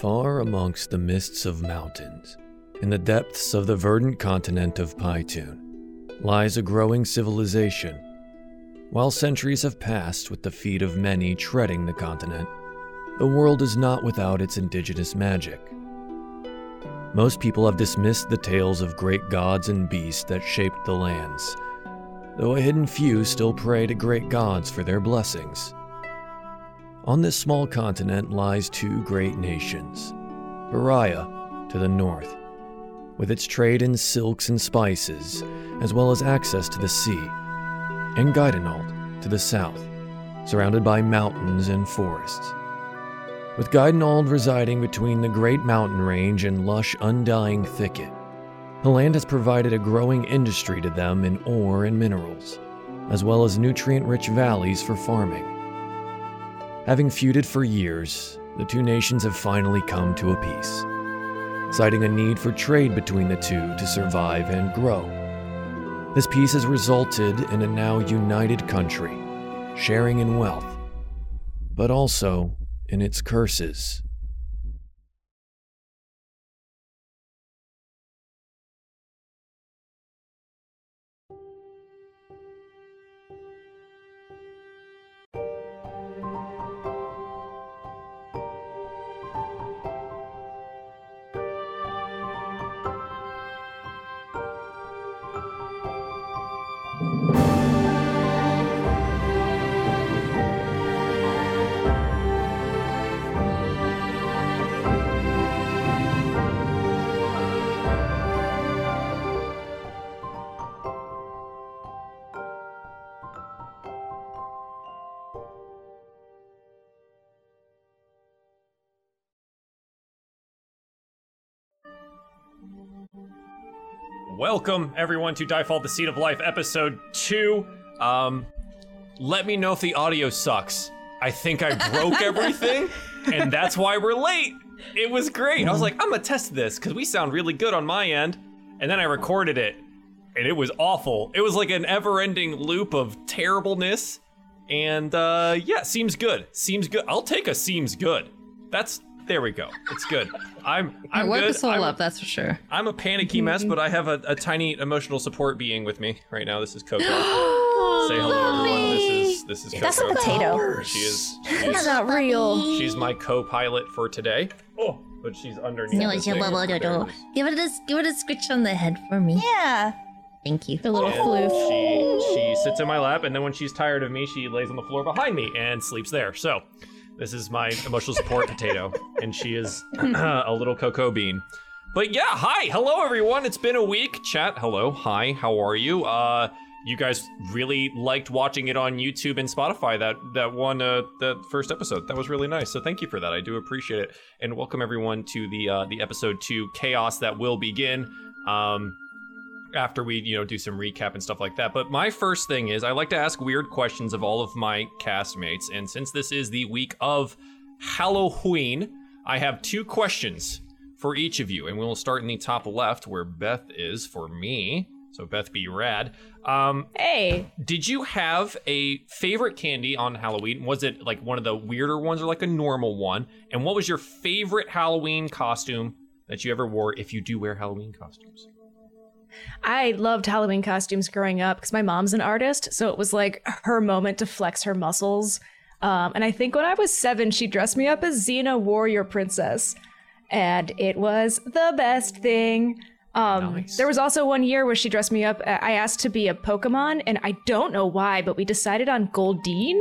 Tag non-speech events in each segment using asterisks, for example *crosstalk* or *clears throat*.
Far amongst the mists of mountains, in the depths of the verdant continent of Pytune, lies a growing civilization. While centuries have passed with the feet of many treading the continent, the world is not without its indigenous magic. Most people have dismissed the tales of great gods and beasts that shaped the lands, though a hidden few still pray to great gods for their blessings. On this small continent lies two great nations Baria to the north, with its trade in silks and spices, as well as access to the sea, and Gaidenald to the south, surrounded by mountains and forests. With Gaidenald residing between the Great Mountain Range and lush, undying thicket, the land has provided a growing industry to them in ore and minerals, as well as nutrient rich valleys for farming. Having feuded for years, the two nations have finally come to a peace, citing a need for trade between the two to survive and grow. This peace has resulted in a now united country, sharing in wealth, but also in its curses. Welcome everyone to Diefall the Seed of Life, episode two. Um, let me know if the audio sucks. I think I broke *laughs* everything, and that's why we're late. It was great. I was like, I'm gonna test this because we sound really good on my end, and then I recorded it, and it was awful. It was like an ever-ending loop of terribleness, and uh, yeah, seems good. Seems good. I'll take a seems good. That's there we go. It's good. I'm *laughs* I'm Work good. the soul I'm- up, that's for sure. I'm a panicky mess, mm-hmm. but I have a, a tiny emotional support being with me right now. This is Coco. *gasps* Say hello, everyone. This is this is Coco. That's a potato. She is. She That's not real. she's my co-pilot for today. Oh, but she's underneath. No, the it's thing. your bubble There it dodo. is. Give it a give it a scritch on the head for me. Yeah. Thank you. The little And floof. She she sits in my lap, and then when she's tired of me, she lays on the floor behind me and sleeps there. So, this is my emotional support potato, and she is *clears throat* a little cocoa bean. But yeah, hi, hello everyone. It's been a week. Chat, hello, hi, how are you? Uh, you guys really liked watching it on YouTube and Spotify. That that one, uh, that first episode, that was really nice. So thank you for that. I do appreciate it, and welcome everyone to the uh, the episode two chaos that will begin. Um, after we you know do some recap and stuff like that but my first thing is i like to ask weird questions of all of my castmates and since this is the week of halloween i have two questions for each of you and we'll start in the top left where beth is for me so beth be rad. Um Hey. did you have a favorite candy on halloween? Was it like one of the weirder ones or like a normal one? And what was your favorite halloween costume that you ever wore if you do wear halloween costumes I loved Halloween costumes growing up because my mom's an artist, so it was like her moment to flex her muscles. Um, and I think when I was seven, she dressed me up as Xena Warrior Princess, and it was the best thing. Um, Nice. There was also one year where she dressed me up. I asked to be a Pokemon, and I don't know why, but we decided on Goldeen.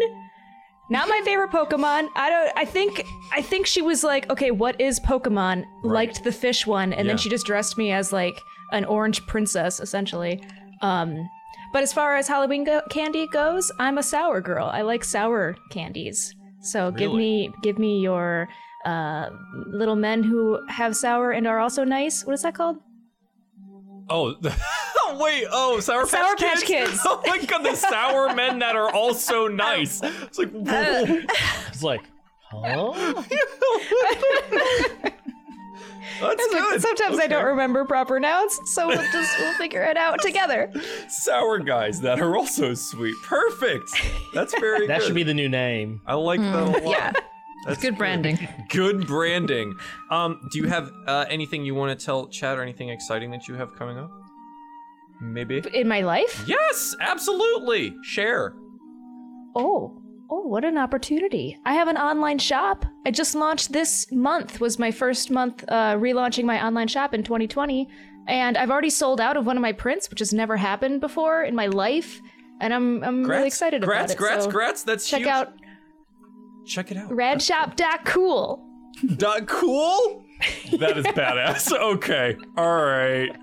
Not my favorite Pokemon. I don't. I think. I think she was like, okay, what is Pokemon? Liked the fish one, and Yeah. then she just dressed me as like an orange princess, essentially. Um, but as far as Halloween go- candy goes, I'm a sour girl. I like sour candies. So give me, give me your uh, little men who have sour and are also nice. What is that called? Oh, *laughs* wait. Oh, Sour Patch Sour Kids. Kids. *laughs* Oh my god, the sour men that are also *laughs* nice. It's like, whoa. It's like, huh? That's It's like, good. sometimes I don't remember proper nouns, so we'll *laughs* just we'll figure it out together. Sour guys that are also sweet. Perfect. That's very That good. should be the new name. I like that a lot. Yeah. That's Good branding. Good branding. Um, do you have uh, anything you want to tell chat or anything exciting that you have coming up? Maybe. In my life? Yes, absolutely. Share. Oh. Oh, what an opportunity. I have an online shop. I just launched this month was my first month uh, relaunching my online shop in 2020 and I've already sold out of one of my prints, which has never happened before in my life, and I'm I'm Grats, really excited grats, about it. grats, so grats. That's check huge. out Check it out. radshop.cool. *laughs* Dot cool. That is badass. *laughs* Okay. All right. *laughs*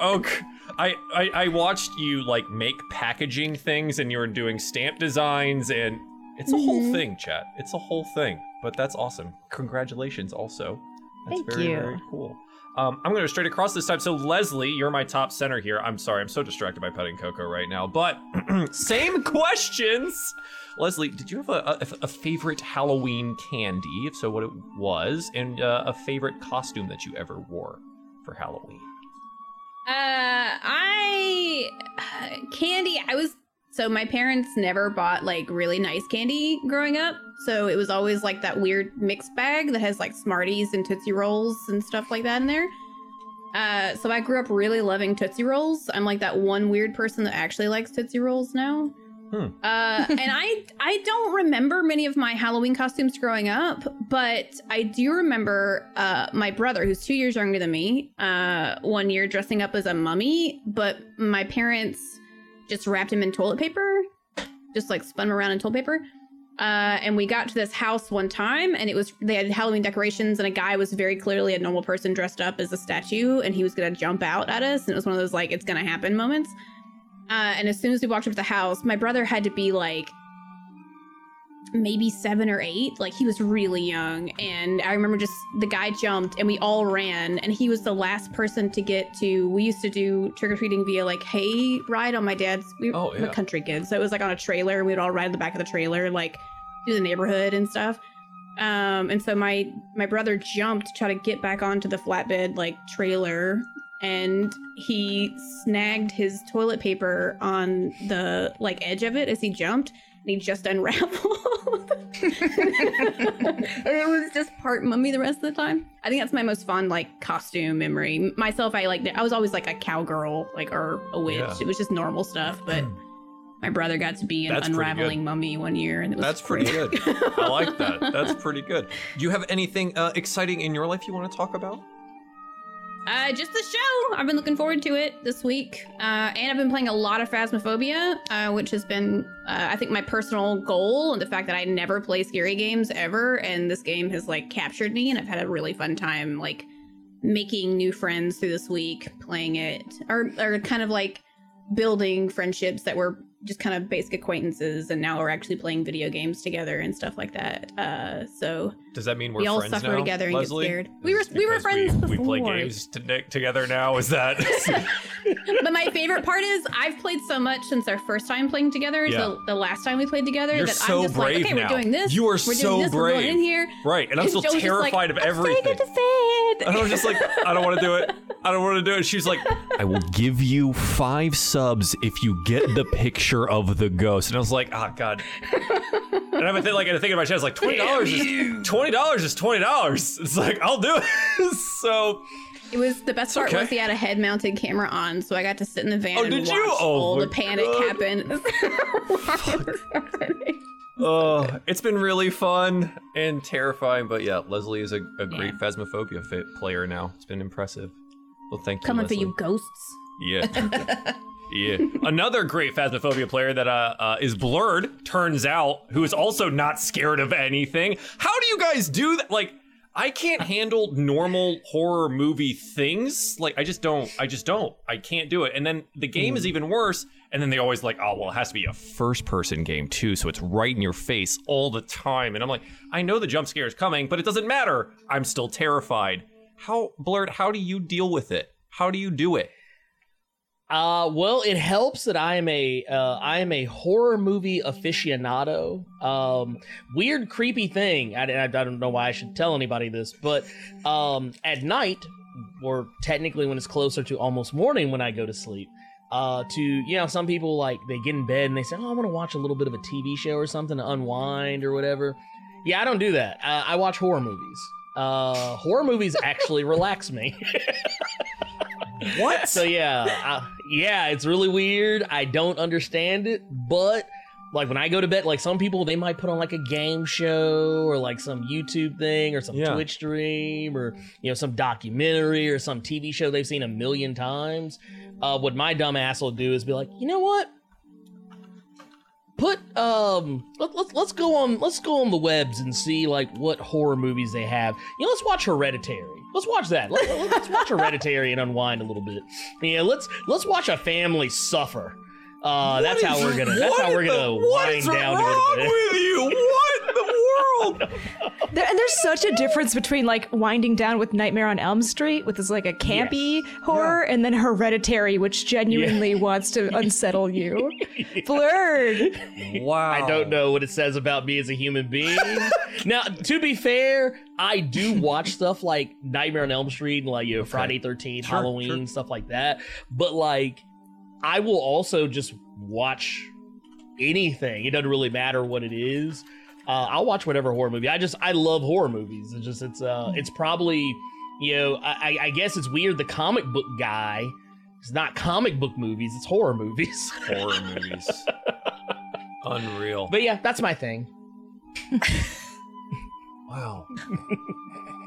Okay. I, I I watched you like make packaging things, and you were doing stamp designs, and it's a whole Mhm. thing, chat. It's a whole thing. But that's awesome. Congratulations, also. That's Thank very you. very cool. Um, I'm gonna go straight across this time. So Leslie, you're my top center here. I'm sorry, I'm so distracted by petting Coco right now. But *clears throat* same *laughs* questions. Leslie, did you have a, a, a favorite Halloween candy? If so, what it was, and uh, a favorite costume that you ever wore for Halloween? Uh, I candy. I was so my parents never bought like really nice candy growing up, so it was always like that weird mixed bag that has like Smarties and Tootsie Rolls and stuff like that in there. Uh, so I grew up really loving Tootsie Rolls. I'm like that one weird person that actually likes Tootsie Rolls now. Hmm. Uh, *laughs* and I I don't remember many of my Halloween costumes growing up, but I do remember uh, my brother, who's two years younger than me, uh, one year dressing up as a mummy, but my parents just wrapped him in toilet paper, just like spun him around in toilet paper. Uh, and we got to this house one time, and it was they had Halloween decorations, and a guy was very clearly a normal person dressed up as a statue, and he was gonna jump out at us, and it was one of those like it's gonna happen moments. Uh, and as soon as we walked up to the house, my brother had to be like maybe seven or eight. Like he was really young. And I remember just the guy jumped and we all ran. And he was the last person to get to. We used to do trick or treating via like hay ride on my dad's. We Oh, were yeah. country kids. So it was like on a trailer. And We'd all ride in the back of the trailer, like through the neighborhood and stuff. Um, and so my my brother jumped to try to get back onto the flatbed like trailer and he snagged his toilet paper on the like edge of it as he jumped and he just *laughs* unraveled *laughs* it was just part mummy the rest of the time i think that's my most fond like costume memory myself i like i was always like a cowgirl like or a witch Yeah. it was just normal stuff but *clears throat* my brother got to be an That's unraveling mummy one year and it was That's pretty good. *laughs* I like that. That's pretty good. Do you have anything uh, exciting in your life you want to talk about? Uh, just the show. I've been looking forward to it this week, uh, and I've been playing a lot of Phasmophobia, uh, which has been, uh, I think, my personal goal, and the fact that I never play scary games ever, and this game has like captured me, and I've had a really fun time, like making new friends through this week playing it, or or kind of like building friendships that were just kind of basic acquaintances, and now we're actually playing video games together and stuff like that. Uh, so Does that mean we're we all friends suffer now, together and Leslie? get scared. We were we were friends we, before. We play games to- together now. Is that? *laughs* but my favorite part is I've played so much since our first time playing together. Yeah. So the last time we played together, You're that so I'm just brave like, okay, now. we're doing this. You are we're so this, We're brave. going in here. right, and I'm still Joe's just like, terrified of "I'm everything. to say it." And I'm just like, I don't want to do it. I don't want to do it. She's like, I will give you five subs if you get the picture *laughs* of the ghost. And I was like, oh god. And I'm think, like, and I think in my head, I was like, twenty dollars is twenty dollars is twenty dollars. It's like I'll do it. *laughs* so It was the best part okay. was he had a head mounted camera on, so I got to sit in the van Oh, and did watch you? Oh, all the panic God. happen. *laughs* Oh, it's been really fun and terrifying, but yeah, Leslie is a, a great Phasmophobia fit player now. It's been impressive. Well, thank you, Coming for you, ghosts. Yeah. *laughs* yeah. Another great Phasmophobia player that uh, uh, is Blurred, turns out, who is also not scared of anything. How do you guys do that? Like, I can't handle normal horror movie things. Like, I just don't. I just don't. I can't do it. And then the game is even worse. And then they always like, oh, well, it has to be a first person game too. So it's right in your face all the time. And I'm like, I know the jump scare is coming, but it doesn't matter. I'm still terrified. How, Blurred, how do you deal with it? How do you do it? Uh, well, it helps that I am a uh, I am a horror movie aficionado. Um, weird, creepy thing. I, I, I don't know why I should tell anybody this, but um, at night, or technically when it's closer to almost morning when I go to sleep, uh, to you know, some people like they get in bed and they say, "Oh, I want to watch a little bit of a TV show or something to unwind or whatever." Yeah, I don't do that. Uh, I watch horror movies. Uh, horror movies actually *laughs* relax me. *laughs* What? So yeah, yeah, it's really weird. I don't understand it, but like when I go to bed, like some people they might put on like a game show or like some YouTube thing or some Yeah. Twitch stream or you know some documentary or some TV show they've seen a million times. Uh, what my dumb ass will do is be like, you know what? Put um, let, let's let's go on let's go on the webs and see like what horror movies they have. You know, let's watch Hereditary. Let's watch that. Let, let's watch *laughs* Hereditary and unwind a little bit. Yeah, let's let's watch a family suffer. Uh, that's how we're gonna. That's how we're gonna wind down to go to bed. with you? What in the world? *laughs* There, and there's such a difference between like winding down with Nightmare on Elm Street, with this like a campy horror, and then Hereditary, which genuinely wants to *laughs* unsettle you. Blurred. Wow. I don't know what it says about me as a human being. *laughs* now, to be fair, I do watch stuff like Nightmare on Elm Street and like you know Friday Thirteenth, Sure, Halloween, stuff like that. But like, I will also just watch anything. It doesn't really matter what it is. Uh, I'll watch whatever horror movie. I just I love horror movies. It's just it's uh it's probably you know I, I- I guess it's weird the comic book guy. It's not comic book movies. It's horror movies. *laughs* Horror movies. Unreal. but yeah, that's my thing. *laughs* Wow. *laughs*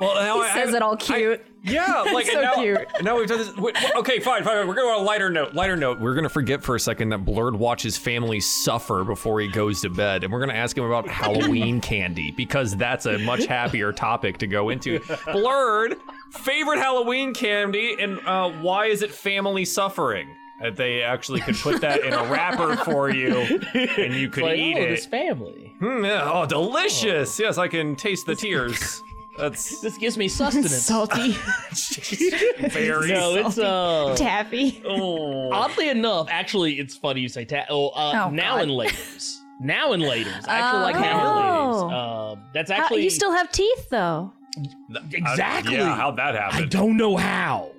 Well, now He I, says I, it all cute. Yeah, *laughs* like So and now, cute. and now we've done this. wait, wait, okay, fine, fine. We're going on a lighter note. Lighter note. We're gonna forget for a second that Blurred watches family suffer before he goes to bed, and we're gonna ask him about *laughs* Halloween candy because that's a much happier topic to go into. Blurred, favorite Halloween candy, and uh, why is it family suffering? That they actually could put that in a wrapper *laughs* for you, and you could It's like, eat oh, it. this family. Hmm, yeah. Oh, delicious! Yes, I can taste the tears. That's *laughs* This gives me sustenance. *laughs* Salty. *laughs* very. no, it's uh. Taffy. Oh. Oddly enough, actually, it's funny you say ta- oh, uh, Oh, now God. and laters. Now and laters. I actually like now Oh. and laters. Uh, that's How- actually you still have teeth though. exactly. yeah, how'd that happen? I happen? don't know how.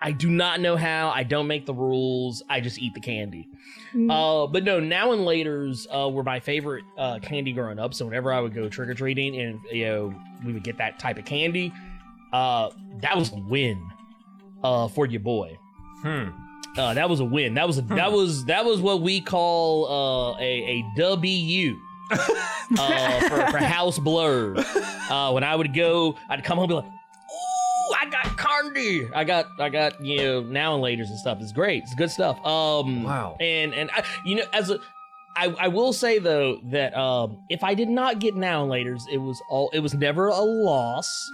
I do not know how. I don't make the rules. I just eat the candy. Mm. Uh, but no, now and later's uh, were my favorite uh, candy growing up. So whenever I would go trick or treating and you know we would get that type of candy, uh, that was a win uh, for your boy. Hmm. Uh, that was a win. That was a, that was that was what we call uh, a a W. *laughs* uh, for, for House Blurred. Uh, when I would go, I'd come home and be like, "Ooh, I got candy. I got I got you know now and later's and stuff. It's great. It's good stuff." Um, Wow. And and I, you know as a I, I will say though that um, if I did not get now and later's, it was all it was never a loss,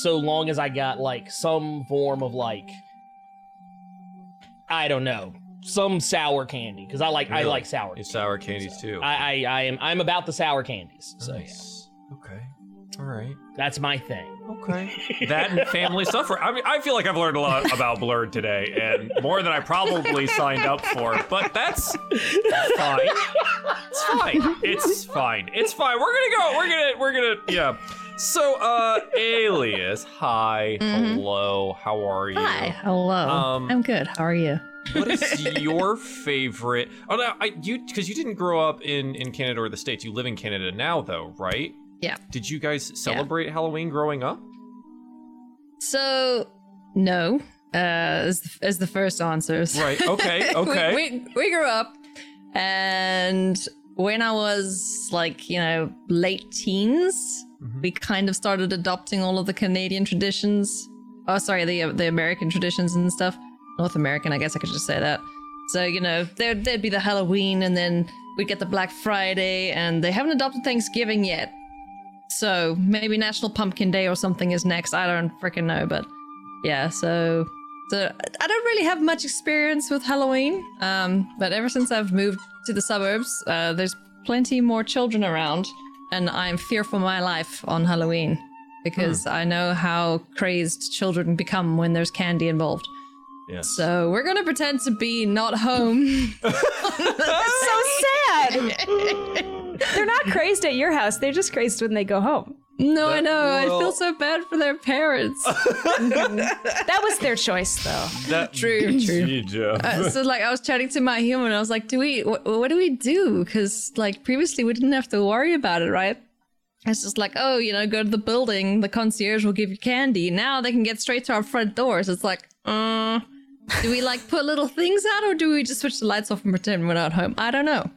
so long as I got like some form of like I don't know some sour candy because I like I like sour. It's sour candies too. I, I I am I'm about the sour candies. So yeah. Okay. All right. that's my thing. Okay. *laughs* That and family suffer. I mean, I feel like I've learned a lot about Blurred today, and more than I probably signed up for. But that's fine. It's fine. It's fine. It's fine. We're gonna go. We're gonna. We're gonna. Yeah. So, uh, Alias. Hi. Mhm. Hello. How are you? Hi, hello. Um, I'm good. How are you? What is *laughs* your favorite? Oh no, I you because you didn't grow up in in Canada or the states. You live in Canada now, though, right? Yeah. Did you guys celebrate Halloween growing up? So, no, uh, as, as the first answers. Right. Okay. *laughs* Okay. we, we, we grew up, and when I was like, you know, late teens, Mhm. we kind of started adopting all of the Canadian traditions. Oh, sorry, the the American traditions and stuff. North American, I guess I could just say that. So you know, there there'd be the Halloween, and then we'd get the Black Friday, and they haven't adopted Thanksgiving yet. So maybe National Pumpkin Day or something is next. I don't freaking know, but yeah. So so I don't really have much experience with Halloween. Um, but ever since I've moved to the suburbs, uh, there's plenty more children around, and I'm fearful for my life on Halloween because I know how crazed children become when there's candy involved. Yes. So we're gonna pretend to be not home. That's *laughs* *laughs* *laughs* so sad. They're not crazed at your house. They're just crazed when they go home. No, I That- know. I feel so bad for their parents. *laughs* That was their choice, though. That *laughs* True, true. Gee, Jeff. Uh, so like I was chatting to my human, I was like, "Do we? Wh- what do we do? Because like previously we didn't have to worry about it, right? It's just like, oh, you know, go to the building, the concierge will give you candy. Now they can get straight to our front doors. It's like, uh, do we like put little things out, or do we just switch the lights off and pretend we're not home? I don't know.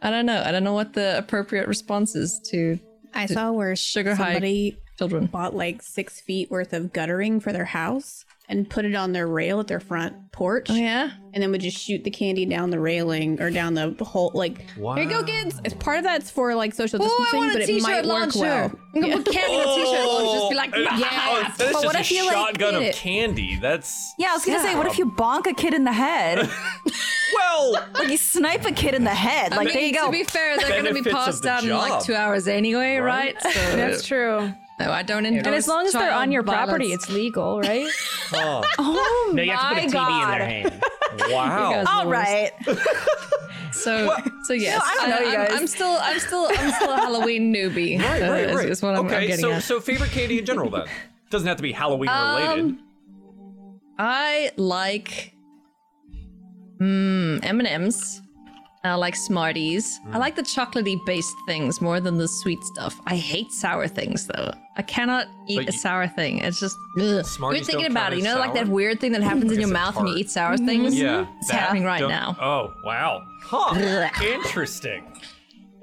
I don't know. I don't know what the appropriate response is to I saw where sugar high somebody children. bought like six feet worth of guttering for their house and put it on their rail at their front porch. Oh yeah. and then would just shoot the candy down the railing or down the whole like here you go kids it's part of that's for like social Oh, distancing I want but it might t-shirt work well I'm gonna put candy on a t-shirt launcher. Just be like, Oh, yeah. that's But just what a if you, like, shotgun of get it? candy. That's Yeah, I was gonna say, what if you bonk a kid in the head? *laughs* well. like you snipe a kid in the head. I Like mean, there you go. To be fair, they're going to be passed the out in like two hours anyway, right? Right? So, That's true. No, I don't endorse And as long as they're on child your property, it's legal, right? *laughs* Huh. oh No, you have to my put a TV god! in their hand. *laughs* Wow. guys- All right. *laughs* so. So yes, I don't know, you I'm- guys. I'm still, I'm still, I'm still a Halloween newbie. Right, uh, right, is- right. Is what I'm, I'm okay, getting so at. so favorite candy in general then doesn't have to be Halloween related. Um, I like mm, M&M's. I like Smarties. Hmm. I like the chocolatey based things more than the sweet stuff. I hate sour things though. I cannot eat But a you- sour thing. It's just ugh. Smarties You're thinking about it. You as know, like that weird thing that happens in your it's mouth when you eat sour things. yeah, It's that happening right now. Oh wow, huh? Interesting.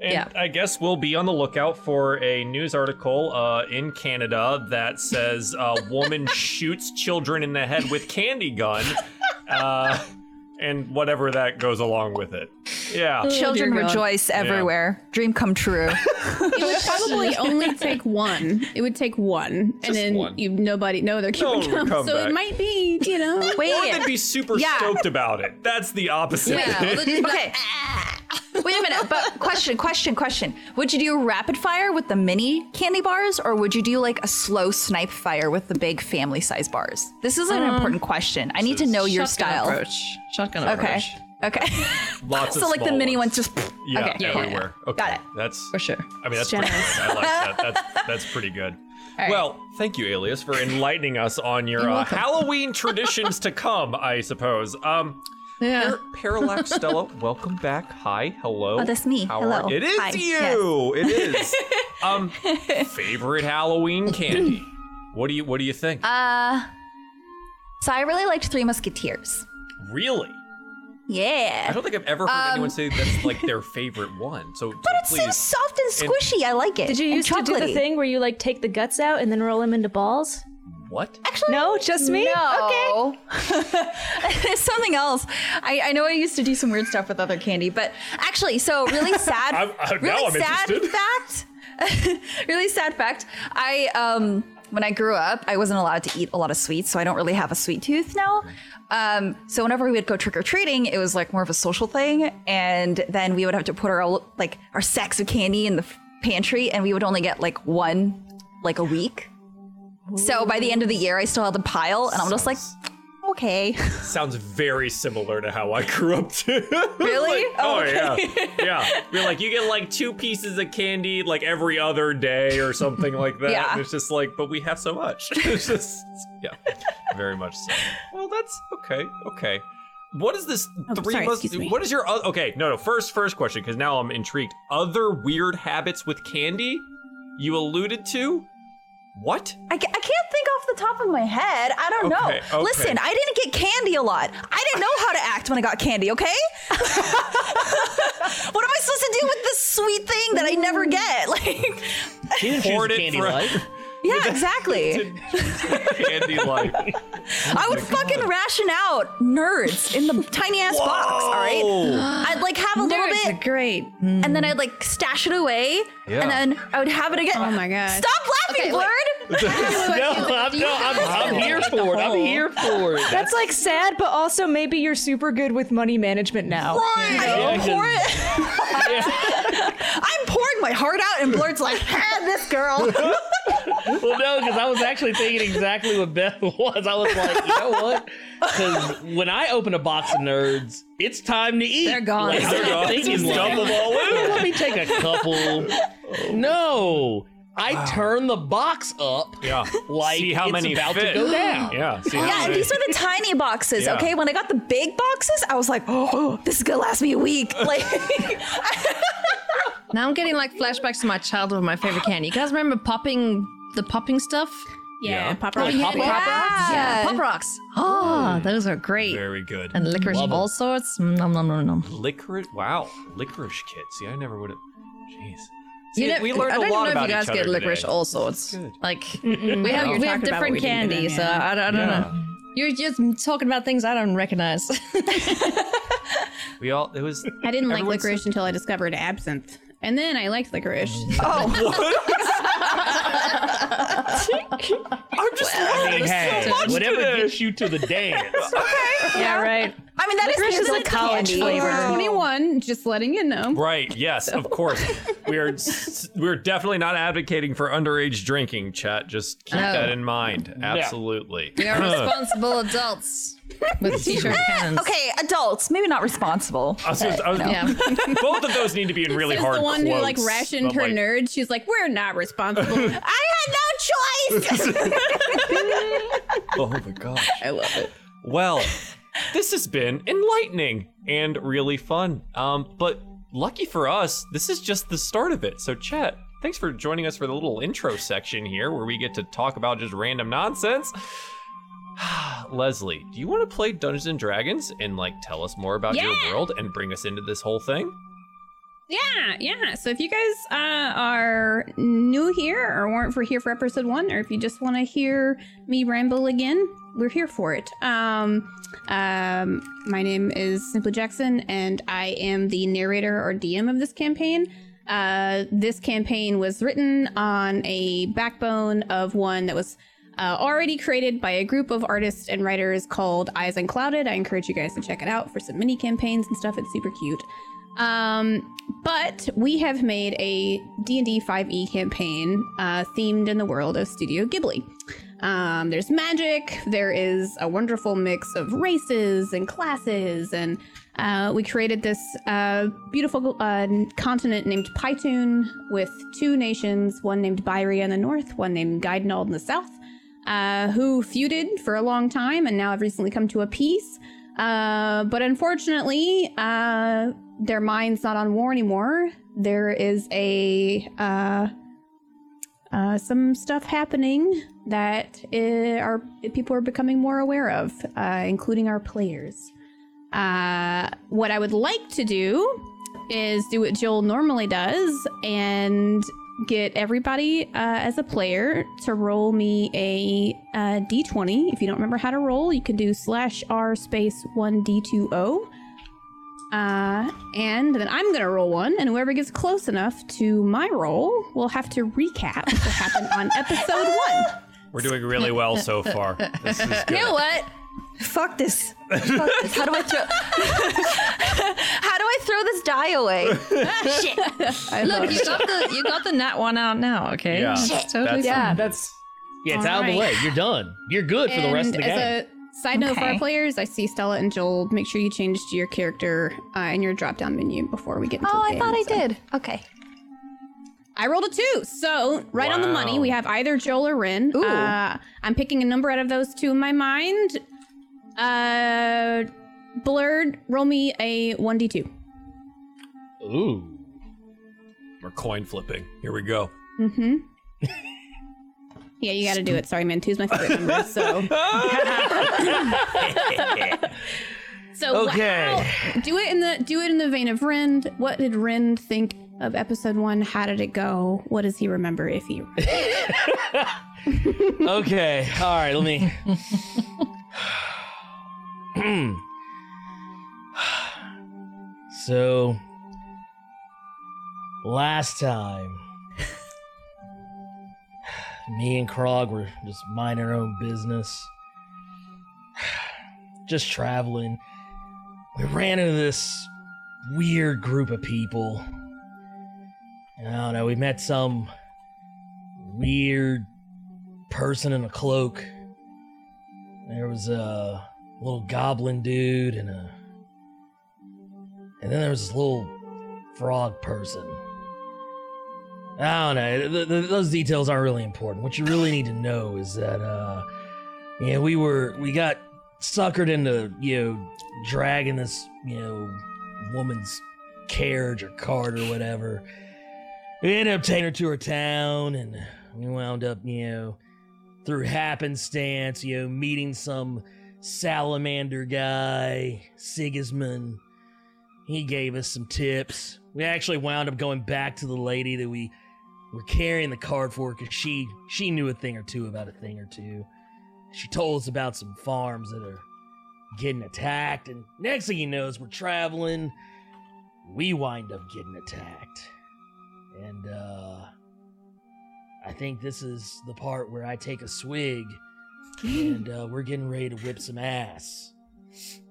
And Yeah. I guess we'll be on the lookout for a news article uh, in Canada that says a woman *laughs* shoots children in the head with candy gun, uh, and whatever that goes along with it. Yeah. Oh, Children dear God. rejoice everywhere. Dream come true. *laughs* it would probably only take one it would take one and then one. you nobody no they're No one keeping would them come so back. it might be you know Wait, Or they'd be super Yeah. stoked about it. That's the opposite. Yeah, well, they'd just be like, Okay. Wait a minute, but question, question, question. Would you do rapid fire with the mini candy bars, or would you do like a slow snipe fire with the big family size bars? This is an important question. I need to know your shotgun style. approach. Shotgun Okay. approach. Okay. Lots *laughs* of so like the mini ones. ones just. Yeah, okay. yeah, everywhere. Okay. Got it. That's For sure. I mean, that's pretty good. I like that. *laughs* That's that's pretty good. right. Well, thank you, Alias, for enlightening us on your uh. Halloween traditions to come. I suppose. Um, Yeah. Par- Parallax Stella, welcome back. Hi, hello. Oh, that's me. How Hello. Are, it is Hi. you. It is. *laughs* um, favorite Halloween candy. What do you What do you think? Uh, so I really liked Three Musketeers. really? Yeah. I don't think I've ever heard anyone say that's like their favorite one. So, *laughs* Um, But it please. seems soft and squishy. I like it. Did you used to do the thing where you like take the guts out and then roll them into balls? What? Actually, No, just me? No. it's *laughs* *laughs* something else. I, I know I used to do some weird stuff with other candy, but actually, so really *laughs* sad. I'm- now really I'm sad interested. fact. really sad fact. I um when I grew up, I wasn't allowed to eat a lot of sweets, so I don't really have a sweet tooth now. Um, so whenever we would go trick or treating, it was like more of a social thing, and then we would have to put our like our sacks of candy in the f- pantry, and we would only get like one like a week. So by the end of the year, I still had the pile, and I'm just like, okay. *laughs* Sounds very similar to how I grew up too. *laughs* Really? Like, oh Oh, okay. yeah, yeah. You're like you get like two pieces of candy like every other day or something like that. Yeah. And it's just like, but we have so much. *laughs* it's just yeah, very much so. Well, that's okay. Okay. What is this oh, three sorry, me. What is your oth- okay? No, no. First, first question because now I'm intrigued. Other weird habits with candy you alluded to? What? I, I can't think off the top of my head. I don't Okay, know. okay. Listen, I didn't get candy a lot. I didn't know how to act when I got candy, okay? *laughs* what am I supposed to do with this sweet thing that I never get? Like, She didn't choose it candy for- light. *laughs* yeah, *laughs* exactly. candy life. *laughs* I would fucking ration out nerds in the tiny ass box, all right? I'd like have a little Nerds are bit great. and then I'd like stash it away Yeah. and then I would have it again. Oh my God. Stop laughing, Okay, wait. Blurred! *laughs* No, I'm, no, I'm, I'm here for it. I'm here for it. That's like sad, but also maybe you're super good with money management now. I Yeah, pour it. I'm pouring my heart out, and Blurred's like, ah, this girl. Well, no, because I was actually thinking exactly what Beth *laughs* was. I was like, you know what? Because when I open a box of nerds, it's time to eat. They're gone. Like, They're gone. thinking like, them all in. Let me take a couple. No. I turn the box up Yeah. like See how it's many about fit. to go down. Yeah. See Yeah, and these are the tiny boxes, Yeah. okay? When I got the big boxes, I was like, oh, oh this is gonna last me a week. *laughs* Like, *laughs* Now I'm getting like flashbacks to my childhood with my favorite candy. You guys remember popping the popping stuff? Yeah, Yeah. Pop Like Rock. Pop Rocks? yeah. Pop rocks. Oh, those are great. Very good. And licorice Love of all 'em. sorts. Mm, Nom nom nom nom. Licorice. Wow. Licorice kit. See, I never would have. Jeez. See, You know, we learned I a don't lot know if you guys get licorice today. all sorts. Good. Like We we have Oh. we have different candy, so I, don't- I don't Yeah. know. You're just talking about things I don't recognize. *laughs* We all. It was. *laughs* I didn't like licorice said- until I discovered absinthe. And then I liked licorice. *laughs* Oh. I'm just I mean, hey, much whatever today. gets you to the dance. *laughs* Okay. Yeah, right. I mean, that is Licorice is a college candy. flavor. 21, just letting you know. Right. Yes. Of course. *laughs* we are. We're definitely not advocating for underage drinking. Chat. Just keep No. that in mind. Absolutely. we are *clears throat* responsible adults with t-shirt cannons. Okay, adults, maybe not responsible. I was gonna- I was- Yeah. *laughs* Both of those need to be in really Says hard the one who like quotes, rationed but, her like, nerds. She's like, we're not responsible. *laughs* I had no choice. *laughs* Oh my gosh. I love it. Well, this has been enlightening and really fun. Um, but lucky for us, this is just the start of it. So, chat, thanks for joining us for the little intro section here where we get to talk about just random nonsense. *sighs* Leslie, do you want to play Dungeons and Dragons and like tell us more about your world and bring us into this whole thing? Yeah, yeah. So if you guys uh, are new here or weren't for here for episode one, or if you just want to hear me ramble again, we're here for it. Um, um, my name is Simply Jackson, and I am the narrator or DM of this campaign. Uh, this campaign was written on a backbone of one that was uh, already created by a group of artists and writers called Eyes Unclouded. I encourage you guys to check it out for some mini campaigns and stuff. It's super cute. Um, but we have made a D&D 5e campaign uh, themed in the world of Studio Ghibli. Um, there's magic, there is a wonderful mix of races and classes, and uh, we created this uh, beautiful uh, continent named Pytune with two nations, one named Byria in the north, one named Guidenald in the south, uh, who feuded for a long time and now have recently come to a peace. Uh, but unfortunately, uh, their mind's not on war anymore. There is a uh, uh, some stuff happening that our people are becoming more aware of, including our players. What I would like to do is do what Joel normally does and get everybody uh, as a player to roll me a uh, d20. If you don't remember how to roll, you can do slash r space 1d20. Uh, and then I'm gonna roll one, and whoever gets close enough to my roll will have to recap what happened on *laughs* episode one. We're doing really well so far. This is good. you know what? Fuck this. Fuck this. How do I throw? *laughs* How do I throw this die away? *laughs* Shit. I Look, love you it. got the you got the nat one out now. Okay, Yeah. It's totally That's- Yeah, that's Yeah, it's All out of the way. You're done. You're good for the rest of the And game. As a side note for our players, I see Stella and Joel. Make sure you change your character uh, in your drop down menu before we get into Oh, the I game, thought I so. did. Okay. I rolled a two, so right on the money. Wow. We have either Joel or Rin. Ooh. Uh, I'm picking a number out of those two in my mind. Uh, blurred, roll me a one d two. Ooh. We're coin flipping. Here we go. Mm-hmm. yeah, you got to do it. Sorry, man. Two's my favorite number. So, *laughs* so Okay. how- do it in the do it in the vein of Rin. What did Rin think of episode one? How did it go? What does he remember? If he *laughs* Okay. All right. Let me. *laughs* *clears throat* so, last time, *sighs* me and Krog were just minding our own business, *sighs* just traveling. We ran into this weird group of people. I don't know. We met some weird person in a cloak. There was a little goblin dude and a and then there was this little frog person. I don't know. Th- th- those details aren't really important. What you really need to know is that, uh, yeah, we were we got suckered into you know dragging this you know woman's carriage or cart or whatever. We ended up taking her to her town, and we wound up you know through happenstance you know meeting some salamander guy, Sigismund. He gave us some tips. We actually wound up going back to the lady that we were carrying the card for because she she knew a thing or two about a thing or two. She told us about some farms that are getting attacked, and next thing you know, as we're traveling, we wind up getting attacked. And uh I think this is the part where I take a swig and uh, we're getting ready to whip some ass.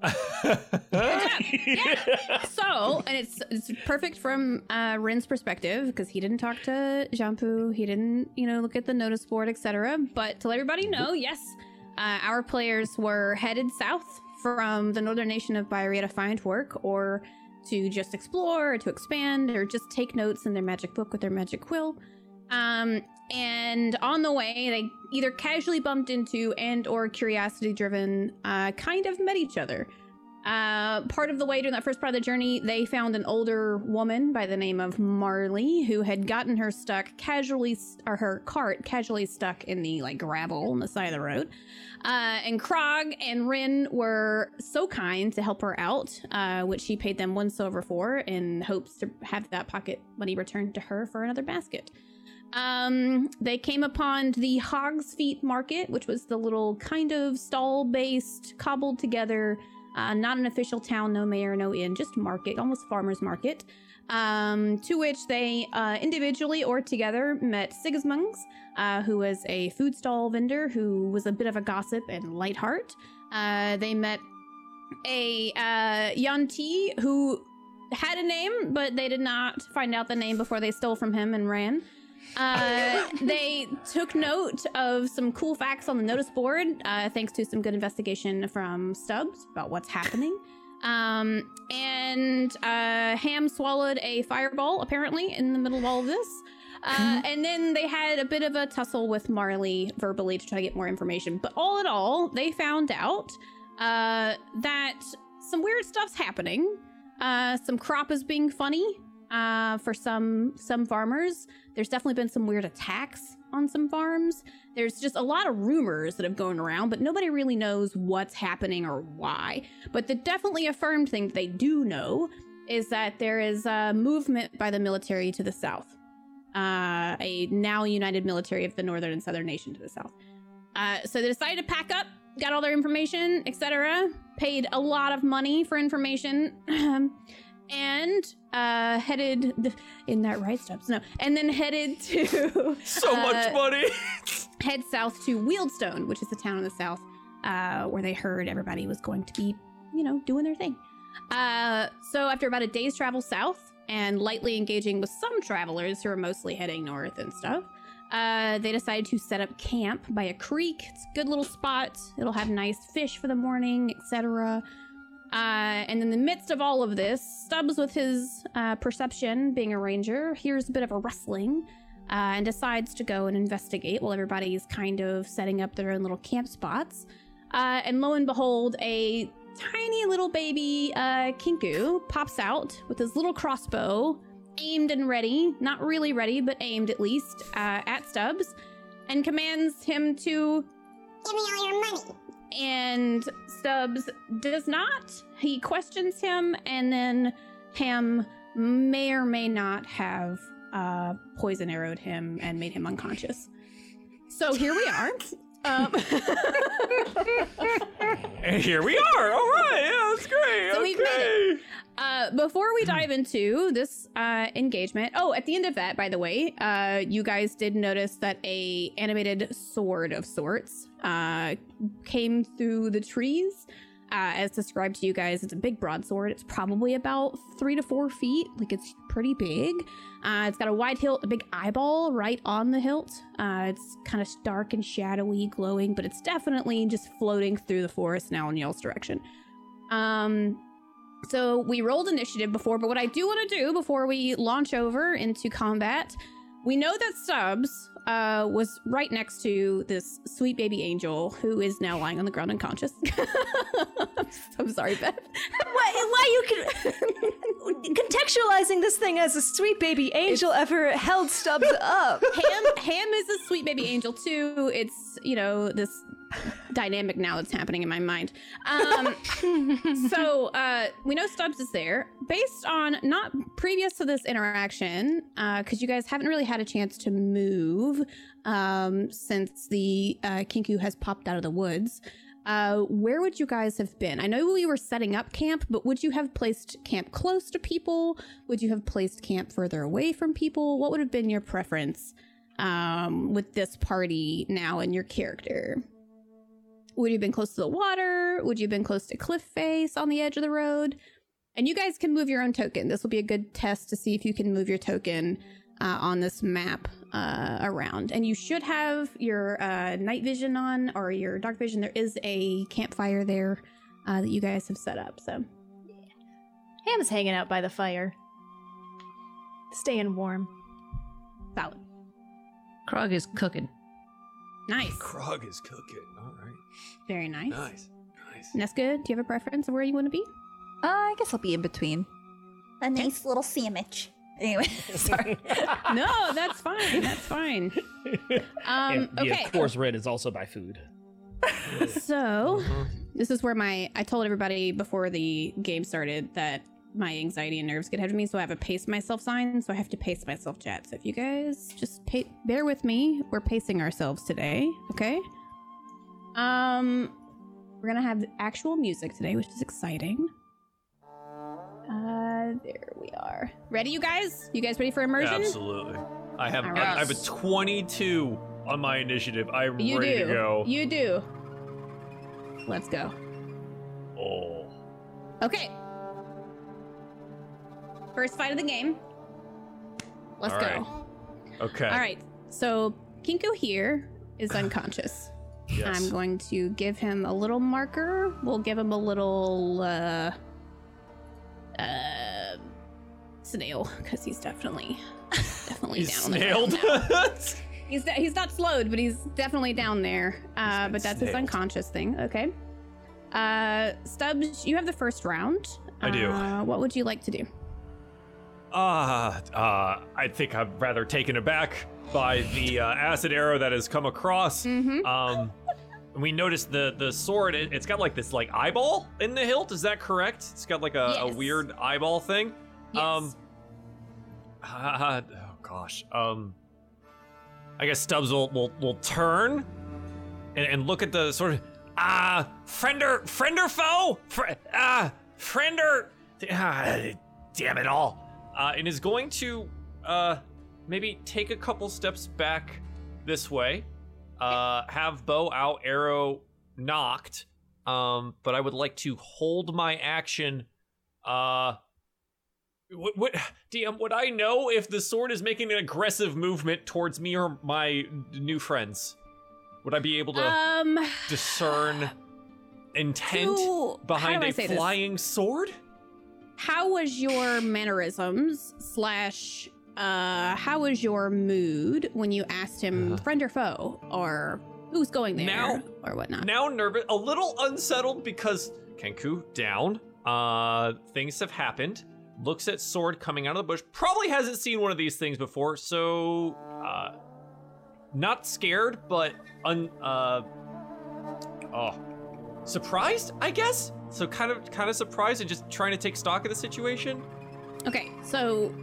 *laughs* Yeah. So, and it's it's perfect from uh, Rin's perspective because he didn't talk to Jampu, he didn't, you know, look at the notice board, etc. But to let everybody know, yes, uh, our players were headed south from the northern nation of Byaria to find work, or to just explore, or to expand, or just take notes in their magic book with their magic quill. Um, and on the way, they either casually bumped into and or curiosity driven, uh, kind of met each other. Uh, part of the way during that first part of the journey, they found an older woman by the name of Marley who had gotten her stuck casually, or her cart casually stuck in the like gravel on the side of the road. Uh, and Krog and Rin were so kind to help her out, uh, which she paid them one silver for in hopes to have that pocket money returned to her for another basket. Um, they came upon the Hog's Feet Market, which was the little kind of stall based, cobbled together, uh, not an official town, no mayor, no inn, just market, almost farmer's market. Um, to which they uh, individually or together met Sigismunds, uh, who was a food stall vendor who was a bit of a gossip and light heart. Uh, they met a uh, Yuan-ti who had a name, but they did not find out the name before they stole from him and ran. Uh, they took note of some cool facts on the notice board, uh, thanks to some good investigation from Stubbs about what's happening. Um, and uh, Ham swallowed a fireball, apparently, in the middle of all of this. Uh, and then they had a bit of a tussle with Marley verbally to try to get more information. But all in all, they found out uh, that some weird stuff's happening. Uh, some crop is being funny uh, for some some farmers. There's definitely been some weird attacks on some farms. There's just a lot of rumors that have gone around, but nobody really knows what's happening or why. But the definitely affirmed thing that they do know is that there is a movement by the military to the south. Uh, a now united military of the northern and southern nation to the south. Uh, so they decided to pack up, got all their information, etc. Paid a lot of money for information, *clears throat* and uh, headed th- in that right steps no, and then headed *laughs* to So much uh, money. *laughs* head south to Wieldstone, which is the town in the south, uh, where they heard everybody was going to be, you know, doing their thing. Uh, so after about a day's travel south and lightly engaging with some travelers who are mostly heading north and stuff, uh, they decided to set up camp by a creek. It's a good little spot. It'll have nice fish for the morning, etc. Uh, and in the midst of all of this, Stubbs, with his uh, perception, being a ranger, hears a bit of a rustling uh, and decides to go and investigate while everybody's kind of setting up their own little camp spots. Uh, and lo and behold, a tiny little baby uh, Kenku pops out with his little crossbow, aimed and ready, not really ready, but aimed at least, uh, at Stubbs, and commands him to Give me all your money. And Stubbs does not. He questions him, and then Ham may or may not have uh, poison arrowed him and made him unconscious. So here we are. *laughs* Um, *laughs* and here we are. All right. Yeah, that's great. So we've made okay. Uh, before we dive into this uh, engagement, oh, at the end of that, by the way, uh, you guys did notice that a animated sword of sorts uh, came through the trees. Uh, as described to you guys, it's a big broadsword. It's probably about three to four feet. Like it's pretty big. Uh, it's got a wide hilt, a big eyeball right on the hilt. Uh, it's kind of dark and shadowy, glowing, but it's definitely just floating through the forest now in y'all's direction. Um, so we rolled initiative before, but what I do want to do before we launch over into combat, we know that Stubbs uh, was right next to this sweet baby angel who is now lying on the ground unconscious. *laughs* *laughs* I'm sorry, Beth. Why, why you can *laughs* contextualizing this thing as a sweet baby angel ever held Stubbs up? Ham Ham is a sweet baby angel too. It's you know this dynamic now that's happening in my mind. Um, *laughs* so uh, we know Stubbs is there based on not previous to this interaction because you guys haven't really had a chance to move um, since the uh, Kenku has popped out of the woods. Uh, where would you guys have been? I know we were setting up camp, but would you have placed camp close to people? Would you have placed camp further away from people? What would have been your preference um, with this party now and your character? Would you have been close to the water? Would you have been close to cliff face on the edge of the road? And you guys can move your own token. This will be a good test to see if you can move your token uh, on this map uh, around. And you should have your uh, night vision on or your dark vision. There is a campfire there uh, that you guys have set up. So Ham's hanging out by the fire, staying warm. solid. Krog is cooking. Nice. Krog is cooking. All right. Very nice. Nice. Nice. Nesca, do you have a preference of where you want to be? Uh, I guess I'll be in between. A nice little sandwich. Anyway, *laughs* sorry. *laughs* no, that's fine. That's fine. *laughs* Um, yeah, yeah, okay. of course, red is also by food. So, this is where my I told everybody before the game started that my anxiety and nerves get ahead of me, so I have a pace myself sign, so I have to pace myself chat. So if you guys just pa- bear with me, we're pacing ourselves today, okay? Um, we're gonna have actual music today, which is exciting. Uh, there we are. Ready, you guys? You guys ready for immersion? Absolutely. I have I, I have a 22 on my initiative. I'm You ready do. to go. You do. Let's go. oh. Okay. First fight of the game. Let's All go. right. Okay. All right. So Kenku here is *clears throat* unconscious. Yes. I'm going to give him a little marker. We'll give him a little uh uh snail because he's definitely *laughs* definitely He's down. snailed. *laughs* *laughs* He's he's not slowed, but he's definitely down there. Uh, but that's his unconscious thing. Okay. Uh, Stubbs, you have the first round. I do. Uh, what would you like to do? Ah, uh, I think I'm rather taken aback by the uh, acid arrow that has come across. Mm-hmm. Um, we noticed the the sword. It, it's got like this like eyeball in the hilt. Is that correct? It's got like a, a weird eyeball thing. Yes. Um. ah, *laughs* oh gosh. Um. I guess Stubbs will will, will turn and, and look at the sort of ah friender friender foe Fr- ah friender ah, damn it all uh, and is going to uh maybe take a couple steps back this way uh have bow out arrow knocked um but I would like to hold my action uh what, what *sighs* DM would I know if the sword is making an aggressive movement towards me or my new friends? Would I be able to Um, *sighs* discern intent to- behind a say this? flying sword? how was your mannerisms slash uh how was your mood when you asked him Uh-huh. friend or foe or who's going there Now- or whatnot? Now nervous, a little unsettled because Kenku down. Uh, things have happened. Looks at sword coming out of the bush. Probably hasn't seen one of these things before, so uh, not scared, but un uh oh surprised, I guess. So kind of kind of surprised and just trying to take stock of the situation. Okay, so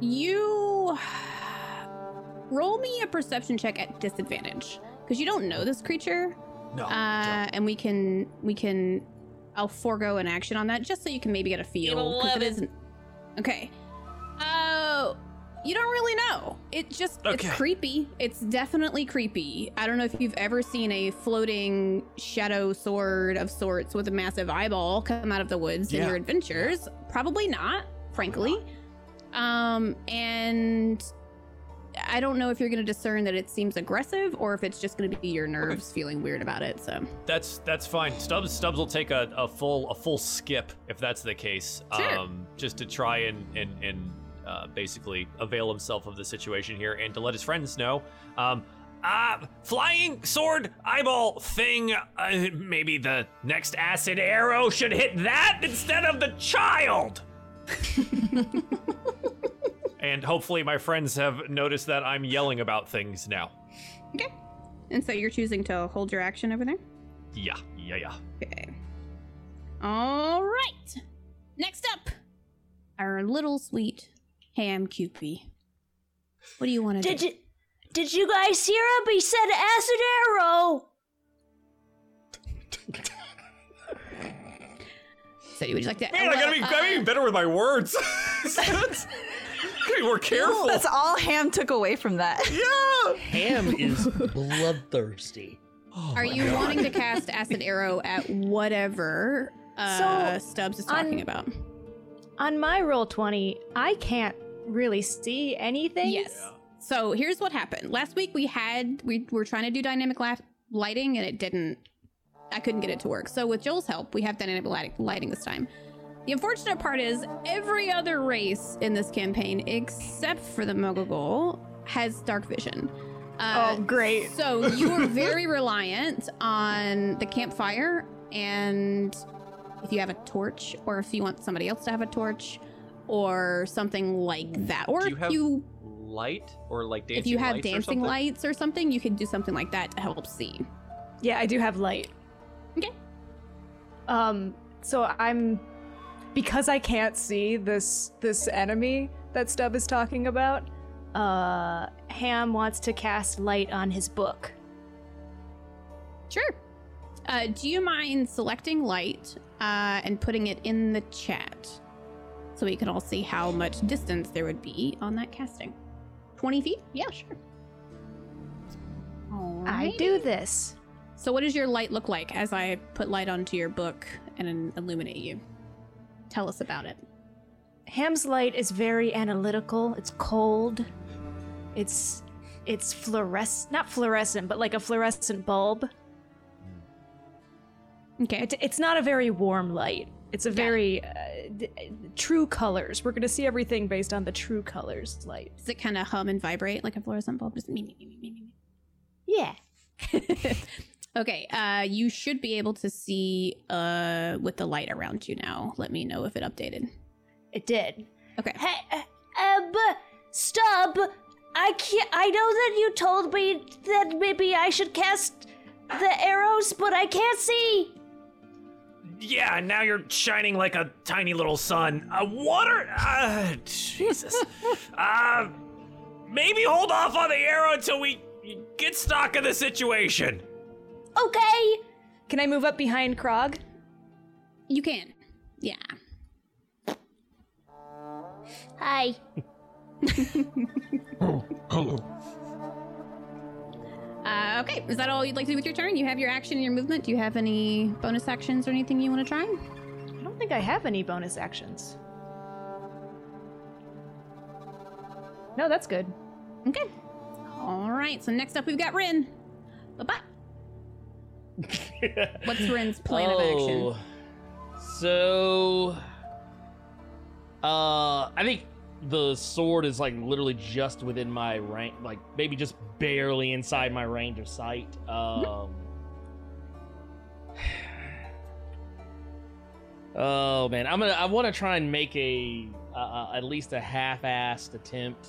you *sighs* roll me a perception check at disadvantage because you don't know this creature, No, uh, and we can we can I'll forego an action on that just so you can maybe get a feel because it isn't okay. Uh, you don't really know. It just Okay. it's creepy. It's definitely creepy. I don't know if you've ever seen a floating shadow sword of sorts with a massive eyeball come out of the woods in your adventures. Probably not, frankly. Um, and I don't know if you're going to discern that it seems aggressive or if it's just going to be your nerves feeling weird about it. So, That's that's fine. Stubbs Stubbs will take a, a full a full skip if that's the case. Sure. Um, just to try and and and uh, basically avail himself of the situation here and to let his friends know. Um, uh, flying sword eyeball thing. Uh, maybe the next acid arrow should hit that instead of the child. And hopefully, my friends have noticed that I'm yelling about things now. Okay. And so you're choosing to hold your action over there? Yeah, yeah, yeah. Okay. All right. Next up, our little sweet ham cupie. What do you want to Did do? you did you guys hear him? He said acid arrow. *laughs* So you would you like to? Man, I gotta be, gotta be better with my words. *laughs* gotta be more careful. That's all Ham took away from that. yeah. Ham is bloodthirsty. Are you wanting to cast acid arrow at whatever uh, So, Stubbs is on- talking about? On my Roll20, I can't really see anything. Yes. So here's what happened. Last week we had we were trying to do dynamic la- lighting and it didn't. I couldn't get it to work. So with Joel's help, we have dynamic lighting, lighting this time. The unfortunate part is every other race in this campaign, except for the Mogul, has dark vision. Uh, Oh, great. So you are very *laughs* reliant on the campfire, and if you have a torch, or if you want somebody else to have a torch, or something like that, or Do you if have you light or like dancing if you have lights or dancing something? lights or something, you could do something like that to help see. Yeah, I do have light. Okay. Um, so I'm because I can't see this this enemy that Stub is talking about. Uh, Ham wants to cast light on his book. Sure. Uh, do you mind selecting light uh, and putting it in the chat so we can all see how much distance there would be on that casting? 20 feet? Yeah, sure. I do this. So, what does your light look like as I put light onto your book and illuminate you? Tell us about it. Ham's light is very analytical. It's cold. It's it's fluorescent, not fluorescent, but like a fluorescent bulb. Okay. It, it's not a very warm light. It's a very uh, d- true colors. We're gonna see everything based on the true colors light. Does it kind of hum and vibrate like a fluorescent bulb? Just me, me, me, me, me, me. Yeah. *laughs* okay, uh, you should be able to see uh, with the light around you now. Let me know if it updated. It did. Okay. Hey, uh, uh, but stub. I can't. I know that you told me that maybe I should cast the arrows, but I can't see. Yeah, now you're shining like a tiny little sun. Uh, water? Uh, Jesus. *laughs* uh, maybe hold off on the arrow until we get stock of the situation. Okay. Can I move up behind Krog? You can. Yeah. Hi. *laughs* Oh, hello. Uh, okay, is that all you'd like to do with your turn? You have your action and your movement. Do you have any bonus actions or anything you want to try? I don't think I have any bonus actions. No, that's good. Okay. All right, so next up we've got Rin. Bye bye. What's Rin's *laughs* plan of action? Oh. So, uh, I think the sword is like literally just within my range, like maybe just barely inside my range of sight. Um. Oh man, I'm gonna. I want to try and make a uh, uh, at least a half-assed attempt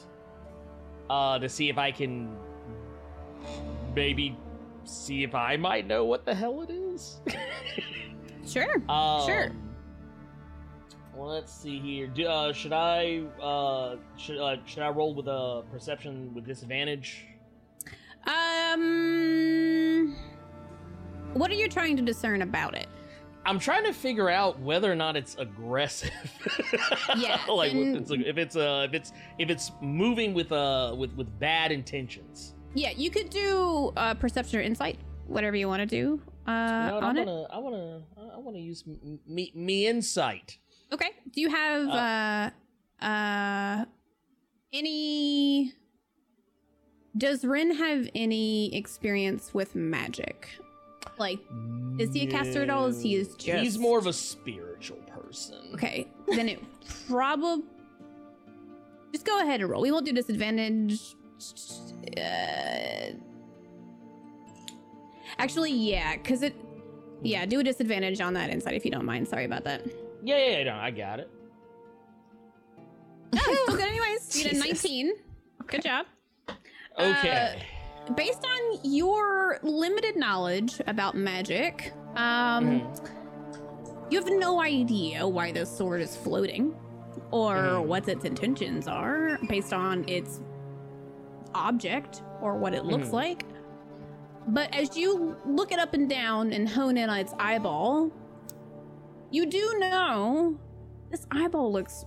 uh, to see if I can maybe see if I might know what the hell it is. Sure. *laughs* Um, Sure. Let's see here. Do, uh, should I uh, should uh, should I roll with a perception with disadvantage? Um, what are you trying to discern about it? I'm trying to figure out whether or not it's aggressive. *laughs* Yeah, like and- if it's if it's uh if it's if it's moving with uh with with bad intentions. Yeah, you could do uh, perception or insight, whatever you want to do uh, what, on I wanna I wanna I wanna use me me insight. Okay. Do you have uh, uh, any? Does Rin have any experience with magic? Like, is he a caster at all? Is he is just? He's more of a spiritual person. Okay, then it *laughs* probably. Just go ahead and roll. We won't do disadvantage. Uh, actually, yeah, because it. Yeah, do a disadvantage on that insight if you don't mind. Sorry about that. Yeah, yeah, yeah, no, I got it. No, it's still good *laughs* anyways. You did a 19. Good job. Okay. Based on your limited knowledge about magic, um, you have no idea why this sword is floating or Mhm. what its intentions are based on its object or what it looks Mhm. like. But as you look it up and down and hone in on its eyeball, you do know this eyeball looks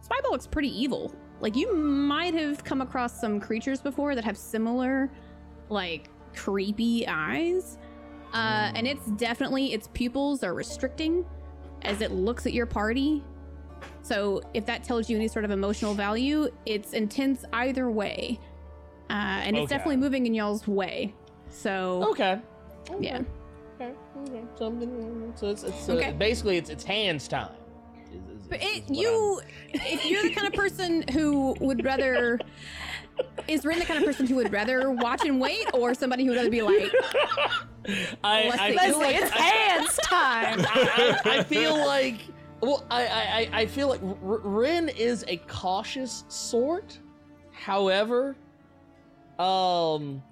this eyeball looks pretty evil. Like you might have come across some creatures before that have similar, like creepy eyes. Uh, and it's definitely its pupils are restricting as it looks at your party. So if that tells you any sort of emotional value, it's intense either way. Uh, and it's Okay. definitely moving in y'all's way. So Okay. yeah. Okay. Okay. Something. So it's, it's uh, Okay. basically it's it's hands time. is- is- But it, you, if you're the kind of person who would rather, is Rin the kind of person who would rather watch and wait, or somebody who would rather be like, *laughs* I, Leslie, I feel Leslie, like it's I, hands time. I, I, I feel like well I, I I- I feel like R- Rin is a cautious sort. However, um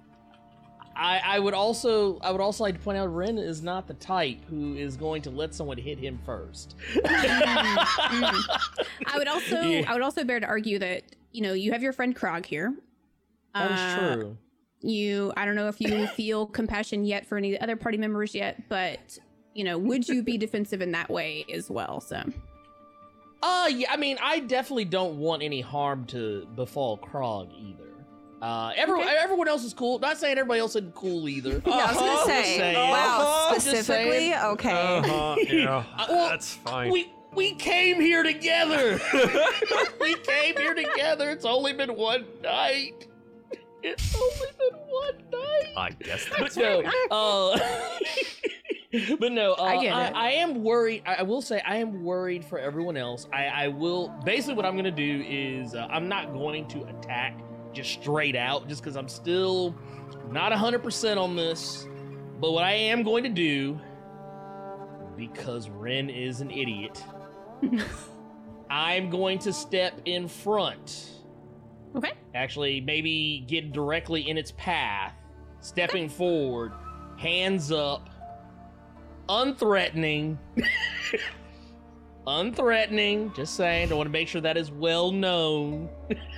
I, I would also I would also like to point out Rin is not the type who is going to let someone hit him first. I would also, *laughs* Yeah. I would also bear to argue that you know you have your friend Krog here. That is Uh, true. You, I don't know if you feel compassion yet for any other party members yet, but you know, would you be defensive in that way as well? So, Uh, yeah, I mean, I definitely don't want any harm to befall Krog either. Uh, everyone, Okay. everyone else is cool. Not saying everybody else isn't cool either. *laughs* Yeah, I was gonna Just say. saying. Wow, Just saying. specifically, okay. Uh-huh, yeah, *laughs* well, that's fine. We we came here together. *laughs* we came here together. It's only been one night. It's only been one night. I guess But that's no, uh, *laughs* but no, uh, I get I, it. I am worried. I, will say I am worried for everyone else. I, I will basically what I'm gonna do is uh, I'm not going to attack just straight out, just because I'm still not 100% on this. But what I am going to do, because Rin is an idiot, *laughs* I'm going to step in front. okay, Actually, maybe get directly in its path, stepping forward, hands up, unthreatening. unthreatening, just saying. I want to make sure that is well known.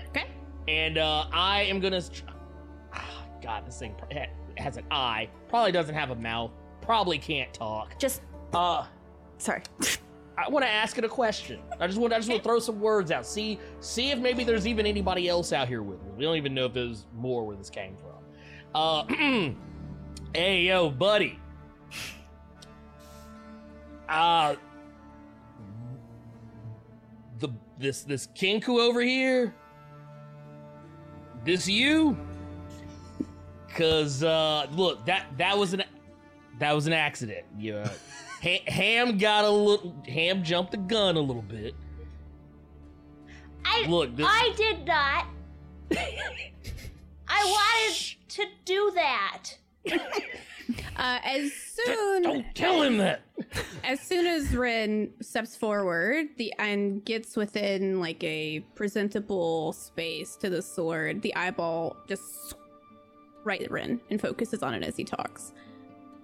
okay. And uh, I am gonna. Ah, God, this thing has an eye. Probably doesn't have a mouth. Probably can't talk. Just Uh, sorry. I want to ask it a question. I just want. I just want to throw some words out. See, see if maybe there's even anybody else out here with me. We don't even know if there's more where this came from. Uh, *clears throat* hey yo, buddy. Uh, the this this Kenku over here. This you? Cause uh, look that that was an that was an accident. Yeah. *laughs* Ha- Ham got a little. Ham jumped the gun a little bit. I Look, this, I did not. *laughs* I wanted to do that. *laughs* Uh, as soon don't tell him that. as soon as Rin steps forward, the and gets within like a presentable space to the sword, the eyeball just right at Rin and focuses on it as he talks.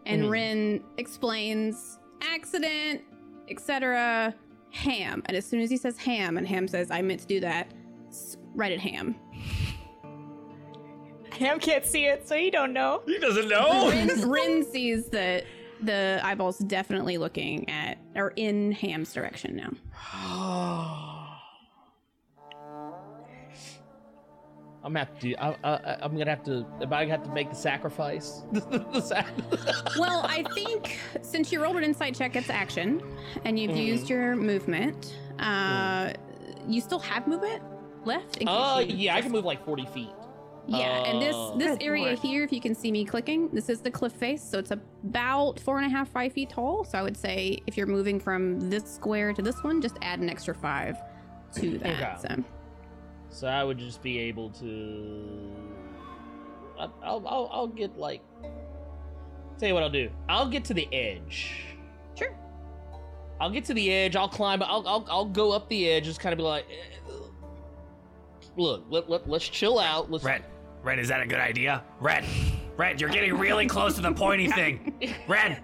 And Mhm. Rin explains accident, etc. Ham, and as soon as he says ham, and Ham says, "I meant to do that," right at Ham. Ham can't see it, so he don't know. He doesn't know. Rin, *laughs* Rin sees that the eyeball's definitely looking at or in Ham's direction now. *sighs* I'm gonna have to. I, I, I'm gonna have to. Am I gonna have to make the sacrifice? *laughs* Well, I think since you rolled an insight check, it's action, and you've Mhm. used your movement. Uh, you still have movement left. in case Uh, you yeah, I can move like 40 feet. Yeah, and this Uh, this Good area lord. here, if you can see me clicking, this is the cliff face, so it's about four and a half, five feet tall. So I would say if you're moving from this square to this one, just add an extra five to that. Okay. So So I would just be able to. I'll, I'll, I'll, I'll get like. Tell you what I'll do. I'll get to the edge. Sure. I'll get to the edge. I'll climb. I'll, I'll, I'll go up the edge. Just kind of be like, eh, look, let, let, let's chill out. Let's. Red, Red, is that a good idea? Red, Red, you're getting really close to the pointy thing. Red,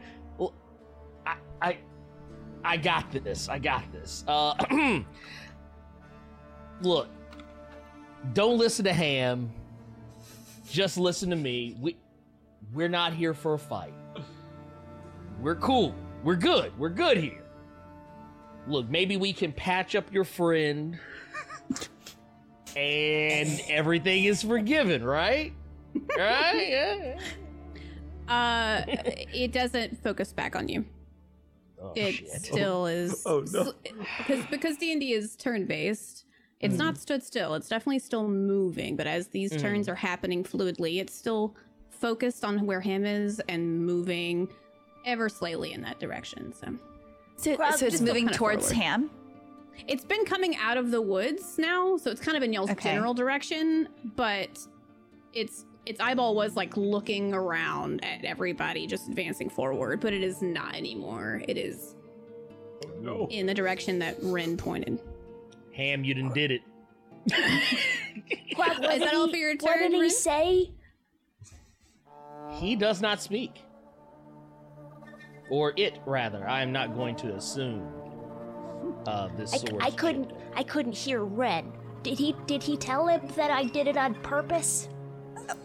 I, I, I got this. I got this. Uh, *clears throat* look, don't listen to Ham. Just listen to me. We, we're not here for a fight. We're cool. We're good. We're good here. Look, maybe we can patch up your friend, and everything is forgiven, right? Right? *laughs* Yeah. Uh, it doesn't focus back on you. Oh, it shit. still *laughs* is. Oh, no. Because because D and D is turn based. It's not stood still. It's definitely still moving, but as these turns are happening fluidly, it's still focused on where him is and moving ever slightly in that direction. So So, so it's moving towards forward. Ham. It's been coming out of the woods now, so it's kind of in y'all's Okay. general direction, but its its eyeball was like looking around at everybody, just advancing forward, but it is not anymore. It is No. in the direction that Rin pointed. Ham, you done did it. Krog, what Is did that all he- for your What did he Rin? say? He does not speak. Or it, rather. I am not going to assume uh, this I, sword. I couldn't. I couldn't hear Rin. Did he? Did he tell him that I did it on purpose? *laughs*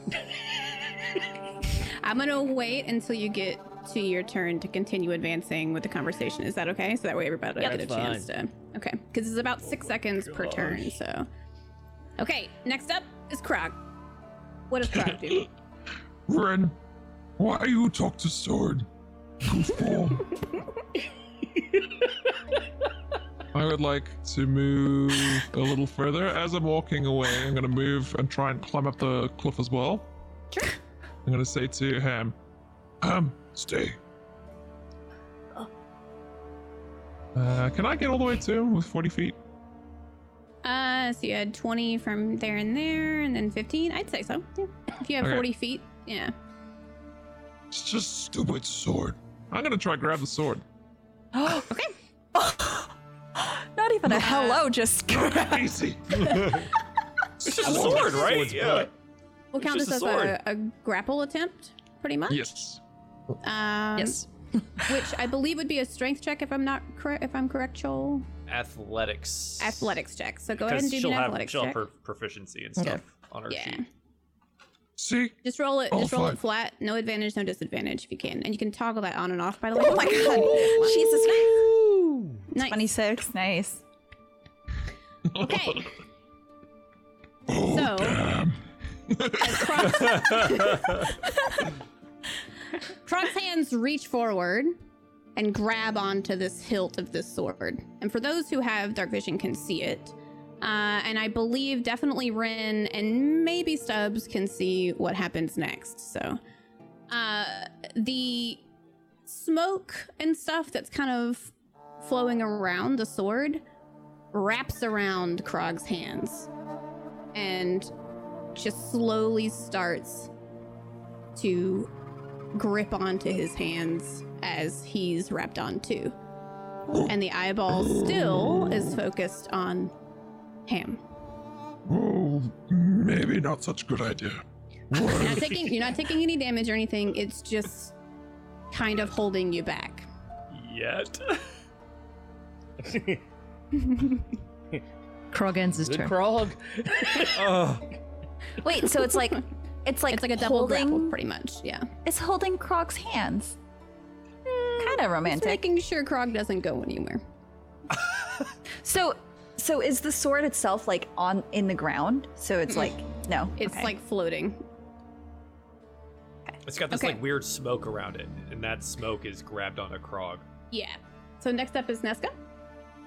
I'm gonna wait until you get to your turn to continue advancing with the conversation. Is that okay? So that way everybody Yep. get a That's chance to. Okay, because it's about six seconds per turn. So, okay. Next up is Krog. What does Krog do? *laughs* Rin, why you talk to sword? Goofball. *laughs* I would like to move a little further. As I'm walking away, I'm going to move and try and climb up the cliff as well. Sure. I'm going to say to Ham, Ham, stay. Uh, can I get all the way to him with 40 feet? Uh, so you had 20 from there and there, and then 15. I'd say so. Yeah. If you have Okay. 40 feet, yeah. It's just stupid sword. I'm going to try grab the sword. Oh, *gasps* okay. *laughs* Not even a hello, just crazy. It's just a sword, right? Yeah. butt. We'll It's count this a as a, a grapple attempt, pretty much. yes. Um, yes. *laughs* which I believe would be a strength check if I'm not correct. If I'm correct, Joel. Athletics. Athletics check. So go ahead and do she'll me an have athletics she'll check. have per- proficiency and Okay. stuff on her Yeah. sheet. See? Just roll it. Oh, just roll fine. it flat. No advantage, no disadvantage if you can, and you can toggle that on and off. By the way. Oh my *laughs* god. Jesus Christ. Nice. 26. Nice. Okay. *laughs* Oh, So- damn. As Krog's, Krog's hands reach forward and grab onto this hilt of this sword. And for those who have dark vision can see it. Uh, and I believe definitely Rin and maybe Stubbs can see what happens next. So uh, the smoke and stuff that's kind of flowing around the sword wraps around Krog's hands and just slowly starts to grip onto his hands as he's wrapped on too. And the eyeball still is focused on him. Oh, maybe not such a good idea. You're not taking you're not taking any damage or anything. It's just kind of holding you back. Yet. *laughs* *laughs* Krog ends his turn. Krog. *laughs* oh, Wait, so it's like it's like It's like a double holding, grapple, pretty much. Yeah. It's holding Krog's hands. Hmm, kind of Just romantic. making sure Krog doesn't go anywhere. *laughs* So, so is the sword itself like on in the ground? So it's hmm. like no, It's okay. like floating. it's got this Okay. like weird smoke around it, and that smoke is grabbed on a Krog. Yeah. So next up is Nesca.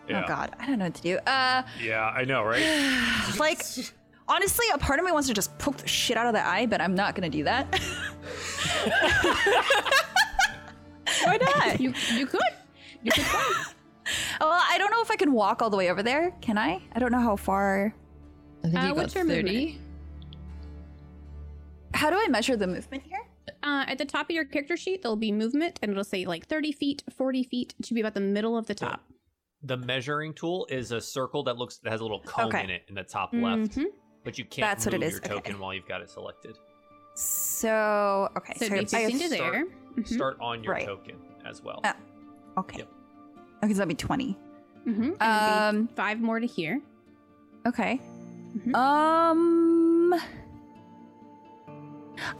Yeah. oh god, I don't know what to do. Uh, Yeah, I know, right? *sighs* like honestly, a part of me wants to just poke the shit out of the eye, but I'm not gonna do that. *laughs* Why not? You you could. You could try. *laughs* Well, I don't know if I can walk all the way over there. Can I? I don't know how far. I think Uh, you got what's your 30. movement? How do I measure the movement here? Uh, at the top of your character sheet, there'll be movement, and it'll say like 30 feet, 40 feet. It should be about the middle of the top. The measuring tool is a circle that looks that has a little cone Okay. in it in the top left, Mhm. but you can't That's what it move is, your okay. token while you've got it selected. So okay, So so it'd be I have- to start- there. Mhm. Start on your Right. token as well. Ah. okay. Yep. Okay, so that'd be twenty. Mhm. And Um, be five more to here. Okay. Mhm. Um,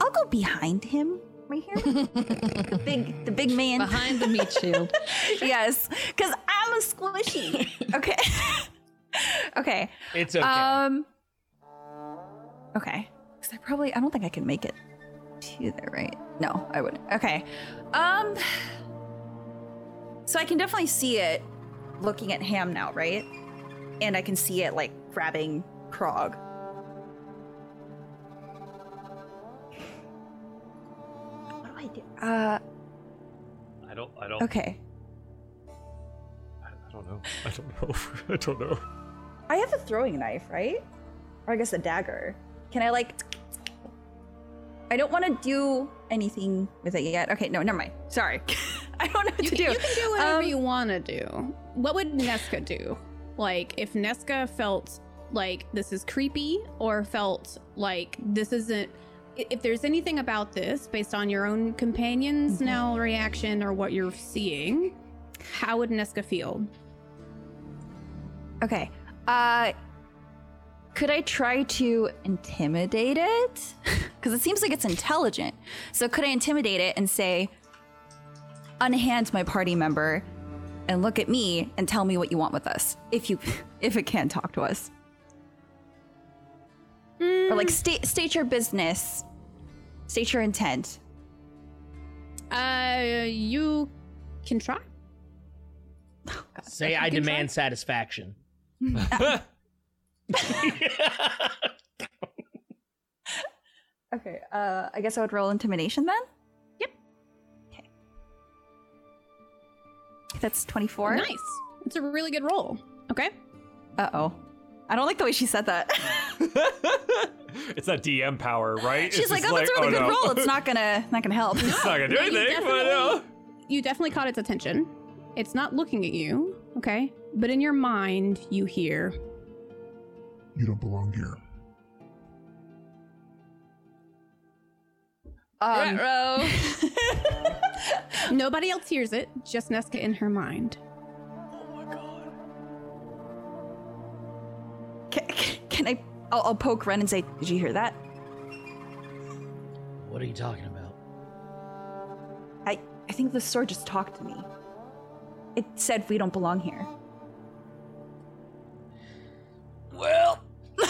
I'll go behind him right here. the big, the big *laughs* man Behind the meat shield. *laughs* yes, because I'm a squishy. *laughs* Okay. okay. It's okay. Um. Okay. Because I probably I don't think I can make it to there, right? No, I wouldn't. Okay. Um. So I can definitely see it looking at Ham now, right? And I can see it like grabbing Krog. What do I do? Uh. I don't. I don't. Okay. I, I don't know. I don't know. *laughs* I don't know. I have a throwing knife, right? Or I guess a dagger. Can I like? I don't want to do anything with it yet. Okay, no, never mind. Sorry, *laughs* I don't know what You to can, do. you can do whatever Um, you want to do. What would Nesca do? Like, if Nesca felt like this is creepy or felt like this isn't. If there's anything about this based on your own companion's Mm-hmm. now reaction or what you're seeing, how would Nesca feel? Okay. Uh, could I try to intimidate it? *laughs* Because it seems like it's intelligent. So could I intimidate it and say, unhand my party member, and look at me and tell me what you want with us, if you, *laughs* if it can talk to us, or like state state your business, state your intent. Uh, you can try. *laughs* Say I can demand satisfaction. *laughs* Okay. Uh, I guess I would roll intimidation then. Yep. Okay. That's twenty four. Nice. It's a really good roll. Okay. Uh oh. I don't like the way she said that. *laughs* it's that DM power, right? She's It's like, just "Oh, that's a really oh, good no. roll. It's *laughs* not gonna, not gonna help." it's not gonna do No, you anything, but uh, You definitely caught its attention. It's not looking at you, okay? But in your mind, you hear, You don't belong here. Um, Ruh-roh. *laughs* nobody else hears it, just Nesca in her mind. Can, can I? I'll, I'll poke Rin and say, "Did you hear that?" What are you talking about? I, I think the sword just talked to me. It said we don't belong here. Well, *laughs*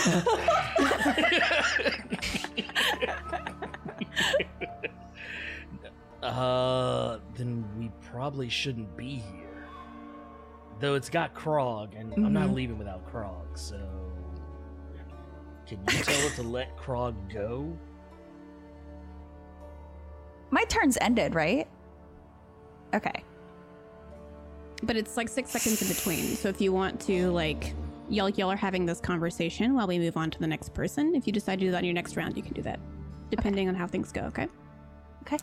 uh, then we probably shouldn't be here. Though it's got Krog, and I'm not Mhm. leaving without Krog, so. Can you tell it to let Krog go? My turn's ended, right? Okay. But it's like six seconds in between. So if you want to, like, y'all, y'all are having this conversation while we move on to the next person. If you decide to do that in your next round, you can do that, depending on how things go, okay? Okay.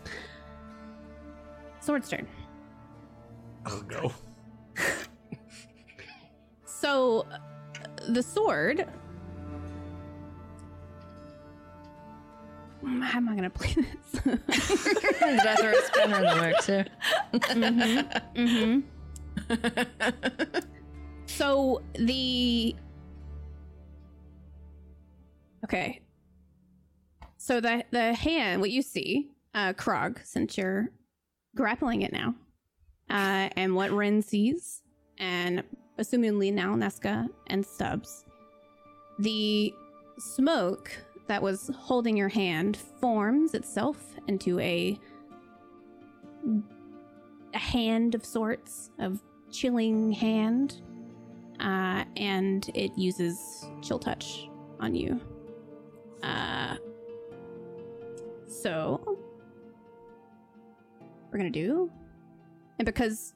Sword's turn. oh no. So, the sword. How am I going to play this? Throw a spinner in the works here? hmm so the okay. So the the hand, what you see, uh, Krog, since you're grappling it now, uh, and what Rin sees, and assumingly now Nesca and Stubbs, the smoke that was holding your hand forms itself into a a hand of sorts, of chilling hand, uh, and it uses chill touch on you. Uh, so we're gonna do, and because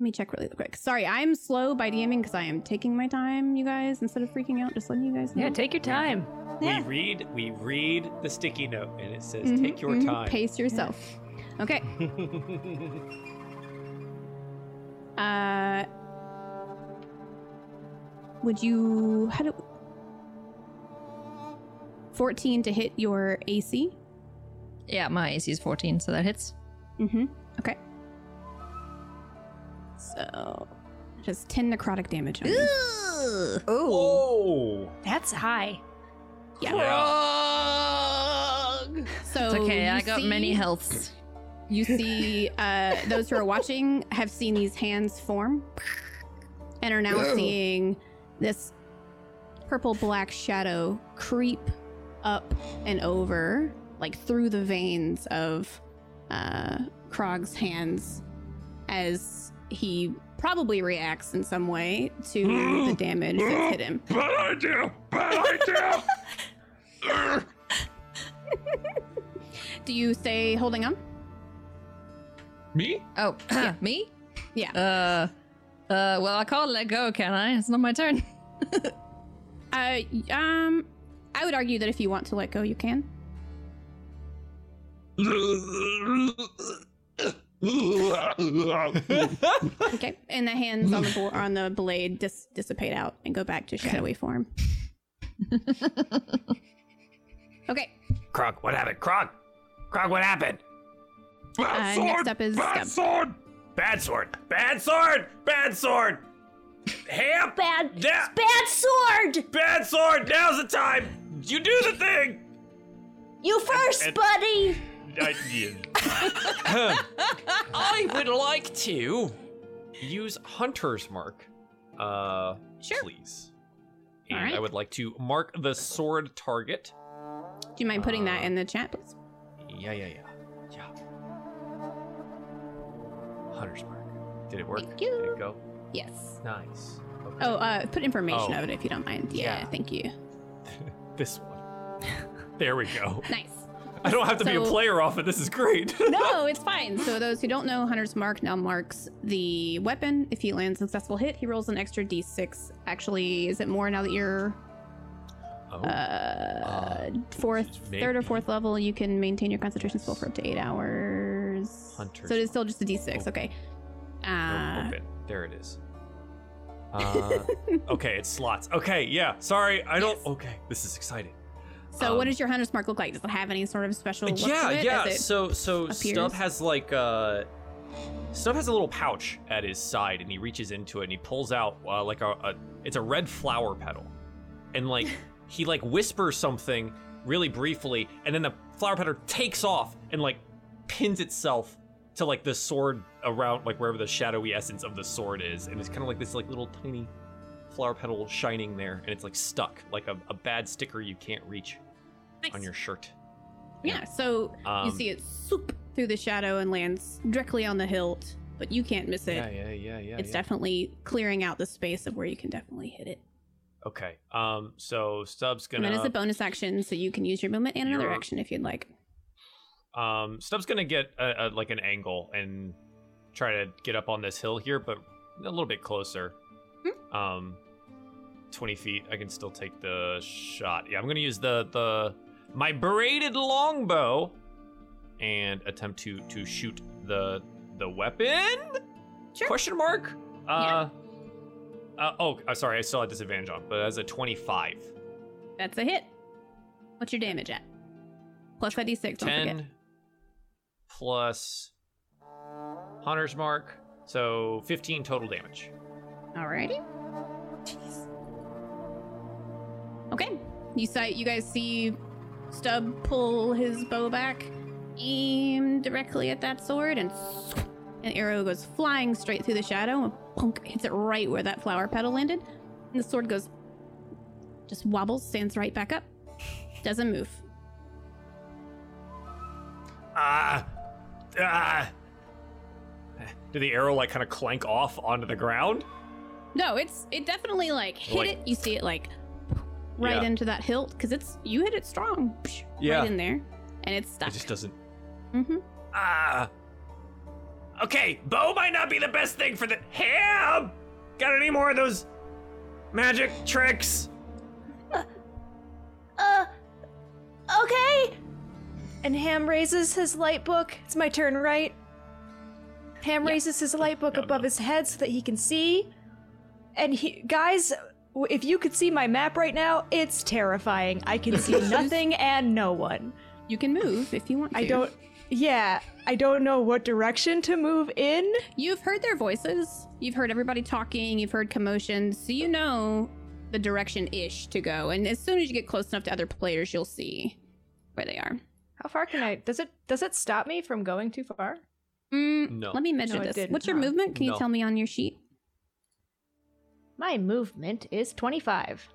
Let me check really quick. Sorry, I'm slow by DMing because I am taking my time, you guys, instead of freaking out. Just letting you guys know. Yeah, take your time. We read we read the sticky note and it says Mhm, take your mhm. time. Pace yourself. Okay. *laughs* Uh, would you how do 14 to hit your AC? Yeah, my AC is 14, so that hits. Mm-hmm. Okay. So just 10 necrotic damage on you. Oh, That's high. Yeah. So It's okay, you I got many healths. You see, uh, those who are watching have seen these hands form and are now Whoa. seeing this purple black shadow creep up and over, like through the veins of uh, Krog's hands as he probably reacts in some way to the damage that's hit him. Bad idea! Bad idea! *laughs* Do Do you stay holding on? Me? Oh, *clears throat* me? Yeah. Uh, uh, well, I can't let go, can I? It's not my turn. *laughs* Uh, um, I would argue that if you want to let go, you can. *laughs* *laughs* Okay, and the hands on the bo- on the blade dis- dissipate out and go back to shadowy form. *laughs* okay, Krog, what happened? Krog! Krog, what happened? uh, next up is Bad Stub. sword! Bad sword! Bad sword! Bad sword! Ham! Bad, Yeah. bad sword! Bad sword! Now's the time! You do the thing! You first, And- buddy! *laughs* I, would like to use Hunter's Mark. Uh, Sure. please. And. I would like to mark the sword target. Do you mind putting that in the chat, please? Yeah, yeah, yeah. Yeah. Hunter's Mark. Did it work? Thank you. Did it go? Yes. Nice. Okay. Oh, uh, put information Oh. of it if you don't mind. Yeah, Yeah. thank you. *laughs* This one. There we go. *laughs* Nice. I don't have to be a player off it. This is great. *laughs* no, it's fine. So those who don't know, Hunter's Mark now marks the weapon. If he lands a successful hit, he rolls an extra d6. Actually, is it more now that you're Oh. uh, fourth, maybe. third or fourth level? You can maintain your concentration spell for up to eight hours. Hunter's so it is still just a d6. Okay. Oh, Uh, open. There it is. Uh, okay, it slots. Okay, yeah. Sorry, I don't. Okay, this is exciting. So what um, does your Hunter's Mark look like? Does it have any sort of special? look yeah, to it yeah. So, so appears? Stub has like uh, Stub has a little pouch at his side, and he reaches into it and he pulls out uh, like a, a it's a red flower petal, and like *laughs* he like whispers something really briefly, and then the flower petal takes off and like pins itself to like the sword around like wherever the shadowy essence of the sword is, and it's kind of like this like little tiny flower petal shining there, and it's like stuck like a, a bad sticker you can't reach on your shirt. Yeah, so you Um, see it swoop through the shadow and lands directly on the hilt, but you can't miss it. Yeah, yeah, yeah, yeah. it's yeah. definitely clearing out the space of where you can definitely hit it. Okay. Um. So Stubbs gonna. And that is a bonus action, so you can use your movement and another You're- action if you'd like. Um. Stubbs gonna get a, a, like an angle and try to get up on this hill here, but a little bit closer. Hmm. Um. Twenty feet. I can still take the shot. Yeah. I'm gonna use the the my braided longbow and attempt to to shoot the the weapon. Sure. Question mark. Uh. Uh, oh, uh, sorry, I still had disadvantage on, but as a 25. That's a hit. What's your damage at? Plus that d6, 10 plus Hunter's Mark. So 15 total damage. Alrighty. Jeez. Okay. You sight you guys see Stub pull his bow back, aim directly at that sword, and an arrow goes flying straight through the shadow and punk hits it right where that flower petal landed. And the sword goes just wobbles, stands right back up. Doesn't move. Ah! Ah! Did the arrow like kind of clank off onto the ground? No, it's it definitely like hit Like- it. You see it like right Yeah. into that hilt because it's you hit it strong, Yeah. right in there, and it's stuck. It just doesn't. mm-hmm. Ah! Okay, bow might not be the best thing for the ham. Got any more of those magic tricks? Uh, okay. And Ham raises his light book. It's my turn, right? Ham raises his light book above his head so that he can see. And he, guys, w- if you could see my map right now, it's terrifying. I can see *laughs* nothing and no one. You can move if you want to. I don't. Yeah, I don't know what direction to move in. You've heard their voices. You've heard everybody talking. You've heard commotions. So you know the direction ish to go. And as soon as you get close enough to other players, you'll see where they are. How far can I? Does it does it stop me from going too far? Mm, No. Let me measure No, this. What's your huh? movement? Can you tell me on your sheet? My movement is 25.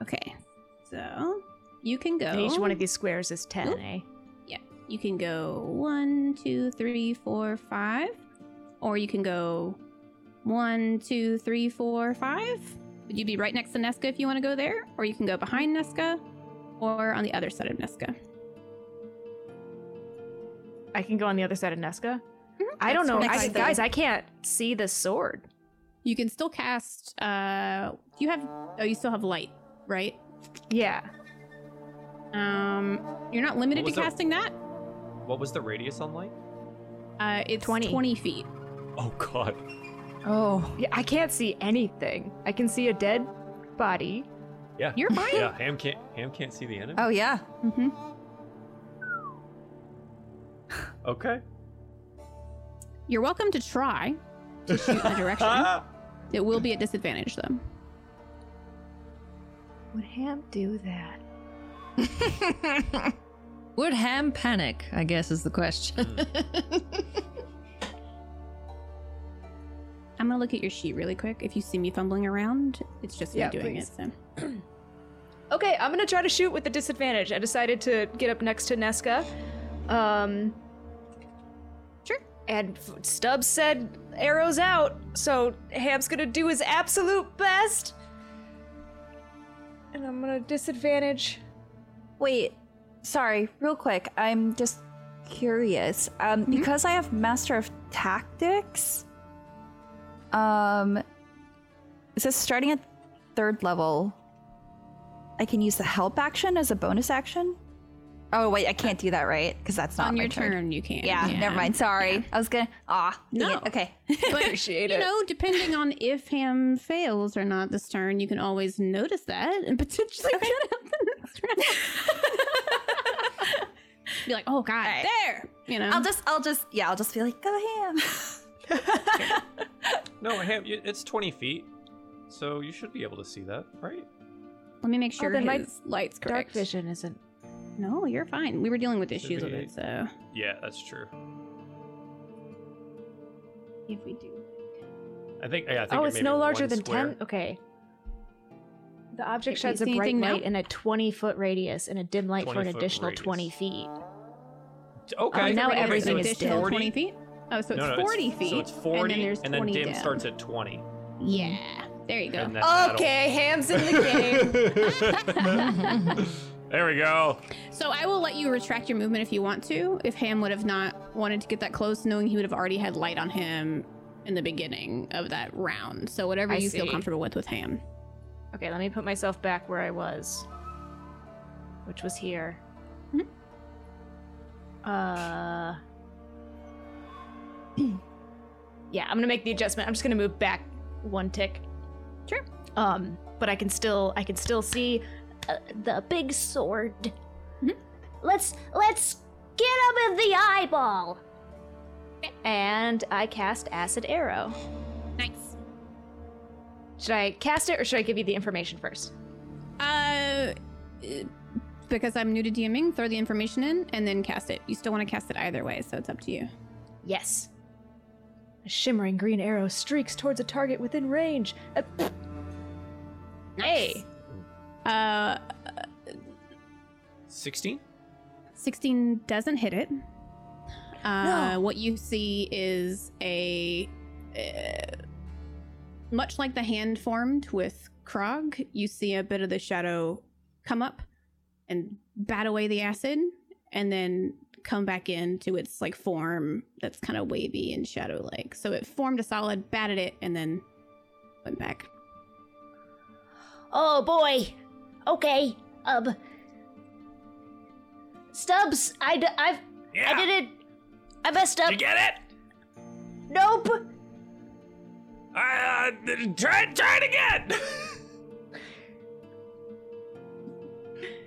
Okay. So you can go. And each one of these squares is 10, Oop. eh? Yeah. You can go one, two, three, four, five. Or you can go one, two, three, four, five. Would you be right next to Nesca if you want to go there? Or you can go behind Nesca or on the other side of Nesca. I can go on the other side of Nesca. Mm-hmm. I don't know. I, guys, I can't see the sword. You can still cast uh you have oh you still have light, right? Yeah. Um you're not limited to was that? casting that. What was the radius on light? Uh it's 20. 20 feet. Oh god. Oh. Yeah, I can't see anything. I can see a dead body. Yeah. You're fine. Yeah, Ham can't Ham can't see the enemy. Oh yeah. Mm-hmm. Okay. You're welcome to try to shoot in the direction. *laughs* it will be at disadvantage though. Would Ham do that? *laughs* Would Ham panic? I guess is the question. *laughs* I'm gonna look at your sheet really quick. If you see me fumbling around, it's just Yeah, me doing please. it. So. *clears throat* Okay, I'm gonna try to shoot with the disadvantage. I decided to get up next to Nesca. Um. And Stubbs said arrows out, so Ham's gonna do his absolute best. And I'm gonna disadvantage. Wait, sorry, real quick. I'm just curious. Um, because I have Master of Tactics. Um, it says starting at third level. I can use the help action as a bonus action. Oh wait, I can't do that, right? Because that's not On my your turn, you can't. Yeah, never mind. Sorry, I was gonna. Ah, No. it. Okay. *laughs* But Appreciate you it. know, depending on if Ham fails or not this turn, you can always notice that and potentially get up the next round. *laughs* be like, oh god, Alright. there. You know, I'll just, I'll just, yeah, I'll just be like, go ham. *laughs* No, Ham, it's 20 feet. So you should be able to see that, right? let me make sure then my his light's Dark vision isn't. No, you're fine. We were dealing with issues with it, so Yeah, that's true. If we do. I think. Yeah, I think Oh, it it's no larger than square. 10? Okay. The object Okay, can you sheds a bright anything now? light in a 20 foot radius and a dim light for an additional radius. 20 feet. Okay. Uh, now everything so is it's dim. additional 40? 20 feet. Oh, so it's no, no, 40 feet. So it's 40, and then there's 20 dim down. starts at 20. Yeah, there you go. And that'll- Okay, Ham's in the game. *laughs* *laughs* There we go. So I will let you retract your movement if you want to. If Ham would have not wanted to get that close, knowing he would have already had light on him in the beginning of that round. So whatever I you feel comfortable with with Ham. okay, let me put myself back where I was, which was here. Mhm. Uh. *clears throat* yeah, I'm gonna make the adjustment. I'm just gonna move back one tick. Sure. Um, but I can still, I can still see Uh, the big sword. Mhm. Let's let's get him in the eyeball. and I cast Acid Arrow. Nice. Should I cast it or should I give you the information first? Uh, because I'm new to DMing, throw the information in and then cast it. You still want to cast it either way, so it's up to you. Yes. A shimmering green arrow streaks towards a target within range. Uh, Hey. Uh, 16? 16 doesn't hit it. Uh, What you see is a. Uh, much like the hand formed with Krog, you see a bit of the shadow come up and bat away the acid, and then come back into its like form that's kind of wavy and shadow like. So it formed a solid, batted it, and then went back. Oh boy. Okay. Um. Stubbs, I d- I've Yeah. I did it. I messed up. You get it? Nope. I, Uh, try, try it again. *laughs*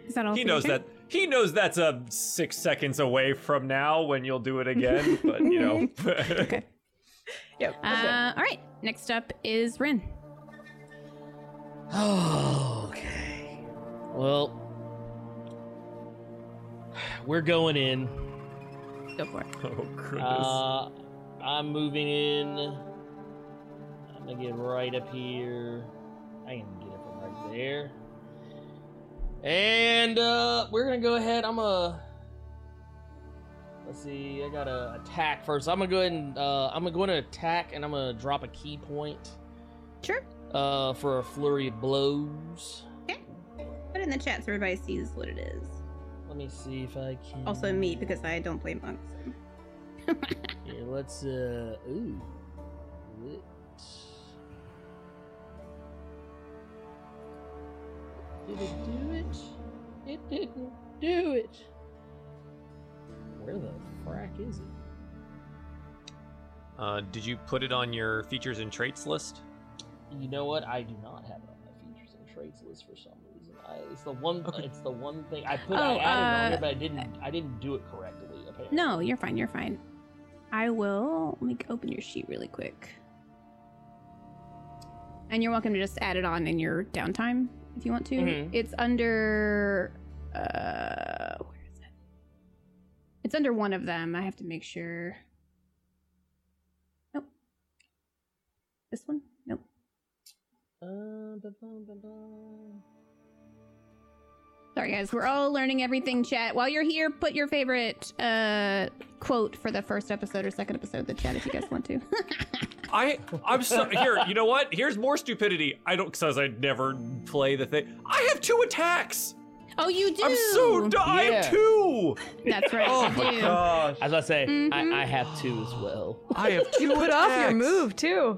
Is that all? He knows that. He knows that's a six seconds away from now when you'll do it again. *laughs* but you know. *laughs* okay. Yep. Uh, all right. Next up is Rin. *sighs* okay. Well, we're going in. Go for it. *laughs* Oh goodness. Uh, I'm moving in. I'm gonna get right up here. I can get up from right there. And uh, we're gonna go ahead. I'm gonna. Let's see. I gotta attack first. I'm gonna go ahead and uh, I'm gonna go to attack, and I'm gonna drop a ki point. Sure. Uh, for a flurry of blows. Put it in the chat so everybody sees what it is. Let me see if I can. Also me because I don't play monks. *laughs* Yeah, let's uh ooh. Lit. Did it do it? It didn't do it. Where the frack is it? Uh, did you put it on your features and traits list? You know what? I do not have it on my features and traits list for some reason. I, it's the one. It's the one thing I put. I Oh, added it on uh, here, but I didn't. I didn't do it correctly. Apparently. No, you're fine. You're fine. I will let me open your sheet really quick. And you're welcome to just add it on in your downtime if you want to. Mhm. It's under uh where is it? It's under one of them. I have to make sure. Nope. This one? Nope. Uh, ba- ba- ba. Sorry guys, we're all learning everything chat. While you're here, put your favorite uh quote for the first episode or second episode of the chat if you guys want to. *laughs* I I'm so here. You know what? Here's more stupidity. I don't because I never play the thing. I have two attacks. Oh, you do. I'm so dumb. I have two. That's right. Oh my gosh. As I say, Mhm. I, I have two as well. I have *laughs* two You put off your move too.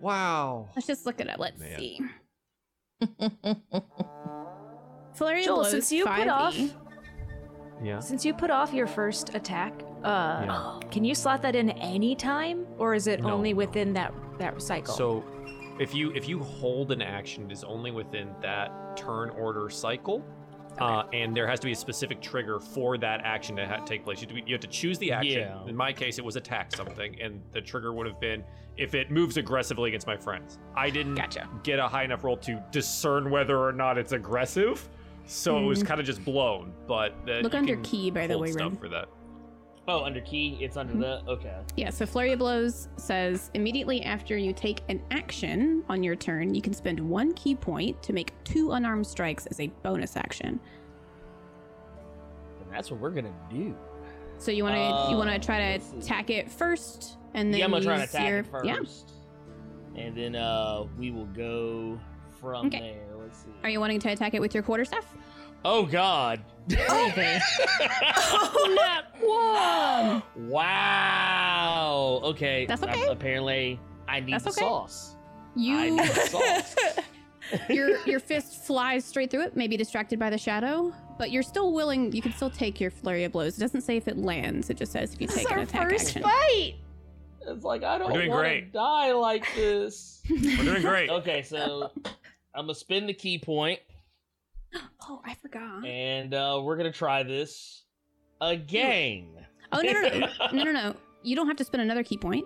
Wow. Let's just look at it. Let's Man. see. *laughs* Flurry of Joel, blows, since you put 5e. off Yeah. since you put off your first attack, uh, Yeah. can you slot that in any time, or is it No. only within that that cycle? So, if you if you hold an action, it is only within that turn order cycle, uh, and there has to be a specific trigger for that action to ha- take place. You have, to be- you have to choose the action. Yeah. In my case, it was attack something, and the trigger would have been if it moves aggressively against my friends. I didn't Gotcha. get a high enough roll to discern whether or not it's aggressive, so it was kind of just blown. But uh, Look you under can ki, by the hold way, stuff Rin. for that. Oh, under ki, it's under the. Okay. Yeah, so Flurry of Blows says immediately after you take an action on your turn, you can spend one ki point to make two unarmed strikes as a bonus action. And that's what we're gonna do. So you want to you want to try to see. attack it first, and then yeah, I'm gonna try and use attack your it first. yeah. And then uh we will go from Okay. there. Let's see. Are you wanting to attack it with your quarterstaff? Oh god. Okay. *laughs* oh, Wow. Okay. That's okay. apparently I need That's the okay. sauce. I You need the sauce. *laughs* your your fist flies straight through it, maybe distracted by the shadow, but you're still willing. You can still take your flurry of blows. It doesn't say if it lands. It just says if you This take is an our attack first action. fight. It's like I don't want to die like this. We're doing great. *laughs* okay, so I'm gonna spin the ki point, *gasps* Oh, I forgot. and uh, we're gonna try this again. Oh no no no no no no! You don't have to spend another ki point.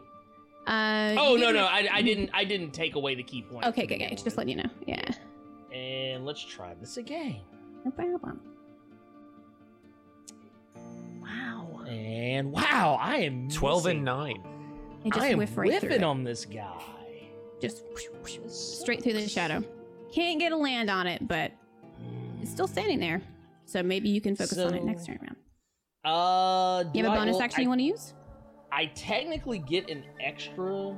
Uh, Oh no no, it- I, I didn't I didn't take away the ki point. Okay, okay, okay. Just letting you know. Yeah. And let's try this again. No problem. Wow. And wow, I am Twelve missing- and nine. It just I am whiff right whiffing on this guy. Just whoosh, whoosh, straight through the shadow. Can't get a land on it, but it's still standing there. So maybe you can focus on it next turn around. Uh, You have a I- bonus well, action I, you want to use? I technically get an extra.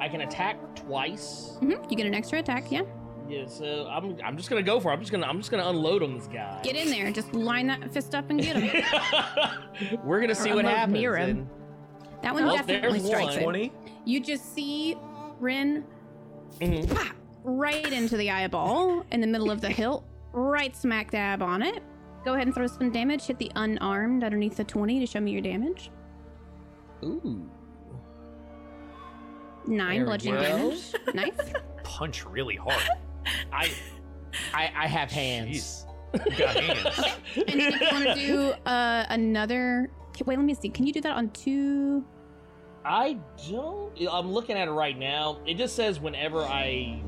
I can attack twice. hmm You get an extra attack, yeah. Yeah, so I'm I'm just gonna go for it. I'm just gonna I'm just gonna unload on this guy. Get in there. Just line that fist up and get him. *laughs* We're gonna see Or what happens. near him. and- That one Well, definitely there's strikes one. it. 20? You just see Rin Mhm. Pop, right into the eyeball in the middle of the hilt, right smack dab on it. Go ahead and throw some damage. Hit the unarmed underneath the 20 to show me your damage. Ooh. Nine There bludgeoning damage. nice. *laughs* Punch really hard. I I I have hands. Jeez. You got hands. *laughs* And then if you want to do uh, another. Wait, let me see. Can you do that on two? I don't. I'm looking at it right now. It just says whenever I